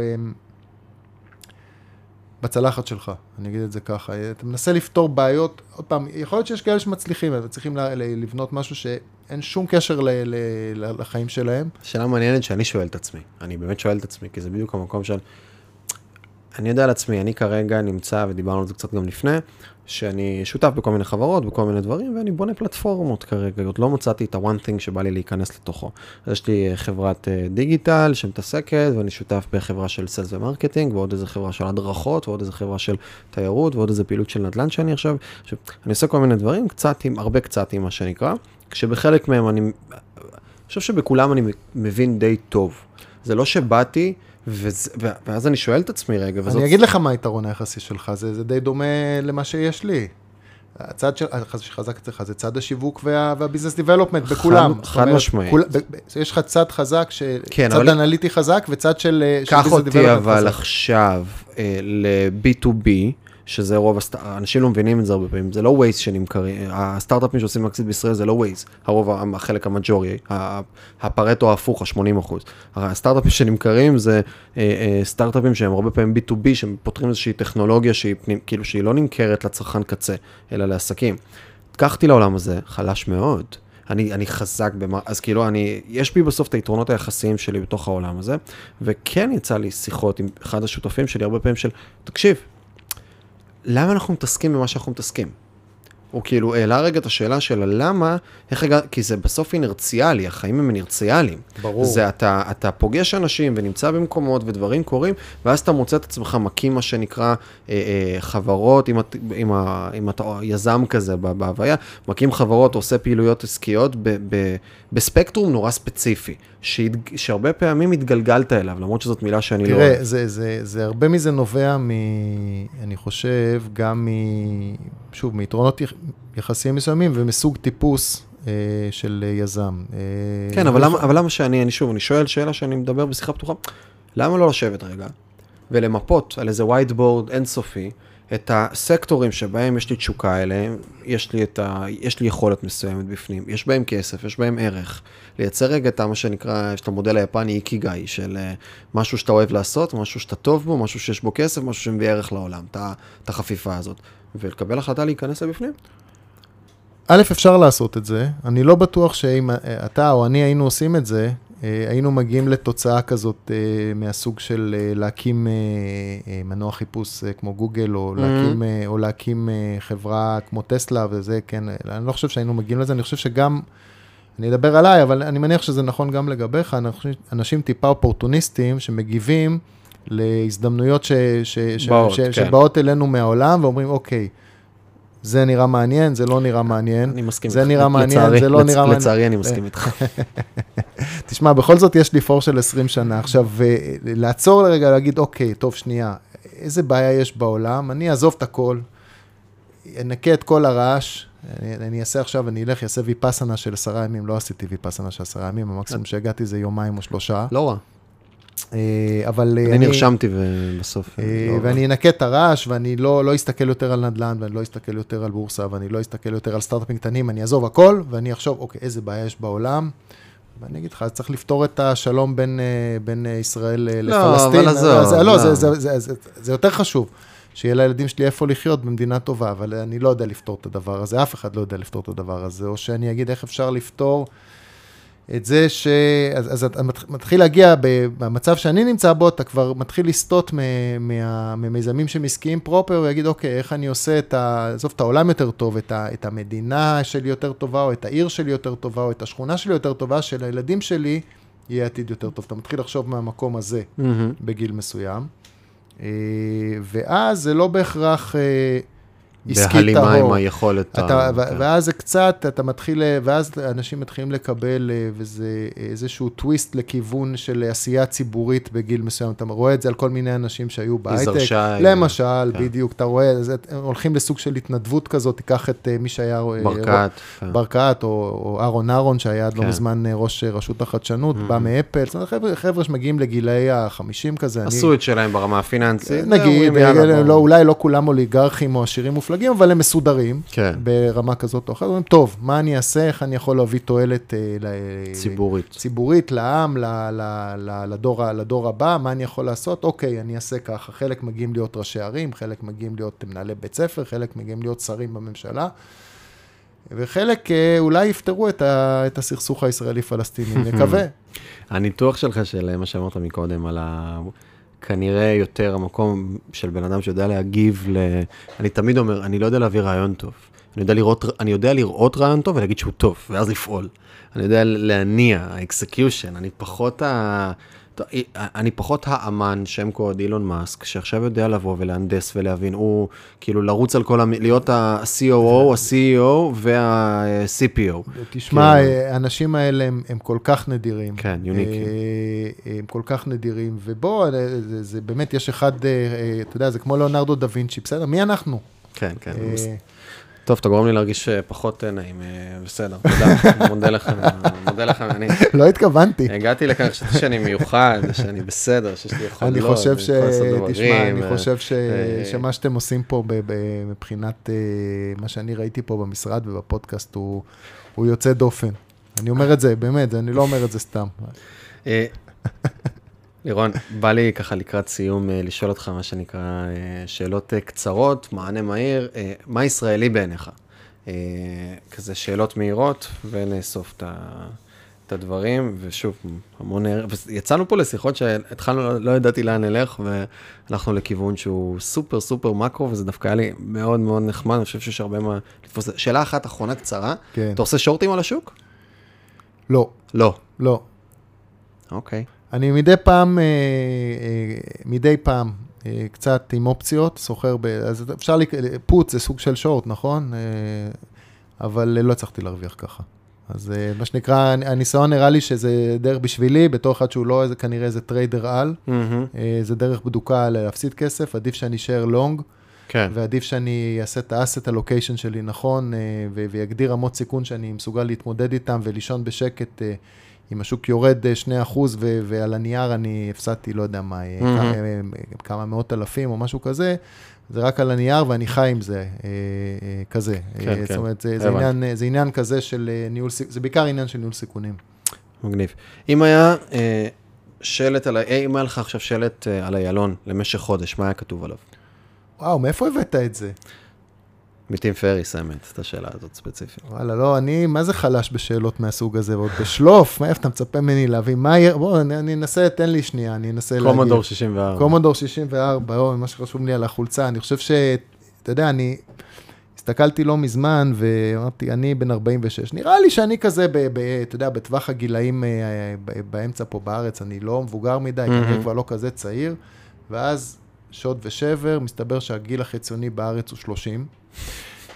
בצלחת שלך, אני אגיד את זה ככה. אתה מנסה לפתור בעיות, עוד פעם, יכול להיות שיש כאלה שמצליחים, אבל צריכים לבנות משהו שאין שום קשר ל, ל, לחיים שלהם. שאלה מעניינת שאני שואל את עצמי, אני באמת שואל את עצמי, כי זה בדיוק המקום של... אני יודע על עצמי, אני כרגע נמצא, ודיברנו על זה קצת גם לפני, שאני שותף בכל מיני חברות, בכל מיני דברים, ואני בונה פלטפורמות כרגע, עוד לא מצאתי את ה-one thing שבא לי להיכנס לתוכו. אז יש לי חברת דיגיטל שמתעסקת, ואני שותף בחברה של sales ו marketing, ועוד איזה חברה של הדרכות, ועוד איזה חברה של תיירות, ועוד איזה פעילות של נדל"ן שאני עכשיו, עכשיו, אני עושה כל מיני דברים, קצת עם, הרבה קצת עם מה שנקרא, כשבחלק מהם אני, אני חושב שבכולם אני מבין די טוב. זה לא שבאתי, וזה, ואז אני שואל את עצמי רגע, וזאת... אני אגיד לך מה היתרון היחסי שלך, זה, זה די דומה למה שיש לי. הצד של, שחזק אצלך זה צד השיווק וה, וה business development בכולם. חד משמעית. יש לך צד חזק, ש, כן, צד אנליטי חזק וצד של חזק. קח אותי אבל עכשיו אה, ל-B2B. שזה רוב, הסט... אנשים לא מבינים את זה הרבה פעמים, זה לא ווייז שנמכרים, הסטארט-אפים שעושים מקסיט בישראל זה לא ווייז, הרוב, החלק המג'ורי, הפרטו ההפוך, ה-80 אחוז. הסטארט-אפים שנמכרים זה אה, אה, סטארט-אפים שהם הרבה פעמים B2B, שפותרים איזושהי טכנולוגיה שהיא, פנים, כאילו שהיא לא נמכרת לצרכן קצה, אלא לעסקים. לקחתי לעולם הזה, חלש מאוד. אני, אני חזק במה, אז כאילו, אני, יש בי בסוף את היתרונות היחסיים שלי בתוך העולם הזה, וכן יצא לי שיחות עם אחד השותפים שלי הרבה פעמים של, תקשיב, למה אנחנו מתעסקים במה שאנחנו מתעסקים? הוא כאילו העלה רגע את השאלה של למה, איך רגע, כי זה בסוף אינרציאלי, החיים הם אינרציאליים. ברור. זה אתה, אתה פוגש אנשים ונמצא במקומות ודברים קורים, ואז אתה מוצא את עצמך מקים מה שנקרא אה, אה, חברות, אם, אם, אם אתה יזם כזה בהוויה, מקים חברות, עושה פעילויות עסקיות ב, ב, בספקטרום נורא ספציפי, שהתג, שהרבה פעמים התגלגלת אליו, למרות שזאת מילה שאני תראה, לא. תראה, זה, זה, זה, הרבה מזה נובע מ... אני חושב, גם מ... שוב, מיתרונות יחסיים מסוימים ומסוג טיפוס אה, של יזם. אה, כן, אבל למה, אבל למה שאני, אני שוב, אני שואל שאלה שאני מדבר בשיחה פתוחה, למה לא לשבת רגע ולמפות על איזה whiteboard אינסופי את הסקטורים שבהם יש לי תשוקה אליהם, יש לי, ה, יש לי יכולת מסוימת בפנים, יש בהם כסף, יש בהם ערך. לייצר רגע את מה שנקרא, יש את המודל היפני איקיגאי, של אה, משהו שאתה אוהב לעשות, משהו שאתה טוב בו, משהו שיש בו כסף, משהו שמביא ערך לעולם, את החפיפה הזאת. ולקבל החלטה להיכנס לבפנים. א', אפשר לעשות את זה. אני לא בטוח שאם אה, אתה או אני היינו עושים את זה, אה, היינו מגיעים לתוצאה כזאת אה, מהסוג של להקים מנוע חיפוש כמו גוגל, או, mm-hmm. להקים, או להקים חברה כמו טסלה וזה, כן, אני לא חושב שהיינו מגיעים לזה, אני חושב שגם, אני אדבר עליי, אבל אני מניח שזה נכון גם לגביך, אנשים טיפה אופורטוניסטים שמגיבים להזדמנויות ש, ש, באות, ש, כן. שבאות אלינו מהעולם ואומרים, אוקיי, זה נראה מעניין, זה לא נראה מעניין. אני מסכים איתך. זה נראה מעניין, לצערי, זה לא לצ... נראה מעניין. לצערי אני מסכים איתך. תשמע, בכל זאת יש לי פור של 20 שנה. עכשיו, אה, לעצור לרגע, להגיד, אוקיי, טוב, שנייה, איזה בעיה יש בעולם? אני אעזוב את הכל. אנקה את כל הרעש, אני, אני אעשה עכשיו, אני אלך, אעשה ויפאסנה של עשרה ימים, לא עשיתי ויפאסנה של עשרה ימים, המקסימום שהגעתי זה יומיים או שלושה. לא רע. אה, אבל אה, אני נרשמתי ובסוף... אה, לא- ואני אנקה את הרעש, ואני לא, לא אסתכל יותר על נדל"ן, ואני לא אסתכל יותר על בורסה, ואני לא אסתכל יותר על סטארט-אפים קטנים, אני אעזוב הכל, ואני אחשוב, אוקיי, איזה בעיה יש בעולם. ואני אגיד לך, אז צריך לפתור את השלום בין, בין ישראל לא, לפלסטין. אבל עזוב, אז- לא, לא. זה, זה, זה, זה, זה יותר חשוב, שיהיה לילדים שלי איפה לחיות במדינה טובה, אבל אני לא יודע לפתור את הדבר הזה, אף אחד לא יודע לפתור את הדבר הזה, או שאני אגיד איך אפשר לפתור את זה ש... אז, אז אתה מת- מתחיל להגיע, במצב שאני נמצא בו, אתה כבר מתחיל לסטות מ- מה- ממיזמים שהם עסקיים פרופר, ויגיד, אוקיי, איך אני עושה את ה... עזוב, את העולם יותר טוב, את, ה... את המדינה שלי יותר טובה, או את העיר שלי יותר טובה, או את השכונה שלי יותר טובה, שלילדים שלי יהיה עתיד יותר טוב. אתה מתחיל לחשוב מהמקום הזה מהמם. בגיל מסוים, אה, ואז זה לא בהכרח אה, עסקי בהלימה עם טהור. היכולת. אתה, ה- כן. ואז זה קצת, אתה מתחיל, ואז אנשים מתחילים לקבל אה, וזה איזשהו טוויסט לכיוון של עשייה ציבורית בגיל מסוים. אתה רואה את זה על כל מיני אנשים שהיו בהייטק. למשל, כן. בדיוק, אתה רואה, אז הם הולכים לסוג של התנדבות כזאת, תיקח את אה, מי שהיה... אה, ברקת. כן. ברקת, או, או אהרון אהרון, שהיה עד לא כן. מזמן אה, ראש רשות החדשנות, בא Mhm. מאפל, זאת אומרת, חבר'ה, חבר'ה שמגיעים לגילאי ה-50 כזה. אני- עשו את שלהם ברמה הפיננסית. נגיד. לא, אולי לא כולם אוליגרכים או עשירים מופלגים, אבל הם מסודרים. כן, ברמה כזאת או אחרת, אומרים, טוב, מה אני אעשה, איך אני יכול להביא תועלת אה, ציבורית. ציבורית לעם, ל- ל- ל- לדור, לדור הבא, מה אני יכול לעשות? אוקיי, אני אעשה ככה. חלק מגיעים להיות ראשי ערים, חלק מגיעים להיות מנהלי בית ספר, חלק מגיעים להיות שרים בממשלה, וחלק אה, אולי יפתרו את, ה- את הסכסוך הישראלי-פלסטיני, נקווה. הניתוח שלך של מה שאמרת מקודם, על ה... כנראה יותר המקום של בן אדם שיודע להגיב ל... אני תמיד אומר, אני לא יודע להביא רעיון טוב. אני יודע לראות, אני יודע לראות רעיון טוב ולהגיד שהוא טוב, ואז לפעול. אני יודע להניע, ה execution, אני פחות ה... אני פחות האמן, שם קוד אילון מאסק, שעכשיו יודע לבוא ולהנדס ולהבין, הוא כאילו לרוץ על כל, המ... להיות ה-COO, ה-CEO וה-CPO. תשמע, כן. אה, האנשים האלה הם, הם כל כך נדירים. כן, יוניקים. אה, הם כל כך נדירים, ובוא, אה, זה, זה באמת, יש אחד, אה, אה, אתה יודע, זה כמו ליאונרדו דה וינצ'י, בסדר? מי אנחנו? כן, כן. טוב, אתה גורם לי להרגיש אה, פחות אה, נעים, אה, בסדר, תודה, מודה לך, מודה לך, אני לא התכוונתי. הגעתי לכאן, חשבתי שאני מיוחד, שאני בסדר, שיש לי יכולות, אני חושב ש... תשמע, אני חושב ש... שמה שאתם עושים פה מבחינת מה שאני ראיתי פה במשרד ובפודקאסט הוא יוצא דופן. אני אומר את זה, באמת, אני לא אומר את זה סתם. לירון, בא לי ככה לקראת סיום אה, לשאול אותך מה שנקרא אה, שאלות אה, קצרות, מענה מהיר, מה ישראלי בעיניך? כזה שאלות מהירות ונאסוף את ה... את הדברים, ושוב, המון ערך, ויצאנו פה לשיחות שהתחלנו, לא, לא ידעתי לאן נלך, והלכנו לכיוון שהוא סופר סופר מקרו, וזה דווקא היה לי מאוד מאוד נחמד, אני חושב שיש הרבה מה לתפוס. שאלה אחת אחרונה קצרה, כן. אתה עושה שורטים על השוק? לא, לא. לא. אוקיי. אני מדי פעם, אה, אה, מדי פעם, אה, קצת עם אופציות, סוחר ב... אז אפשר, לק- put זה סוג של short, נכון? אבל לא הצלחתי להרוויח ככה. אז מה שנקרא, הניסיון נראה לי שזה דרך בשבילי, בתור אחד שהוא לא איזה, כנראה איזה trader על. אה, זה דרך בדוקה להפסיד כסף, עדיף שאני אשאר long, כן. ועדיף שאני אעשה את האסט הלוקיישן שלי נכון, ויגדיר רמות סיכון שאני מסוגל להתמודד איתם ולישון בשקט. אה, אם השוק יורד אה, 2% ו- ועל הנייר אני הפסדתי, לא יודע מה, אה, Mhm. כמה, אה, כמה מאות אלפים או משהו כזה, זה רק על הנייר ואני חי עם זה, אה, אה, כזה. כן, אה, כן. זאת אומרת, זה, זה. עניין, אה, זה עניין כזה של אה, ניהול, זה בעיקר עניין של ניהול סיכונים. מגניב. אם היה אה, שלט על. אה, אם היה לך עכשיו שלט אה, על איילון למשך חודש, מה היה כתוב עליו? וואו, מאיפה הבאת את זה? מטים פריס, האמת, את השאלה הזאת ספציפית. וואלה, לא, אני, מה זה חלש בשאלות מהסוג הזה, ועוד בשלוף, מאיפה אתה מצפה ממני להבין? מה יהיה, בוא, אני, אני אנסה, תן לי שנייה, אני אנסה להגיד. קומודור 64. קומודור 64, או, מה שחשוב לי על החולצה, אני חושב ש... אתה יודע, אני הסתכלתי לא מזמן ואמרתי, אני בן 46, נראה לי שאני כזה, ב, ב, אתה יודע, בטווח הגילאים אה, באמצע פה בארץ, אני לא מבוגר מדי. כנראה כבר לא כזה צעיר, ואז שוד ושבר, מסתבר שהגיל החציוני בארץ הוא 30.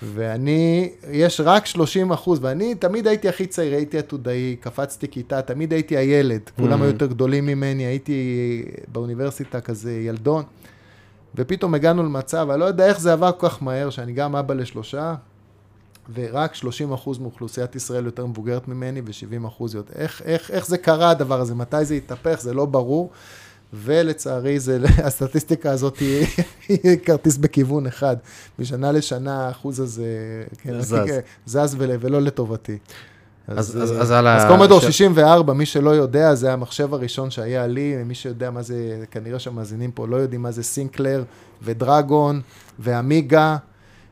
ואני, יש רק 30 אחוז, ואני תמיד הייתי הכי צעיר, הייתי עתודאי, קפצתי כיתה, תמיד הייתי הילד, כולם Mhm. היו יותר גדולים ממני, הייתי באוניברסיטה כזה ילדון, ופתאום הגענו למצב, אני לא יודע איך זה עבר כל כך מהר, שאני גם אבא לשלושה, ורק 30% מאוכלוסיית ישראל יותר מבוגרת ממני, ו-70% יותר. איך, איך, איך זה קרה הדבר הזה? מתי זה התהפך? זה לא ברור. ולצערי, זה, הסטטיסטיקה הזאת היא, היא כרטיס בכיוון אחד. משנה לשנה האחוז הזה כן, זז. זז ול, ולא לטובתי. אז- אה, אז- אז על ה- אז קומדור ש- 64, מי שלא יודע, זה המחשב הראשון שהיה לי, מי שיודע מה זה, כנראה שהמאזינים פה לא יודעים מה זה סינקלר, ודרגון, ואמיגה,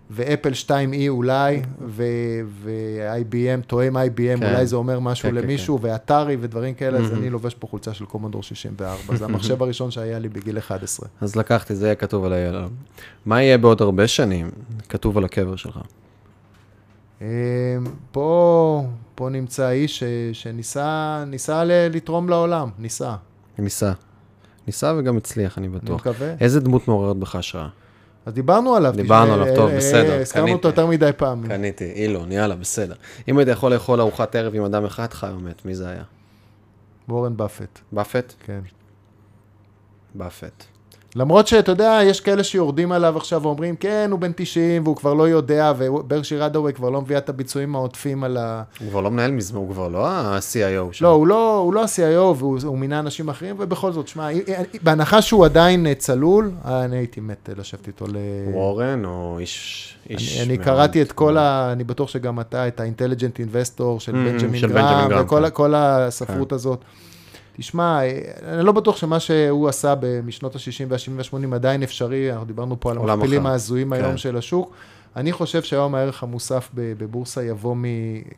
ואפל 2E אולי, ו-IBM, תואם IBM, כן. אולי זה אומר משהו כן, כן, למישהו, ואתרי ודברים כאלה, אז. אני לובש פה חולצה של קומדור 64, זה המחשב הראשון שהיה לי בגיל 11. אז לקחתי, זה יהיה כתוב על הילד. מה יהיה בעוד הרבה שנים? כתוב על הקבר שלך. אה, פה, פה נמצא איש שניסה ניסה לתרום לעולם, ניסה, ניסה. ניסה וגם הצליח, אני אני בטוח. מקווה. איזה דמות מעוררת בך השראה? אז דיברנו עליו. דיברנו עליו, טוב, אה, בסדר, אה, הזכרנו אותו קניתי. יותר מדי פעמים. קניתי, אילון, יאללה, בסדר. אם היית יכול לאכול ארוחת ערב עם אדם אחד, חי או מת, מי זה היה? וורן באפט, באפט? כן. באפט. למרות שאתה יודע, יש כאלה שיורדים עליו עכשיו ואומרים, כן, הוא בן 90 והוא כבר לא יודע, וברשי רדווי כבר לא מביאה את הביצועים העוטפים על ה... הוא כבר לא מנהל מזמן, הוא כבר לא ה-CIO שם. לא, הוא לא, הוא לא ה-CIO והוא הוא מינה אנשים אחרים, ובכל זאת, שמע, בהנחה שהוא עדיין אה, צלול, אה, אני הייתי מת אה, לשבת איתו ל... וורן או איש... איש אני, אני קראתי את כל ה... אני בטוח שגם אתה, את ה-intelligent investor של Mm, בנג'מין גרם, בנג'מין גרם, וכל כן. הספרות הזאת. תשמע, אני לא בטוח שמה שהוא עשה משנות ה-60 וה-70 וה-80 עדיין אפשרי, אנחנו דיברנו פה על המכפילים. ההזויים כן. היום של השוק. אני חושב שהיום הערך המוסף בבורסה יבוא מ...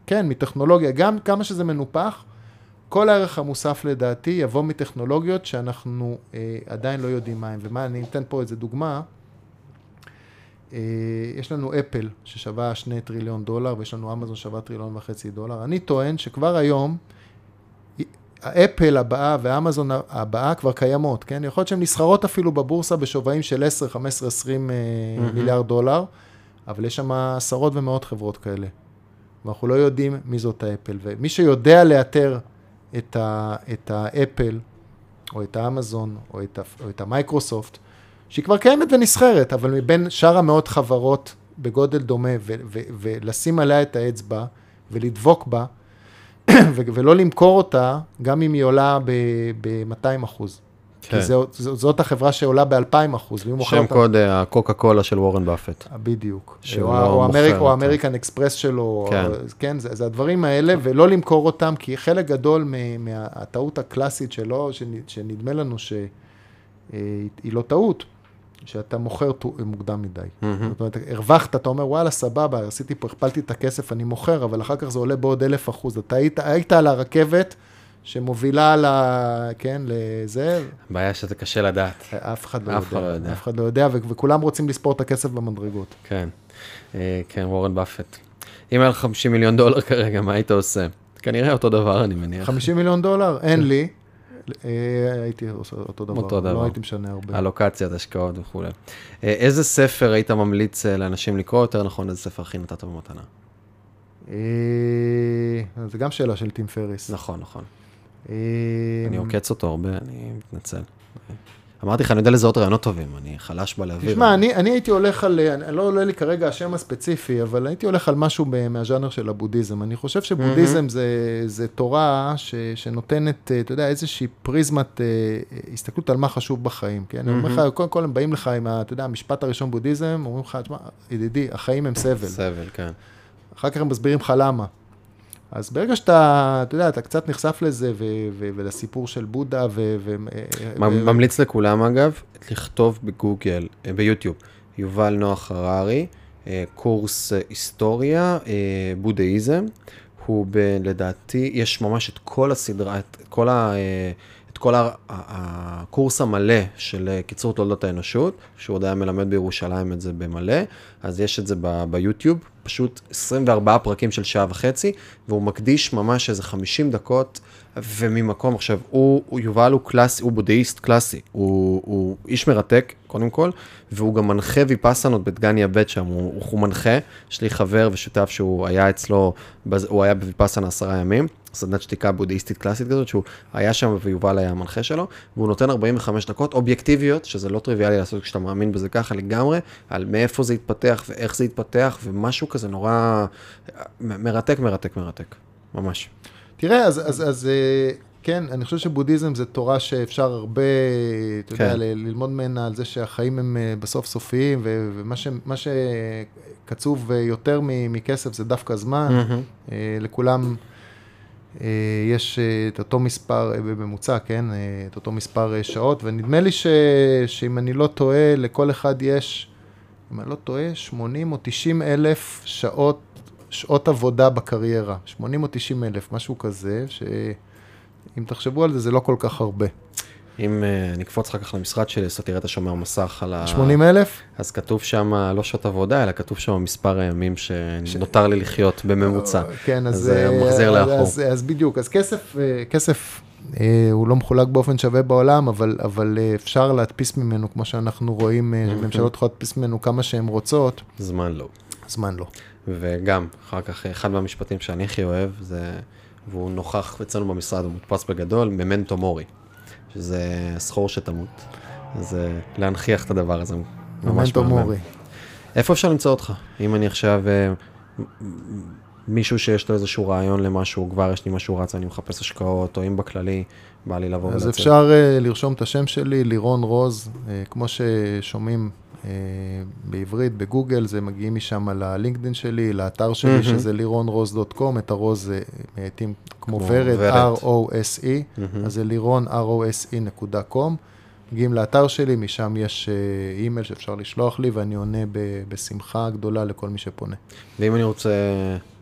כן, מטכנולוגיה, גם כמה שזה מנופח, כל הערך המוסף לדעתי יבוא מטכנולוגיות שאנחנו אה, עדיין לא יודעים מה הם. ומה, אני אתן פה איזה דוגמה. אה, יש לנו אפל ששווה שני טריליון דולר, ויש לנו אמזון שווה טריליון וחצי דולר. אני טוען שכבר היום, האפל הבאה והאמזון הבאה כבר קיימות, כן? יכול להיות שהן נסחרות אפילו בבורסה בשווים של 10, 15, 20 אה, מהמם. מיליארד דולר, אבל יש שם עשרות ומאות חברות כאלה. ואנחנו לא יודעים מי זאת האפל. ומי שיודע לאתר את, ה, את האפל, או את האמזון, או את, ה, או את המייקרוסופט, שהיא כבר קיימת ונסחרת, אבל מבין שאר המאות חברות בגודל דומה, ו, ו, ולשים עליה את האצבע, ולדבוק בה, ולא למכור אותה, גם אם היא עולה ב-200 אחוז. כן. כי זו, זאת החברה שעולה ב-2,000 אחוז, והיא מוכרת שם אותה... קוד אה, הקוקה קולה של וורן באפט. בדיוק. שהוא לא או, אמריק, או. אמריקן אקספרס שלו, כן. או, כן, זה, זה הדברים האלה, ולא למכור אותם, כי חלק גדול מהטעות הקלאסית שלו, שנ- שנדמה לנו שהיא היא לא טעות, שאתה מוכר מוקדם מדי. מהמם. זאת אומרת, הרווחת, אתה אומר, וואלה, סבבה, עשיתי פה, הכפלתי את הכסף, אני מוכר, אבל אחר כך זה עולה בעוד אלף אחוז. אתה היית, היית על הרכבת שמובילה ל... כן, לזה, הבעיה שזה קשה לדעת. אף אחד לא אף יודע. לא יודע. אף אחד לא יודע, ו- וכולם רוצים לספור את הכסף במדרגות. כן. אה, כן, וורן באפט. אם היה לך 50 מיליון דולר כרגע, מה היית עושה? כנראה אותו דבר, אני מניח. 50 מיליון דולר? אין לי. אה, הייתי עושה אותו דבר. אותו דבר. לא הייתי משנה הרבה. אלוקציית השקעות וכולי. אה, איזה ספר היית ממליץ אה, לאנשים לקרוא, יותר נכון, איזה ספר הכי נתת במתנה? זה גם שאלה של טים פריס. נכון, נכון. אני עוקץ אותו הרבה, אני מתנצל. אמרתי לך, אני יודע לזהות רעיונות טובים, אני חלש בלהעביר. תשמע, אני, אני הייתי הולך על, אני לא עולה לי כרגע השם הספציפי, אבל הייתי הולך על משהו ב- מהז'אנר של הבודהיזם. אני חושב שבודהיזם זה, זה תורה ש, שנותנת, אה, אתה יודע, איזושהי פריזמת אה, הסתכלות על מה חשוב בחיים. כן? אני אומר לך, קודם כל הם באים לך עם, אתה יודע, המשפט הראשון בודהיזם, אומרים לך, תשמע, ידידי, החיים הם סבל. סבל, כן. אחר כך הם מסבירים לך למה. אז ברגע שאתה, אתה יודע, אתה קצת נחשף לזה, ו- ו- ולסיפור של בודה, ו... ו- ו- ממליץ לכולם, אגב, לכתוב בגוגל, אה, ביוטיוב, יובל נוח הררי, אה, קורס אה, היסטוריה, אה, בודהיזם. הוא ב, לדעתי, יש ממש את כל הסדרה, את כל, ה, אה, כל הקורס המלא של אה, קיצור תולדות האנושות, שהוא עוד היה מלמד בירושלים את זה במלא, אז יש את זה ב, ביוטיוב, פשוט 24 פרקים של שעה וחצי, והוא מקדיש ממש איזה 50 דקות וממקום, עכשיו, הוא, הוא יובל הוא קלאסי, הוא בודהיסט קלאסי, הוא, הוא איש מרתק, קודם כל, והוא גם מנחה ויפאסנות בדגניה ב' שם, הוא, הוא מנחה, יש לי חבר ושותף שהוא היה אצלו, הוא היה בוויפאסנה עשרה ימים, סדנת שתיקה בודהיסטית קלאסית כזאת, שהוא היה שם ויובל היה המנחה שלו, והוא נותן 45 דקות אובייקטיביות, שזה לא טריוויאלי לעשות כשאתה מאמין בזה ככה לגמרי, על מאיפה זה יתפתח ואיך זה יתפתח, ומשהו כזה נורא מרתק, מרתק, מרתק, ממש. תראה, אז, אז, אז אה, כן, אני חושב שבודהיזם זה תורה שאפשר הרבה, אתה כן. יודע, ללמוד ממנה על זה שהחיים הם אה, בסוף סופיים, ומה ש, שקצוב יותר מכסף זה דווקא זמן. Mm-hmm. לכולם יש את אותו מספר, בממוצע, כן, את אותו מספר שעות, ונדמה לי ש, שאם אני לא טועה, לכל אחד יש, אם אני לא טועה, 80 או 90 אלף שעות שעות עבודה בקריירה, 80 או 90 אלף, משהו כזה, שאם תחשבו על זה, זה לא כל כך הרבה. אם uh, נקפוץ אחר כך למשרד שלי, תראה את השומר מסך על ה... 80 אלף? אז כתוב שם לא שעות עבודה, אלא כתוב שם מספר הימים שנותר ש... לי לחיות בממוצע. כן, אז... זה אה, מחזיר לאחור. אז, אז בדיוק, אז כסף, אה, כסף הוא לא מחולק באופן שווה בעולם, אבל, אבל אפשר להדפיס ממנו, כמו שאנחנו רואים, שממשלות יכולות להדפיס ממנו כמה שהן רוצות. זמן לא. זמן לא. וגם, אחר כך, אחד מהמשפטים שאני הכי אוהב, זה, והוא נוכח אצלנו במשרד, הוא מודפס בגדול, ממנטו מורי, שזה סחור שתמות. זה להנכיח את הדבר הזה, ממנטו מורי. איפה אפשר למצוא אותך? אם אני עכשיו, אה, מישהו שיש לו איזשהו רעיון למשהו, כבר יש לי משהו רץ, אני מחפש השקעות, או אם בכללי, בא לי לבוא ולצאת. אז אפשר uh, לרשום את השם שלי, לירון רוז, uh, כמו ששומעים אה, בעברית, בגוגל, זה מגיעים משם ללינקדאין שלי, לאתר שלי, mm-hmm. שזה לירונרוז.קום, את הרוז זה מעטים כמו ורד, R-O-S-E, mm-hmm. אז זה לירון, R-O-S-E.com. מגיעים לאתר שלי, משם יש אה, אימייל שאפשר לשלוח לי, ואני עונה בשמחה גדולה לכל מי שפונה. ואם אני רוצה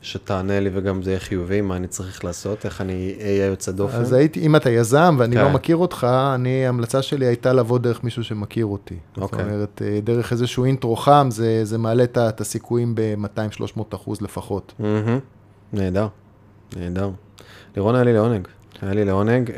שתענה לי וגם זה יהיה חיובי, מה אני צריך לעשות? איך אני אהיה יוצא דופן? אז הייתי, אם אתה יזם ואני לא כן. לא מכיר אותך, אני, ההמלצה שלי הייתה לבוא דרך מישהו שמכיר אותי. אוקיי. זאת אומרת, אה, דרך איזשהו אינטרו חם, זה, זה מעלה את הסיכויים ב-200-300 אחוז לפחות. נהדר, נהדר. לירון היה לי לעונג, היה לי לעונג.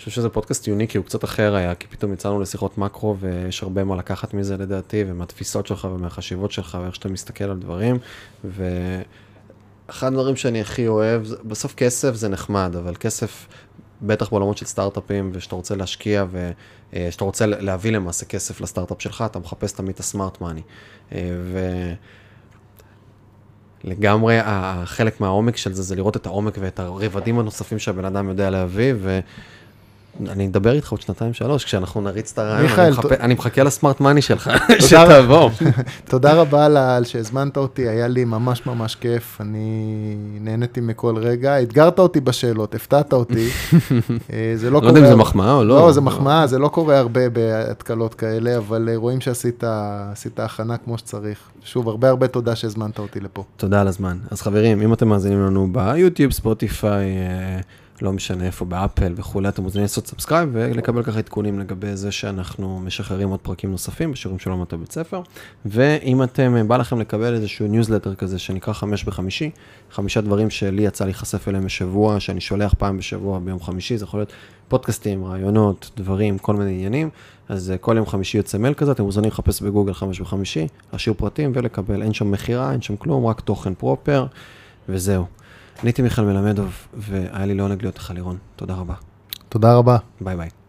אה, חושב שזה פודקאסט יוניקי, הוא קצת אחר היה, כי פתאום יצאנו לשיחות מקרו, ויש הרבה מה לקחת מזה לדעתי, ומהתפיסות שלך ומהחשיבות שלך, ואיך שאתה מסתכל על דברים. ואחד הדברים שאני הכי אוהב, בסוף כסף זה נחמד, אבל כסף, בטח בעולמות של סטארט-אפים, ושאתה רוצה להשקיע, ושאתה רוצה להביא למעשה כסף לסטארט-אפ שלך, אתה מחפש תמיד את הסמארט מאני. ו... לגמרי, החלק מהעומק של זה, זה לראות את העומק ואת הרבדים הנוספים שהבן אדם יודע להביא, ו... אני אדבר איתך עוד שנתיים שלוש, כשאנחנו נריץ את הרעיון, אני, מחפ... אני מחכה לסמארט מאני שלך, שתעבור. תודה רבה על שהזמנת אותי, היה לי ממש ממש כיף, אני נהניתי מכל רגע, אתגרת אותי בשאלות, הפתעת אותי. אה, זה לא קורה... לא יודע אם זה מחמאה או לא. לא, זה מחמאה, זה לא קורה הרבה בהקלטות כאלה, אבל אה, רואים שעשית הכנה כמו שצריך. שוב, הרבה הרבה תודה שהזמנת אותי לפה. תודה על הזמן. אז חברים, אם אתם מאזינים לנו ביוטיוב, ספוטיפיי, אה, לא משנה איפה, באפל וכולי, אתם מוזמנים לעשות subscribe ולקבל ככה עדכונים לגבי זה שאנחנו משחררים עוד פרקים נוספים בשיעורים של עולמות הבית ספר. ואם אתם, בא לכם לקבל איזשהו ניוזלטר כזה שנקרא חמש בחמישי, חמישה דברים שלי יצא להיחשף אליהם בשבוע, שאני שולח פעם בשבוע ביום חמישי, זה יכול להיות פודקאסטים, רעיונות, דברים, כל מיני עניינים. אז כל יום חמישי יוצא מייל כזה, אתם מוזמנים לחפש בגוגל חמש בחמישי, להשאיר פרטים ולקבל, אין שם מכירה, אין שם כלום, רק תוכן proper, וזהו. אני הייתי מיכאל מלמדוב, והיה לי לעונג להיות לך לירון. תודה רבה. תודה רבה. ביי ביי.